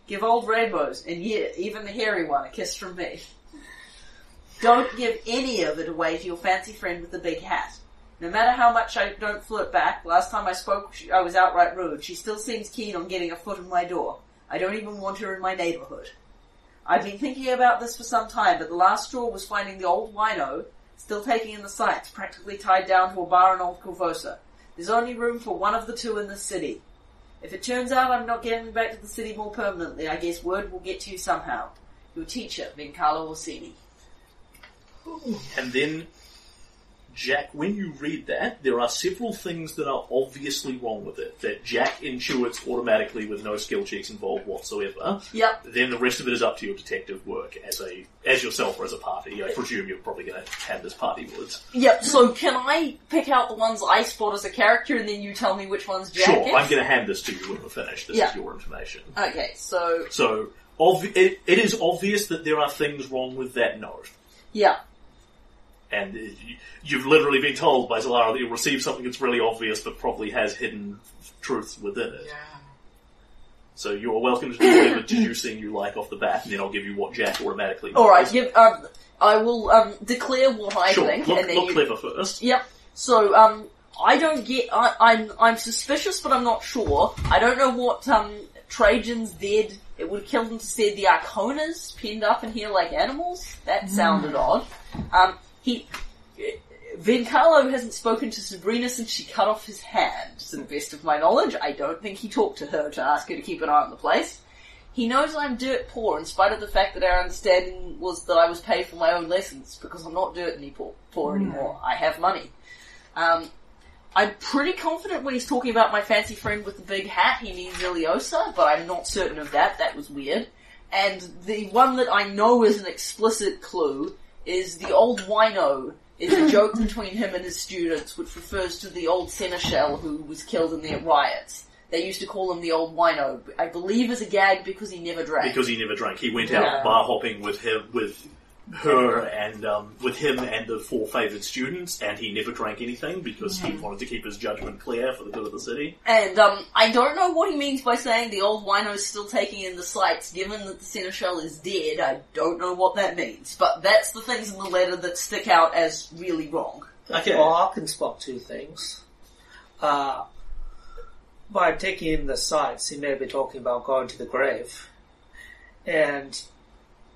Give old rainbows, and yeah, even the hairy one, a kiss from me. Don't give any of it away to your fancy friend with the big hat. No matter how much I don't flirt back, last time I spoke I was outright rude. She still seems keen on getting a foot in my door. I don't even want her in my neighborhood. I've been thinking about this for some time, but the last straw was finding the old wino still taking in the sights, practically tied down to a bar in Old Korvosa. There's only room for one of the two in the city. If it turns out I'm not getting back to the city more permanently, I guess word will get to you somehow. Your teacher, Vencarlo Orisini. And then, Jack, when you read that, there are several things that are obviously wrong with it, that Jack intuits automatically with no skill checks involved whatsoever. Yep. Then the rest of it is up to your detective work as a as yourself or as a party. I presume you're probably going to have this party woods. Yep, so can I pick out the ones I spot as a character and then you tell me which one's Jack Sure, is? I'm going to hand this to you when we're finished. This Yeah. is your information. Okay, so, So, obvi- it, it is obvious that there are things wrong with that note. yeah. And you- you've literally been told by Zellara that you'll receive something that's really obvious but probably has hidden truths within it. Yeah. So you are welcome to do whatever deducing you like off the bat, and then I'll give you what Jack automatically knows. Alright, give, um, I will, um, declare what I Sure, think look, and then look you... clever first. Yep. So, um, I don't get. I, I'm I'm suspicious, but I'm not sure. I don't know what um Trajan's dead. It would have killed him to see the Arkonas pinned up in here like animals. That sounded odd. He. Vencarlo hasn't spoken to Sabrina since she cut off his hand, to the best of my knowledge. I don't think he talked to her to ask her to keep an eye on the place. He knows I'm dirt poor in spite of the fact that our understanding was that I was paid for my own lessons because I'm not dirt any poor, poor anymore. I have money. Um, I'm pretty confident when he's talking about my fancy friend with the big hat, he means Ileosa, but I'm not certain of that. That was weird. And the one that I know is an explicit clue is the old wino is a joke [laughs] between him and his students, which refers to the old seneschal who was killed in their riots. They used to call him the old wino, I believe as a gag because he never drank. Because he never drank. He went out Yeah. bar hopping with him, with her and, um, with him and the four favoured students, and he never drank anything because he wanted to keep his judgment clear for the good of the city. And um, I don't know what he means by saying the old wino's still taking in the sights, given that the seneschal is dead. I don't know what that means, but that's the things in the letter that stick out as really wrong. Okay. Well, I can spot two things. Uh, by taking in the sights, he may be talking about going to the grave. And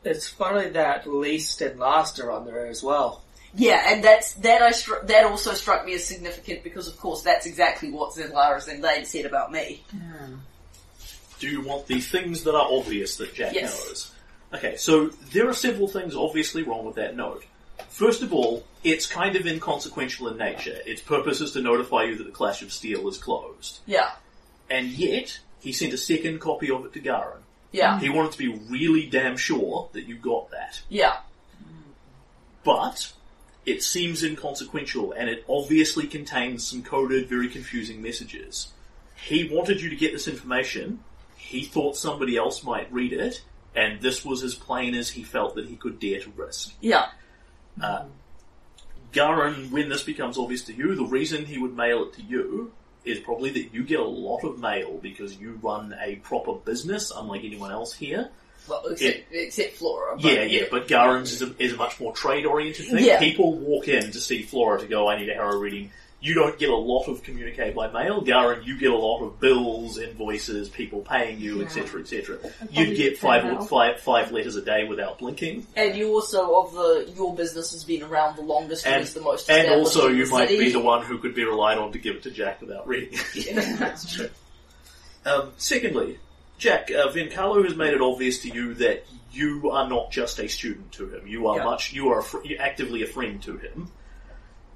it's funny that least and last are on there as well. Yeah, and that's that I stru- that also struck me as significant because, of course, that's exactly what Zenlara Zendane said about me. Hmm. Do you want the things that are obvious that Jack Yes. knows? Okay, so there are several things obviously wrong with that note. First of all, it's kind of inconsequential in nature. Its purpose is to notify you that the Clash of Steel is closed. Yeah, And yet, he sent a second copy of it to Garen. Yeah, He wanted to be really damn sure that you got that. yeah, But, it seems inconsequential and it obviously contains some coded, very confusing messages. He wanted you to get this information. He thought somebody else might read it, and this was as plain as he felt that he could dare to risk. yeah. Uh, Garen, when this becomes obvious to you, the reason he would mail it to you is probably that you get a lot of mail because you run a proper business, unlike anyone else here. Well, except, except Flora. but- Yeah, yeah, but Garen's is a, is a much more trade oriented thing. Yeah. People walk in to see Flora to go, I need a harrow reading. You don't get a lot of communicate by mail. Garen, you get a lot of bills, invoices, people paying you, etc., etc. You'd get five, five, five letters a day without blinking. And you also, of the, your business has been around the longest and, And, is the most and also you might city. be the one who could be relied on to give it to Jack without reading it. [laughs] That's true. Um, secondly, Jack, uh, Vencarlo has made it obvious to you that you are not just a student to him. You are Yeah. much, you are a fr- actively a friend to him.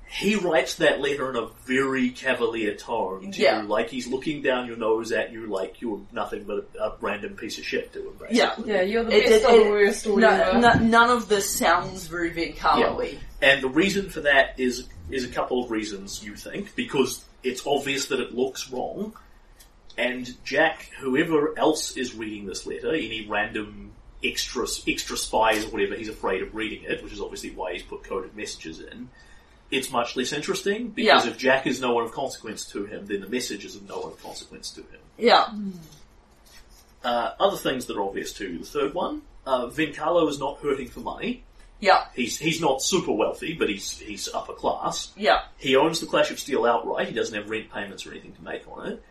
He writes that letter in a very cavalier tone to Yeah. you, like he's looking down your nose at you like you're nothing but a, a random piece of shit to him, Yeah. basically. Yeah, you're the It- best it- or the it- worst or No, no, none of this sounds very Vencarlo-y. And the reason for that is is a couple of reasons, you think, because it's obvious that it looks wrong. And Jack, whoever else is reading this letter, any random extra extra spies or whatever, he's afraid of reading it, which is obviously why he's put coded messages in. It's much less interesting because Yeah. if Jack is no one of consequence to him, then the message is of no one of consequence to him. Yeah. Uh, other things that are obvious to you. The third one, uh, Vencarlo is not hurting for money. Yeah. He's he's not super wealthy, but he's he's upper class. Yeah. He owns the Clash of Steel outright. He doesn't have rent payments or anything to make on it.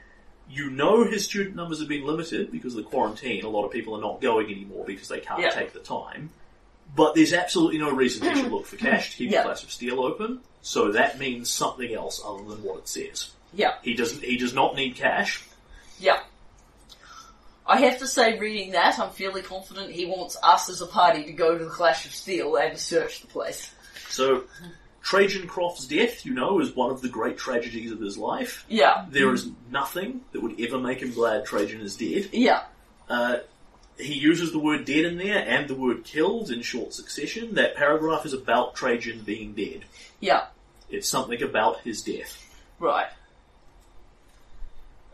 You know his student numbers have been limited because of the quarantine. A lot of people are not going anymore because they can't Yeah. take the time. But there's absolutely no reason he should look for [clears throat] cash to keep Yeah. the Clash of Steel open. So that means something else other than what it says. Yeah. He doesn't. He does not need cash. Yeah. I have to say, reading that, I'm fairly confident he wants us as a party to go to the Clash of Steel and search the place. So Trajan Kroft's death, you know, is one of the great tragedies of his life. Yeah. There is nothing that would ever make him glad Trajan is dead. Yeah. Uh, he uses the word dead in there and the word killed in short succession. That paragraph is about Trajan being dead. Yeah. It's something about his death. Right.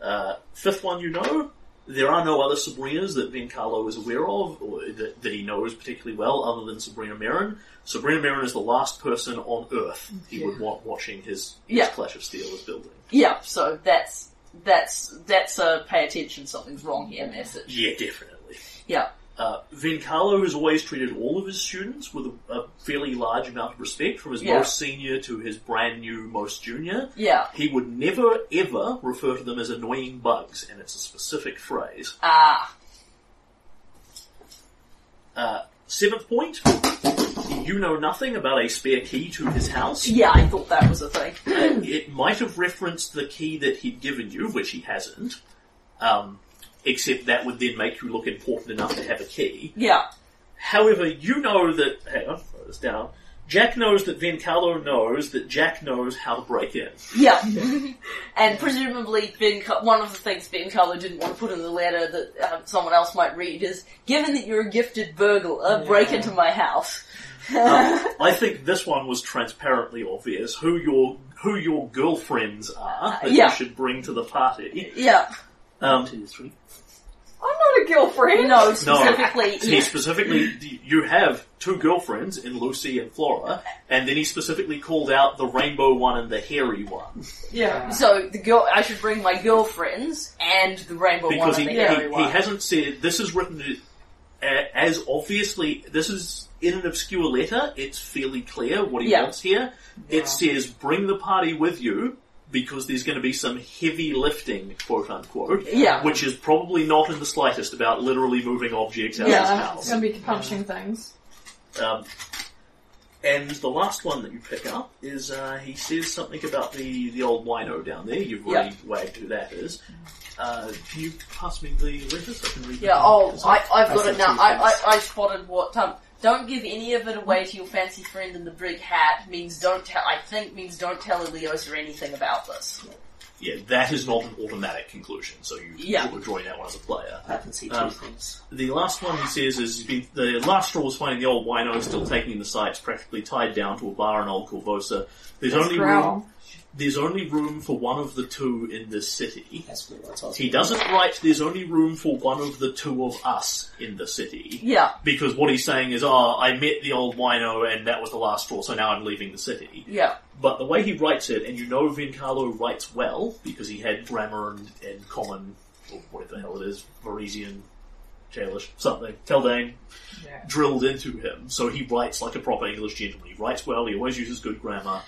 Uh, fifth one, you know, there are no other Sabrinas that Vencarlo is aware of, or that, that he knows particularly well, other than Sabrina Marin. Sabrina Marin is the last person on Earth he would want watching his, his Yeah. Clash of Steel is building. Yeah. So that's that's that's a pay attention, something's wrong here message. Yeah, definitely. Yeah. Uh, Vencarlo has always treated all of his students with a, a fairly large amount of respect, from his Yeah. most senior to his brand new most junior. Yeah. He would never ever refer to them as annoying bugs, and it's a specific phrase. Ah. Uh, seventh point, you know nothing about a spare key to his house. yeah. I thought that was a thing. Uh, it might have referenced the key that he'd given you, which he hasn't. Um, except that would then make you look important enough to have a key. Yeah. However, you know that. Hang on, write this down. Jack knows that Vencarlo knows that Jack knows how to break in. Yeah. [laughs] and presumably, Ben, one of the things Ben Culler didn't want to put in the letter that um, someone else might read is, given that you're a gifted burglar, break into my house. I [laughs] think this one was transparently obvious who your who your girlfriends are that Yeah. you should bring to the party. yeah. Um, Two, three. I'm not a girlfriend. No, [laughs] specifically, he specifically you have two girlfriends in Lucy and Flora, and then he specifically called out the rainbow one and the hairy one Yeah. So the girl, I should bring my girlfriends and the rainbow because one he, the hairy he, one. he hasn't said this is written uh, as obviously this is in an obscure letter. It's fairly clear what he Yeah. wants here. It says bring the party with you because there's going to be some heavy lifting, quote unquote. Yeah. Which is probably not in the slightest about literally moving objects out of his Yeah, house. it's gonna be punching things. Um, and the last one that you pick up is uh, he says something about the, the old wino down there. You've already wagged who that is. Uh, can you pass me the letter so I can read Yeah, them? oh, Is I, that- I've got said it now. I, I. I spotted what, um, don't give any of it away to your fancy friend in the brig hat means don't tell, I think means don't tell Elios or anything about this. Yeah, that is not an automatic conclusion, so you Yeah. should join that one as a player. I can see two Um, things. The last one he says is he's been, the last straw was finding the old wino still taking in the sights, practically tied down to a bar in Old Korvosa. There's Let's only growl. room there's only room for one of the two in this city. That's what I was asking. He doesn't write there's only room for one of the two of us in the city. Yeah, Because what he's saying is, oh, I met the old wino and that was the last straw, so now I'm leaving the city. yeah, But the way he writes it, and you know Vencarlo writes well, because he had grammar and, and common, or whatever the hell it is, Varisian, Jailish, something, Taldane, Yeah. drilled into him, so he writes like a proper English gentleman. He writes well, he always uses good grammar.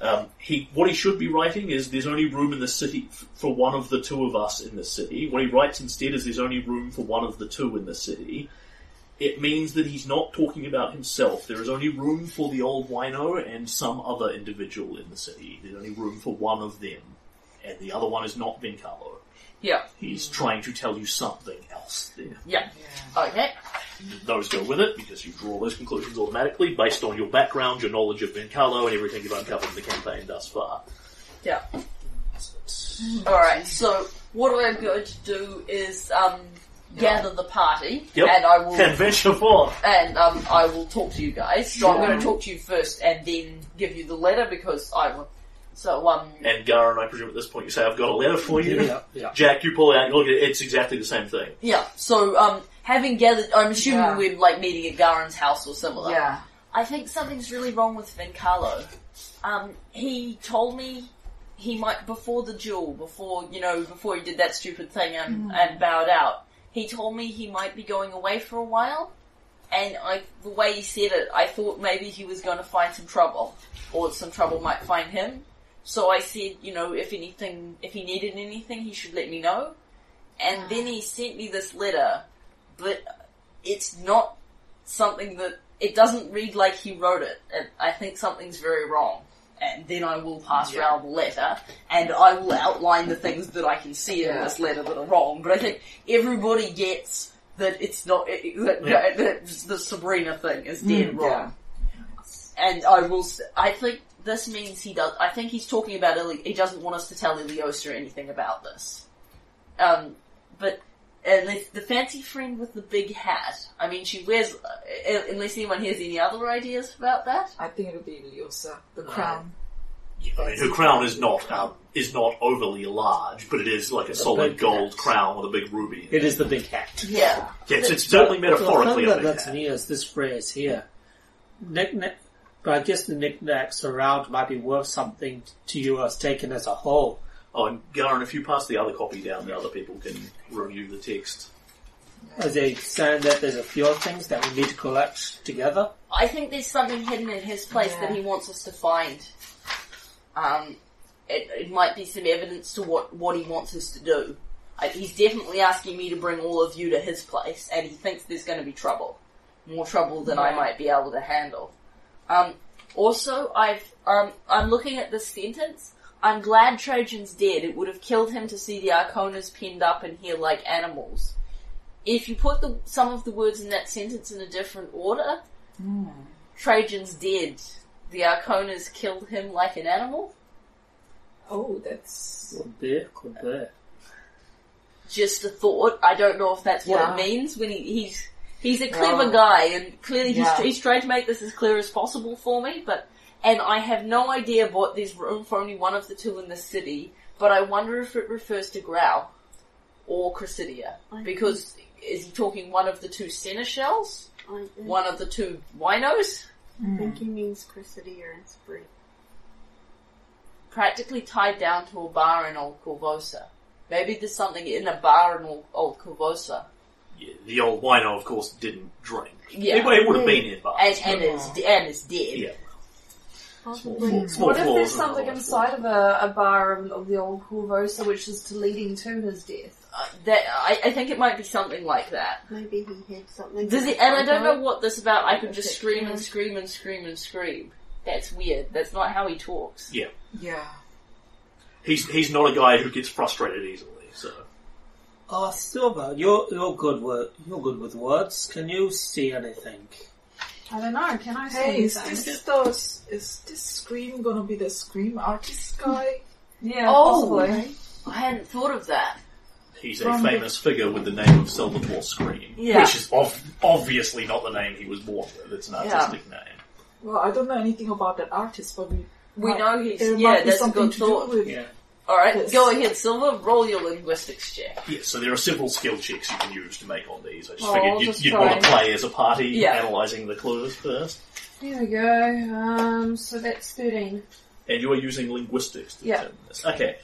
Um, he, what he should be writing is there's only room in the city f- for one of the two of us in the city. What he writes instead is there's only room for one of the two in the city. It means that he's not talking about himself. There is only room for the old wino and some other individual in the city. There's only room for one of them. And the other one is not Vencarlo. Yeah, He's trying to tell you something else there. yeah. Okay. Those go with it because you draw those conclusions automatically based on your background, your knowledge of Vencarlo, and everything you've uncovered in the campaign thus far. Yeah. Alright, so what I'm going to do is um, gather the party, Yep. and I will And venture forth. and um, I will talk to you guys. So I'm going to talk to you first, and then give you the letter because I'm. So um, And Garen, I presume at this point you say, I've got a letter for you. Yeah, yeah. Jack, you pull it out, look it's exactly the same thing. yeah. So um, having gathered, I'm assuming Yeah. we're like meeting at Garen's house or similar. Yeah. I think something's really wrong with Vencarlo. Um, he told me he might before the duel, before you know, before he did that stupid thing and, and bowed out. He told me he might be going away for a while, and I, the way he said it, I thought maybe he was going to find some trouble, or some trouble might find him. So I said, you know, if anything, if he needed anything, he should let me know. And then he sent me this letter, but it's not something that it doesn't read like he wrote it. And I think something's very wrong. And then I will pass around the letter, and I will outline the things that I can see in this letter that are wrong. But I think everybody gets that it's not that, Yeah. that the Sabrina thing is dead Mm, wrong. And I will. s- I think this means he does. I think he's talking about. Ili- he doesn't want us to tell Ileosa anything about this. Um, but and the, the fancy friend with the big hat. I mean, she wears. Uh, unless anyone has any other ideas about that. I think it'll be Lyosa, the crown. I mean, her crown is not um, is not overly large, but it is like a solid gold hat. crown with a big ruby. It is the big hat. Yeah. Yes, it's certainly The metaphorically thing a that, that's hat. near is this phrase here. Knick-knack, but I guess the knickknacks around might be worth something to you as taken as a whole. Oh, and Garen, if you pass the other copy down, the other people can review the text. Are they saying that there's a few other things that we need to collect together? I think there's something hidden in his place that he wants us to find. Um, it, it might be some evidence to what, what he wants us to do. I, he's definitely asking me to bring all of you to his place, and he thinks there's going to be trouble. More trouble than I might be able to handle. Um, also, I've, um, I'm looking at this sentence. I'm glad Trajan's dead. It would have killed him to see the Arkonas pinned up in here like animals. If you put the, some of the words in that sentence in a different order, Trajan's dead. The Arkonas killed him like an animal. Oh, that's Could be, could be. Just a thought. I don't know if that's what Yeah. it means. When he, he's he's a clever Yeah. guy, and clearly he's Yeah. he's trying to make this as clear as possible for me. But and I have no idea what there's room for only one of the two in the city. But I wonder if it refers to Grau or Cressida I because is he talking one of the two seneschals, I one of the two winos? I think hmm. he means Cressida and Spree. practically tied down to a bar in Old Korvosa. Maybe there's something in a bar in Old, Old Korvosa. Yeah, the old wino, of course, didn't drink. Yeah. It, it would have been in bars. And, and is and is dead. yeah. Possibly. Small What if there's something the inside of a, a bar of, of the old Korvosa which is to leading to his death? Uh, that I, I think it might be something like that. Maybe he hid something. Does he, And I don't know what this about. I could just Okay. scream and scream and scream and scream. That's weird. That's not how he talks. Yeah. yeah. He's, he's not a guy who gets frustrated easily, so. Oh, Silver, you're you're good with you're good with words. Can you see anything? I don't know. Can I say Hey, is anything? this the is this scream gonna be the scream artist guy? Yeah, Oh. possibly. I hadn't thought of that. He's a From the- famous figure with the name of Salvatore Scream, Yeah. which is ov- obviously not the name he was born with. It's an artistic name. Well, I don't know anything about that artist, but we We Might- know he's there yeah. be That's a something good to do thought. with Yeah. All right, Yes. go ahead, Silver. Roll your linguistics check. Yes, so there are several skill checks you can use to make on these. I just Oh, figured you'd, just you'd want to play as a party, Yeah. analysing the clues first. Here we go. Um, so that's 13. And you are using linguistics to Yeah. determine this. Okay,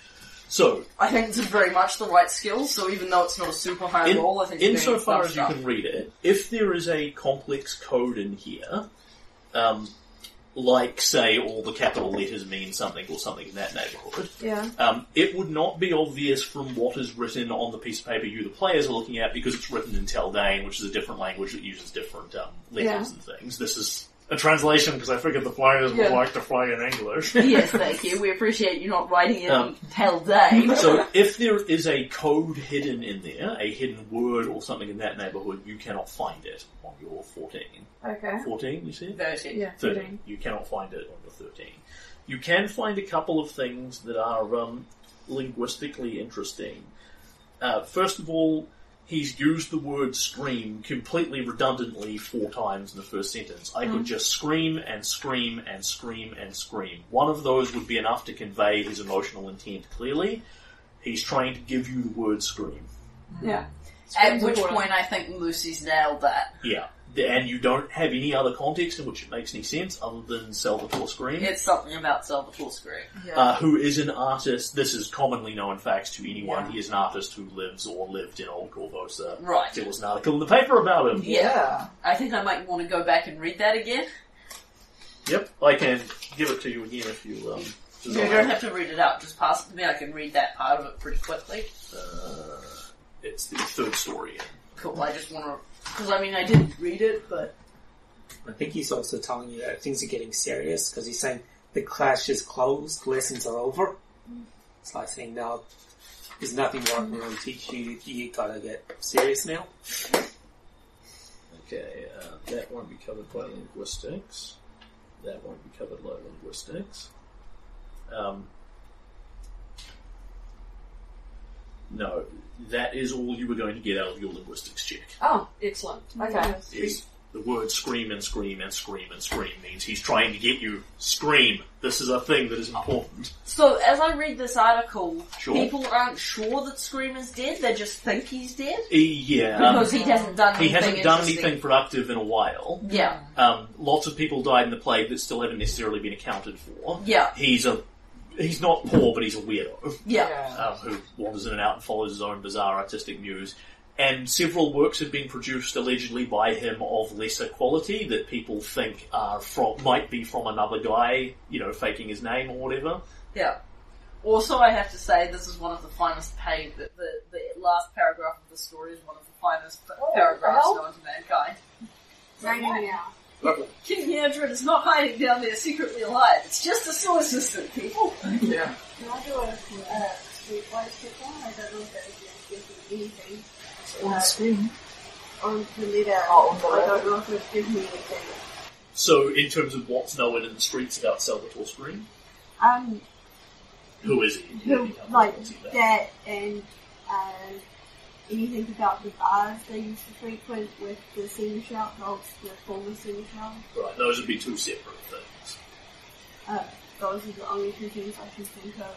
so I think it's very much the right skill. So even though it's not a super high in, roll, I think it's doing insofar fun as you stuff. can read it, if there is a complex code in here, um, like say all the capital letters mean something or something in that neighbourhood, Yeah. um, it would not be obvious from what is written on the piece of paper you, the players, are looking at because it's written in Taldane, which is a different language that uses different um, letters Yeah. and things. This is a translation because I figured the players would like to fly in English. [laughs] yes, [laughs] thank you. We appreciate you not writing it Um, in Taldane. [laughs] so if there is a code hidden in there, a hidden word or something in that neighbourhood, you cannot find it on your 14. Okay. 14, you said? Thirty. Yeah, 13. 13. You cannot find it on your 13. You can find a couple of things that are um, linguistically interesting. Uh, first of all, he's used the word scream completely redundantly four times in the first sentence. I could just scream and scream and scream and scream. One of those would be enough to convey his emotional intent clearly. He's trying to give you the word scream. Yeah. At which point I think Lucy's nailed that. Yeah. And you don't have any other context in which it makes any sense other than Salvatore Scream. It's something about Salvatore Scream. uh, who is an artist. This is commonly known facts to anyone. Yeah. He is an artist who lives or lived in Old Korvosa. Right. There was an article in the paper about him. Yeah. I think I might want to go back and read that again. Yep, I can give it to you again if you um. You desire. don't have to read it out, just pass it to me. I can read that part of it pretty quickly. Uh, it's the third story. Cool, I just want to... Because, I mean, I didn't read it, but... I think he's also telling you that things are getting serious because he's saying the clash is closed, lessons are over. It's like saying now there's nothing more I'm going to teach you. You gotta get serious now. Okay, uh, that won't be covered by linguistics. That won't be covered by linguistics. Um, no, that is all you were going to get out of your linguistics check. Oh, excellent. Okay. is the word scream and scream and scream and scream means he's trying to get you scream. This is a thing that is important. So, as I read this article, Sure. people aren't sure that Scream is dead, they just think he's dead. Yeah, um, Because he hasn't done he anything hasn't done interesting. anything productive in a while. Yeah, Um, lots of people died in the plague that still haven't necessarily been accounted for. yeah, He's a he's not poor, but he's a weirdo yeah. um, who wanders in and out and follows his own bizarre artistic muse. And several works have been produced allegedly by him of lesser quality that people think are from might be from another guy, you know, faking his name or whatever. Yeah. Also, I have to say, this is one of the finest paid. The, the, the last paragraph of the story is one of the finest pa- paragraphs known to mankind. Raining now. King Eodred is not hiding down there secretly alive. It's just a sewer system, people. Yeah. Can I do a uh, streetwise check one? I don't know if that is giving anything. On the screen. On the letter, Oh, on the I don't know if it's giving me anything. So, in terms of what's known in the streets about Salvatore Scream, Um, who is he? who, like, that and, anything about the bars they used to frequent with the senior shout dogs, the former senior shout. Right, those would be two separate things. Uh, those are the only two things I can think of.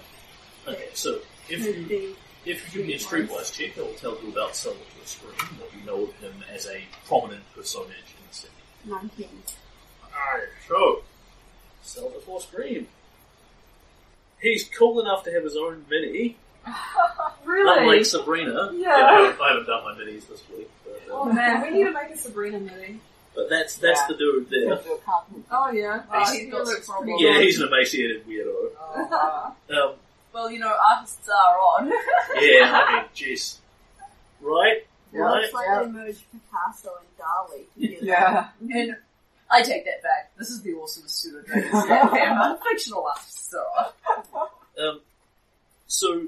Okay, so if you if you give me a streetwise check, it will tell you about Salvatore Scream, what you know of him as a prominent personage in the city. 19. Alright, so Salvatore Scream. He's cool enough to have his own mini. [laughs] Really? Unlike Sabrina. Yeah. I, haven't, I haven't done my minis this week. But, uh, Oh man, we need to make a Sabrina movie. but that's that's Yeah. the dude there. Do a cartoon. Oh yeah. He he's got looks some. Yeah, he's an emaciated weirdo. Oh, [laughs] Um, Well, you know, artists are on. [laughs] yeah, I mean, jeez. Right? Right? Looks like Yeah. they merged Picasso and Dali together. yeah. and I take that back. This is the awesomest pseudo dragons yet. I'm a fictional artist, so. Um, so,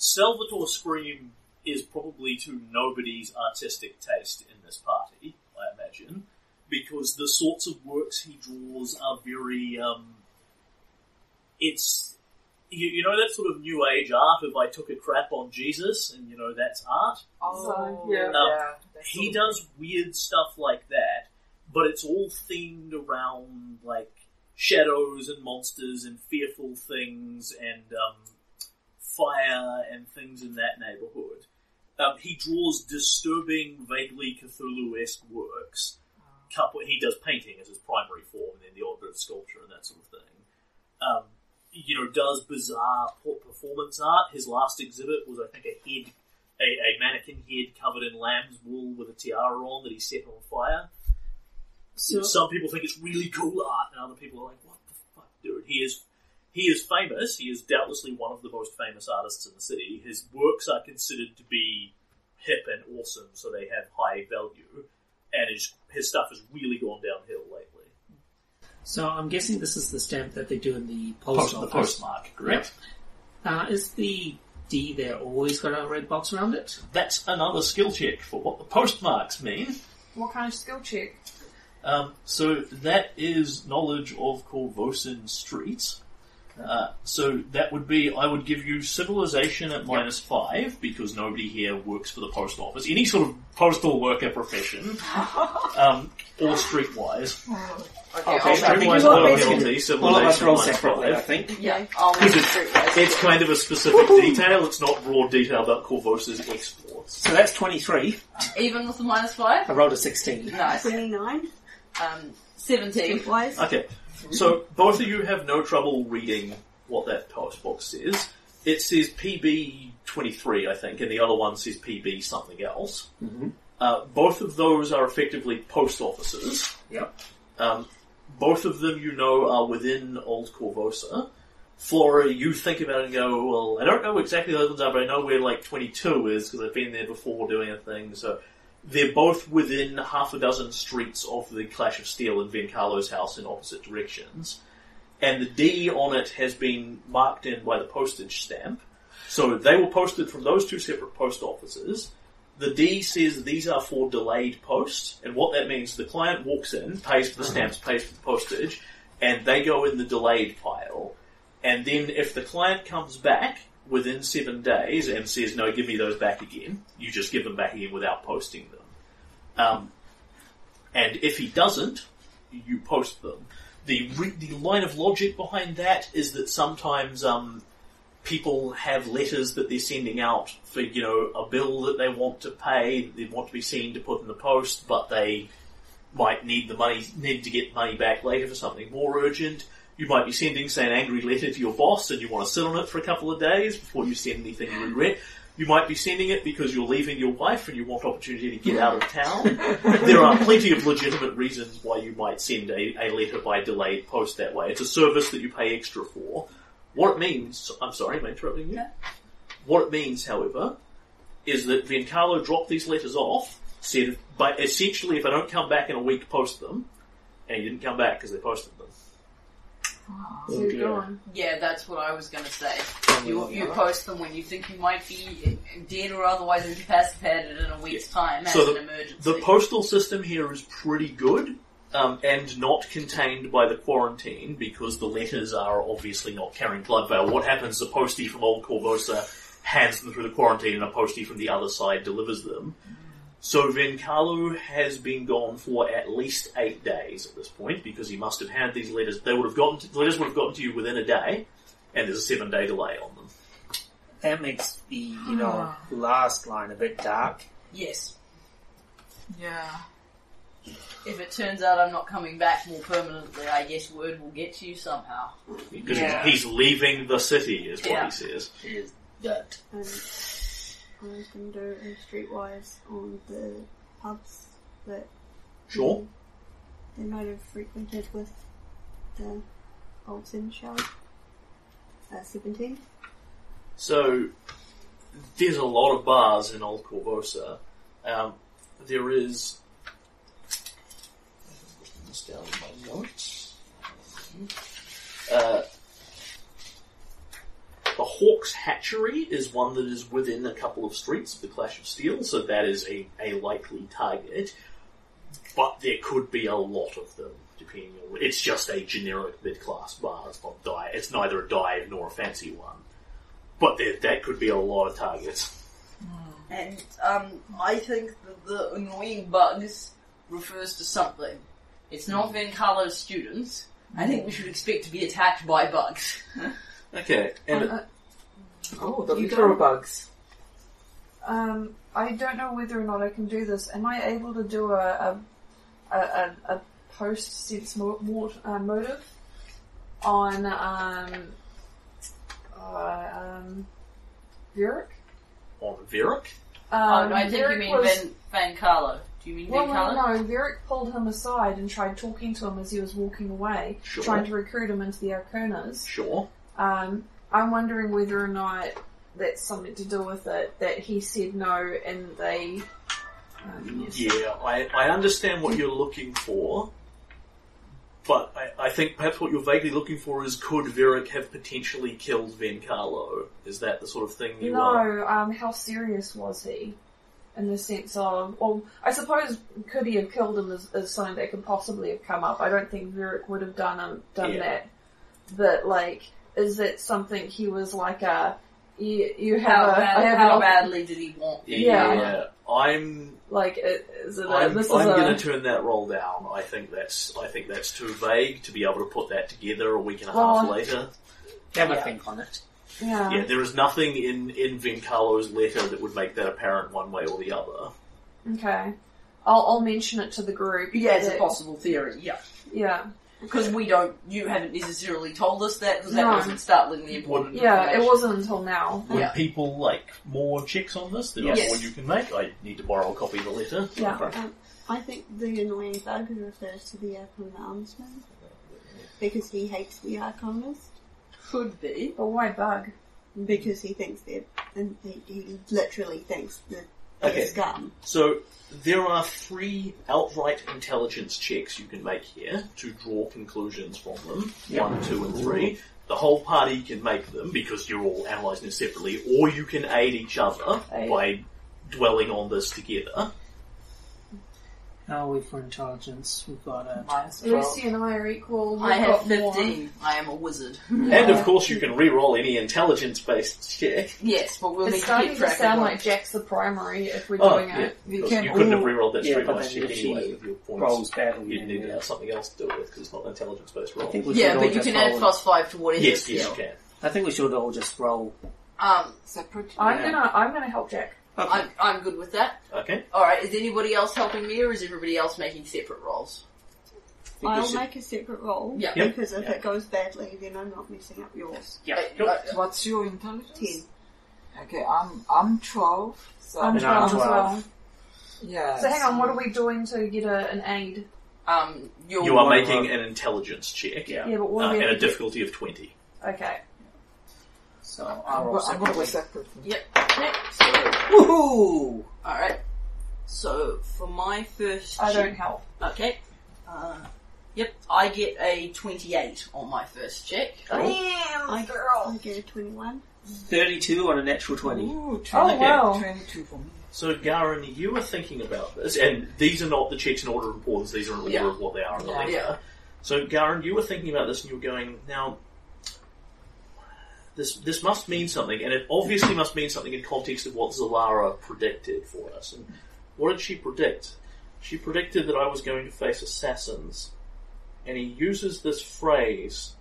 Salvatore Scream is probably to nobody's artistic taste in this party, I imagine, because the sorts of works he draws are very, um, it's, you, you know that sort of new age art of I took a crap on Jesus and you know that's art? Oh, yeah. Um, That's He sort of- does weird stuff like that, but it's all themed around like shadows and monsters and fearful things and um, fire and things in that neighborhood. Um, he draws disturbing, vaguely Cthulhu-esque works. Couple, he does painting as his primary form, and then the odd bit of sculpture and that sort of thing. Um, you know, does bizarre performance art. His last exhibit was, I think, a head, a, a mannequin head covered in lamb's wool with a tiara on that he set on fire. So, Some people think it's really cool art, and other people are like, "What the fuck, dude?" He is, he is famous. He is doubtlessly one of the most famous artists in the city. His works are considered to be hip and awesome, so they have high value. And his his stuff has really gone downhill lately. so I'm guessing this is the stamp that they do in the post Post, the postmark, correct? Uh, is the D there always got a red box around it? That's another skill check for what the postmarks mean. What kind of skill check? Um, so that is knowledge of Korvosan streets. Uh, so that would be, I would give you civilization at minus five because nobody here works for the post office. Any sort of postal worker profession, [laughs] um, or streetwise. Okay, Okay, I'll I think Streetwise you low all- penalty, All of us civilization roll minus separately, I five. think. Yeah, I'll Because make it's, it's kind of a specific detail. It's not raw detail about Korvosa's exports. So that's 23. Even with the minus five? I rolled a 16. Nice. 29. Um, 17. Wise. Okay, so both of you have no trouble reading what that post box says. It says PB twenty three, I think, and the other one says PB something else. Mhm. Uh, both of those are effectively post offices. Yep. Um, both of them, you know, are within Old Korvosa. Flora, you think about it and go, well, I don't know exactly those ones are, but I know where like 22 is because I've been there before doing a thing. So they're both within half a dozen streets of the Clash of Steel and Vencarlo's house in opposite directions. And the D on it has been marked in by the postage stamp. So they were posted from those two separate post offices. The D says these are for delayed post, and what that means, the client walks in, pays for the uh-huh. stamps, pays for the postage, and they go in the delayed pile. And then if the client comes back within seven days and says, no, give me those back again, you just give them back again without posting them. Um, and if he doesn't, you post them. The, re- the line of logic behind that is that sometimes um, people have letters that they're sending out for, you know, a bill that they want to pay, that they want to be seen to put in the post, but they might need the money, need to get money back later for something more urgent. You might be sending, say, an angry letter to your boss and you want to sit on it for a couple of days before you send anything you regret. You might be sending it because you're leaving your wife and you want opportunity to get out of town. [laughs] there are plenty of legitimate reasons why you might send a, a letter by delayed post that way. It's a service that you pay extra for. What it means, I'm sorry, am I interrupting you? What it means, however, is that Giancarlo dropped these letters off, said, but essentially if I don't come back in a week, post them, and he didn't come back because they posted them. So you're gone. Yeah, that's what I was going to say. You, you post them when you think you might be dead or otherwise incapacitated in a week's time as So an emergency. The postal system here is pretty good. Um, and not contained by the quarantine because the letters are obviously not carrying blood veil. What happens? The postie from Old Korvosa hands them through the quarantine and a postie from the other side delivers them. So Vencarlo has been gone for at least eight days at this point because he must have had these letters. They would have gotten to, the letters would have gotten to you within a day, and there's a seven day delay on them. That makes the, you know, ah. last line a bit dark. yes. Yeah. If it turns out I'm not coming back more permanently, I guess word will get to you somehow. Because Yeah. he's leaving the city, is what Yeah. he says. Is mm. That. And I was going to do a streetwise on the pubs that Sure. they might have frequented with the old sin show. Uh, 17. So there's a lot of bars in Old Korvosa. Um, there is. Written this down in my notes. Uh, the Hawk's Hatchery is one that is within a couple of streets of the Clash of Steel, so that is a, a likely target. But there could be a lot of them, depending on. It's just a generic mid-class bar. It's not dive. It's neither a dive nor a fancy one. But there, that could be a lot of targets. And um, I think that the annoying bugs refers to something. It's not Vencarlo's students, I think we should expect to be attacked by bugs. [laughs] Okay, and Uh, Oh, the You literal bugs. Um, I don't know whether or not I can do this. Am I able to do a a, a, a, a post sense mo- mort, uh, motive on um uh, um Vieric? on Vieric. Oh, Um, no, I think you mean was- Van, Vencarlo. Do you mean Well, Van no, Carlo? no, Vieric pulled him aside and tried talking to him as he was walking away, Sure. trying to recruit him into the Arkonas. Sure. Um, I'm wondering whether or not that's something to do with it, that he said no and they... Um, Yeah, I, I understand what you're looking for, but I, I think perhaps what you're vaguely looking for is could Vieric have potentially killed Vencarlo? Is that the sort of thing you? No, um, how serious was he? In the sense of, well, I suppose could he have killed him is, is something that could possibly have come up. I don't think Vieric would have done um, done Yeah. that. But like, is it something he was like a you, you How, have a, bad, I have how an, badly did he want? Yeah. I'm like it, is it a, I'm, this is I'm a going to turn that roll down. I think that's I think that's too vague to be able to put that together a week and a half Well- later. Have a think on it. yeah. Yeah, there is nothing in in Vencarlo's letter that would make that apparent one way or the other. Okay, I'll I'll mention it to the group. Yeah, it's a possible theory, yeah. Yeah, Because we don't, you haven't necessarily told us that, because that No. doesn't start with the important yeah. It information. wasn't until now. Would Yeah. people like more checks on this than Yes. what you can make? I need to borrow a copy of the letter. Yeah. Um, I think the annoying bug refers to the Arcon Armsman because he hates the Arconist Could be. But why bug? because he thinks they're and he, he literally thinks that Okay. So there are three outright intelligence checks you can make here to draw conclusions from them. One, two, and three. The whole party can make them because you're all analysing this separately, or you can aid each other Aid. by dwelling on this together. How are we for intelligence? We've got a Minus 12. Lucy and I are equal. We've I have got more. 15. I am a wizard. [laughs] And of course, you can re-roll any intelligence-based check. yes, but we'll It's need to starting keep to track sound of like Jack's the primary if we're Oh, doing yeah. it. We Because can you couldn't have all- re-rolled that Yeah, straight but dice then check if she anyway with your points. rolls badly. You'd then need to we'll- have something else to do it with because it's not an intelligence-based I roll. think we should Yeah, all but you just can add roll- plus five to whatever Yes, yes, skill. you can. I think we should all just roll. Um, Separate. I'm Yeah. gonna I'm gonna help Jack. Okay. I'm, I'm good with that. Okay. Alright, is anybody else helping me or is everybody else making separate rolls? think we I'll should- make a separate roll Yeah. Yep. because if Yeah. it goes badly, then I'm not messing up yours. Yeah. Uh, Cool. uh, What's your intelligence? Ten. Okay, I'm I'm twelve. So I'm And I'm 12 as well. yeah. So hang on, what are we doing to get a, an aid? um, you're You are making roll. an intelligence check. Yeah. Yeah, but what Uh, are we and a have get? difficulty of 20. Okay. So I'm, I'll go- I'm gonna go separately. separately. Yep. Yep. So, woohoo! Alright. So, for my first I check- don't help. Okay. Uh, yep, I get a 28 on my first check. I, Damn, I girl! I get a 21. 32 on a natural 20. Ooh, Oh wow. 22 for me. So, Garen, you were thinking about this, and these are not the checks in order of importance, these are in order Yeah. of what they are in the Yeah. letter. Yeah. So, Garen, you were thinking about this and you were going, now, this this must mean something, and it obviously must mean something in context of what Zellara predicted for us. And what did she predict? She predicted that I was going to face assassins, and he uses this phrase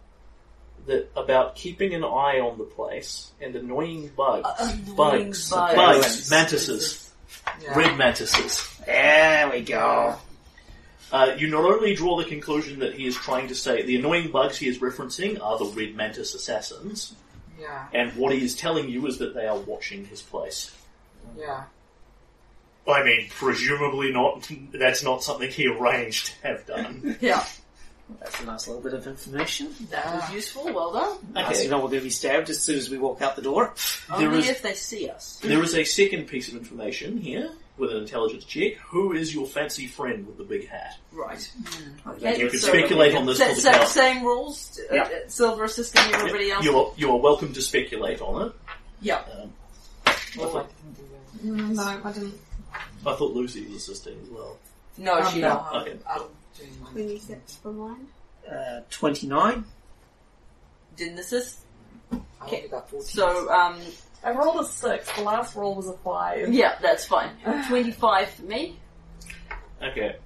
that about keeping an eye on the place and annoying bugs, Annoying bugs, bugs. bugs, mantises, Yeah. red mantises. There we go. Uh, you not only draw the conclusion that he is trying to say the annoying bugs he is referencing are the red mantis assassins, Yeah. and what he is telling you is that they are watching his place. Yeah. I mean, presumably not. That's not something he arranged to have done. [laughs] Yeah, That's a nice little bit of information. that was useful, well done. Nice to Okay. know we're going to be stabbed as soon as we walk out the door. Only is- if they see us. There is a second piece of information here with an intelligence check. Who is your fancy friend with the big hat? Right. You Okay, can so- speculate on this Sa- for the sa- same rules, uh, Yeah. uh, Silver assisting everybody else. You are, you are welcome to speculate on it. Yeah. Um, Oh, I, I thought, didn't do that. Mm, no, I didn't. I thought Lucy was assisting as well. No, Um, she no, not. Okay. I'm doing mine. 26 for mine. Uh, 29. Didn't assist. I only got 14. So, um, I rolled a six. The last roll was a five. yeah, that's fine. [sighs] 25 for me. Okay.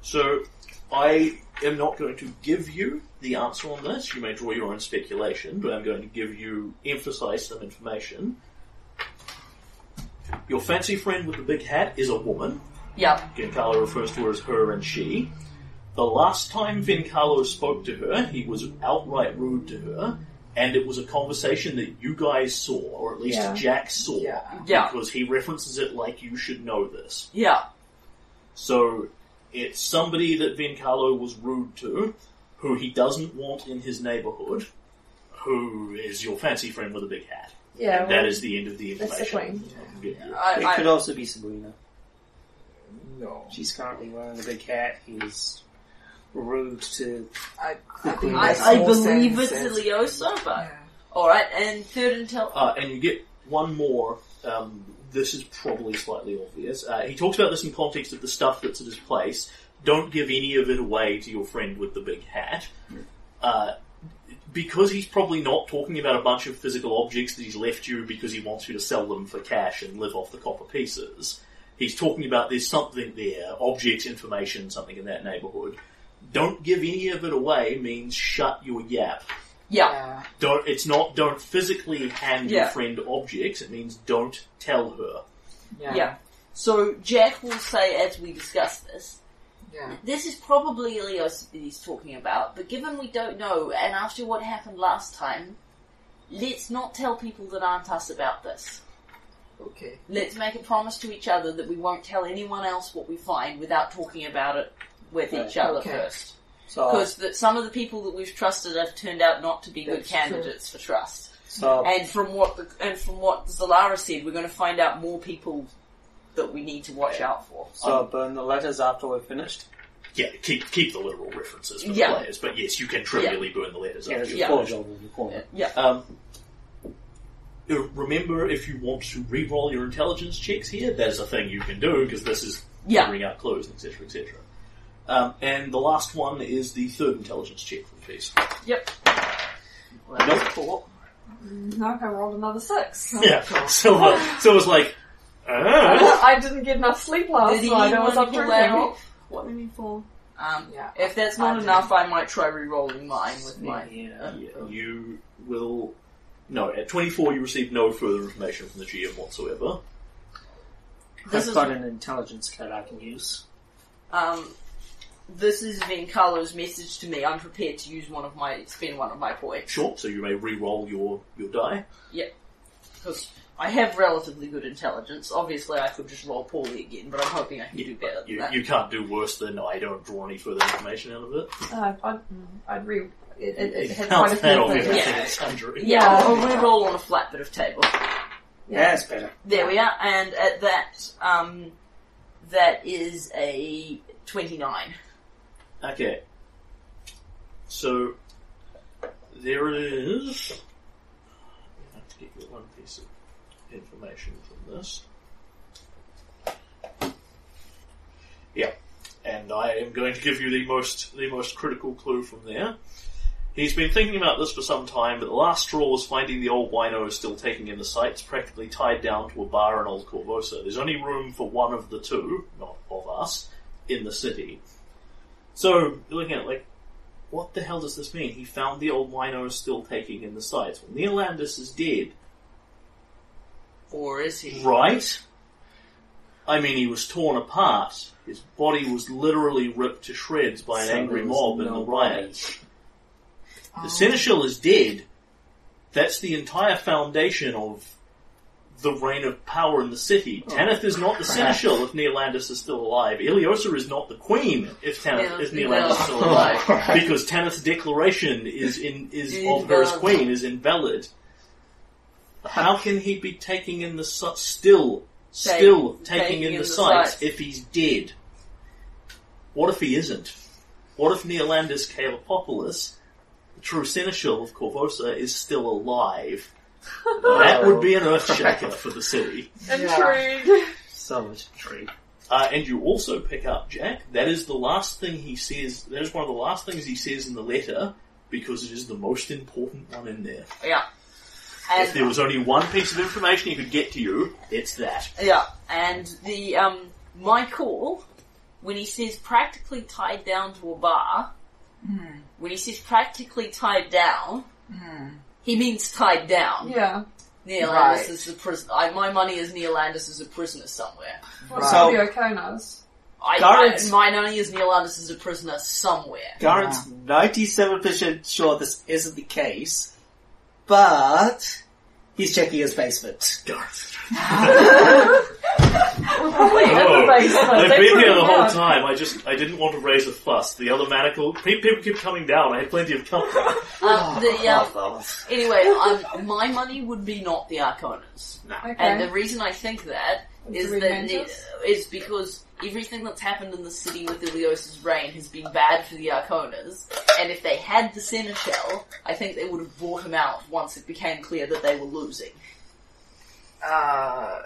So, I am not going to give you the the answer on this. You may draw your own speculation, but I'm going to give you emphasize some information. Your fancy friend with the big hat is a woman. Yeah. Giancarlo refers to her as her and she. The last time Vencarlo spoke to her, he was outright rude to her, and it was a conversation that you guys saw, or at least Yeah. Jack saw, Yeah. Yeah. because he references it like you should know this. Yeah. So it's somebody that Vencarlo was rude to, who he doesn't want in his neighborhood, who is your fancy friend with a big hat. Yeah, And well, is the end of the that's the information. queen. I can give you. I, It I, could also be Sabrina. No. She's currently wearing a big hat. He's rude to. I, I think I, that's I more believe sense it's as- Ileosa, but Yeah. alright, and third intel Uh, and you get one more. Um, this is probably slightly obvious. Uh, he talks about this in context of the stuff that's at his place. Don't give any of it away to your friend with the big hat. Uh, because he's probably not talking about a bunch of physical objects that he's left you because he wants you to sell them for cash and live off the copper pieces. He's talking about there's something there, objects, information, something in that neighborhood. Don't give any of it away means shut your yap Yeah. Yeah. don't it's not don't physically hand your Yeah. friend objects it means don't tell her Yeah. Yeah. So Jack will say as we discuss this, Yeah. this is probably Ilios that he's talking about, but given we don't know, and after what happened last time, let's not tell people that aren't us about this. Okay. Let's make a promise to each other that we won't tell anyone else what we find without talking about it with each other Okay. first. Because that some of the people that we've trusted have turned out not to be good That's candidates for trust. so And from what the, and from what Zellara said, we're going to find out more people that we need to watch out for. so burn the letters after we're finished. yeah keep keep the literal references for the players but yes you can trivially burn the letters Yeah, after there's you Yeah. a clause over in the corner. Yeah. um uh, remember if you want to re-roll your intelligence checks here there's a thing you can do because this is Yeah. figuring out clues etc etc um, and the last one is the third intelligence check for the piece Yep. nope Four. No, I rolled another six. yeah [laughs] so uh, so it was like uh, I didn't get enough sleep last Did night. I was up pull that off? What did he fall? Um, Yeah. if that's I not did. enough, I might try re-rolling mine with my. Yeah. Yeah, you will. No, at 24 you receive no further information from the GM whatsoever. This I've is got an intelligence card I can use. um, this is Vencarlo's message to me. I'm prepared to use one of my spend one of my points Sure, so you may re-roll your, your die. Yep. because I have relatively good intelligence. Obviously, I could just roll poorly again, but I'm hoping I can do better than You, that. you can't do worse than I don't draw any further information out of it. Uh, I'd, I'd re. It, it, it had quite a few things. Yeah. it's sundry. yeah, I'll, I'll re-roll on a flat bit of table. Yeah, that's better. There we are, and at that, um, that is a twenty-nine. Okay. So, there is. I have to get you one piece of information from this. Yeah, and I am going to give you the most the most critical clue from there. He's been thinking about this for some time, but the last straw was finding the old wino still taking in the sights, practically tied down to a bar in Old Korvosa. There's only room for one of the two, not of us, in the city. So, you're looking at it like, what the hell does this mean? He found the old wino is still taking in the sights. Well, Neolandis is dead, Or is he? right? I mean, he was torn apart. His body was literally ripped to shreds by an So angry there was mob in the body. riot. The oh. Seneschal is dead. That's the entire foundation of the reign of power in the city. Oh, Tanith is not the crap. Seneschal if Neolandis is still alive. Ileosa is not the Queen if Tanith Yeah, if yeah. Neolandis is still Oh, alive. [laughs] crap. because Tanith's declaration is in is Is of her as. Queen is invalid. How can he be taking in the si- still still Take- taking in the, the sights sights. if he's dead? What if he isn't? What if Neolandis Kalepopolis, the true seneschal of Korvosa, is still alive? That would be an earthshaker for the city. [laughs] Intrigue. [laughs] So much intrigue. Uh, and you also pick up, Jack, that is the last thing he says, that is one of the last things he says in the letter, because it is the most important one in there. Yeah. If there was only one piece of information he could get to you, it's that. yeah, and the um my call when he says practically tied down to a bar, when he says practically tied down, he means tied down. Yeah. Neolandis Right. is the prisoner. I, my money is Neolandis is a prisoner somewhere. Well, Right. so, the Arkonas. I, Guards- I, my money is Neolandis is a prisoner somewhere. Garen's 97% sure this isn't the case, but he's checking his basement. We're [laughs] [laughs] probably in the Oh, basement. I've been here the whole down. time. I just I didn't want to raise a fuss. The other manacle pe- people keep coming down. I had plenty of company. Um, [laughs] the, Oh, anyway, um, my money would be not the Arkonas. Okay. And the reason I think that is that It's is the that Mantis? ne- is because everything that's happened in the city with Ilios' reign has been bad for the Arkonas, and if they had the Seneschal, I think they would have bought him out once it became clear that they were losing. Uh,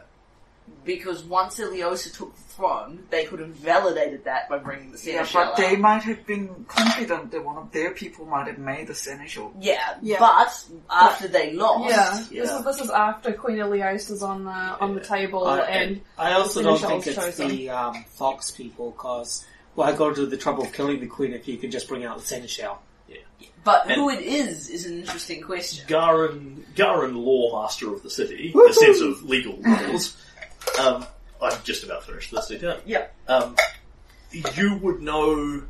because once Ileosa took the throne, they could have validated that by bringing the Yeah, Seneschal but they out. might have been confident that one of their people might have made the seneschal. Yeah, Yeah. but after they lost, Yeah, This, Yeah. is, this is after Queen Elios is on the on the table I, and I also the don't Seneschal's think it's chosen. the um, Fox people, because why go to the trouble of killing the Queen if you can just bring out the Seneschal? but who it is is an interesting question. Garen, Garen, law master of the city, in the sense of legal rules. [laughs] Um, I'm just about finished this. Yeah. Yeah. Um, you would know.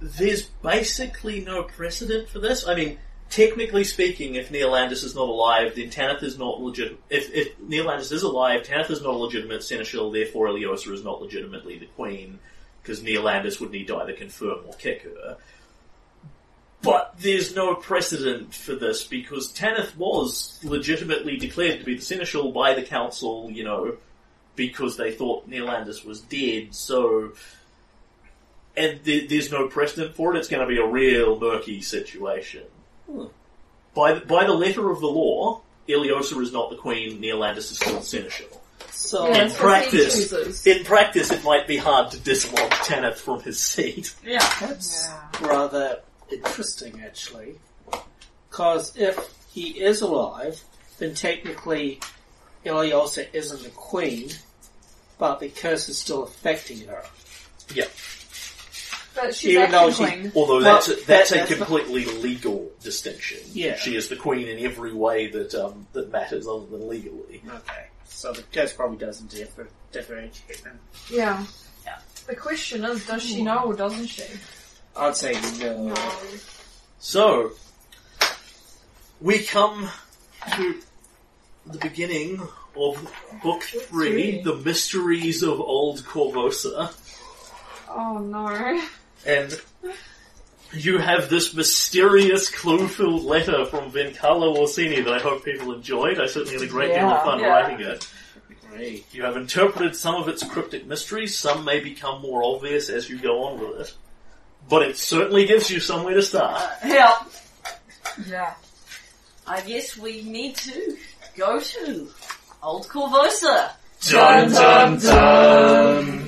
There's basically no precedent for this. I mean, technically speaking, if Neolandis is not alive, then Tanith is not legit. If, if Neolandis is alive, Tanith is not a legitimate seneschal. Therefore, Ileosa is not legitimately the queen, because Neolandis would need to either confirm or kick her. But there's no precedent for this because Tanith was legitimately declared to be the seneschal by the council, you know, because they thought Neolandis was dead. So, and there, there's no precedent for it. It's going to be a real murky situation. Hmm. By the, by the letter of the law, Ileosa is not the queen. Neolandis is still the seneschal. So, Yeah, in it's 'cause he practice, in practice, it might be hard to dislodge Tanith from his seat. [laughs] Yeah. that's rather interesting, actually. Because if he is alive, then technically Ileosa isn't the queen, but the curse is still affecting her. Yeah. But she's Even though acting she- queen. Although Well, that's a, that's that- a that's the- completely legal distinction. Yeah. she is the queen in every way that um, that matters other than legally. Okay. So the curse probably doesn't differ, differentiate them. Yeah. Yeah. The question is, does she know or doesn't she? I'd say no. So we come to the beginning of book three, three. the mysteries of Old Korvosa, Oh no. and. You have this mysterious clue-filled letter from Vencarlo Orisini that I hope people enjoyed. I certainly had a great deal of fun Yeah. writing it. Great. You have interpreted some of its cryptic mysteries, some may become more obvious as you go on with it. But it certainly gives you somewhere to start. Uh, yeah. Yeah. I guess we need to go to Old Korvosa. Dun dun dun!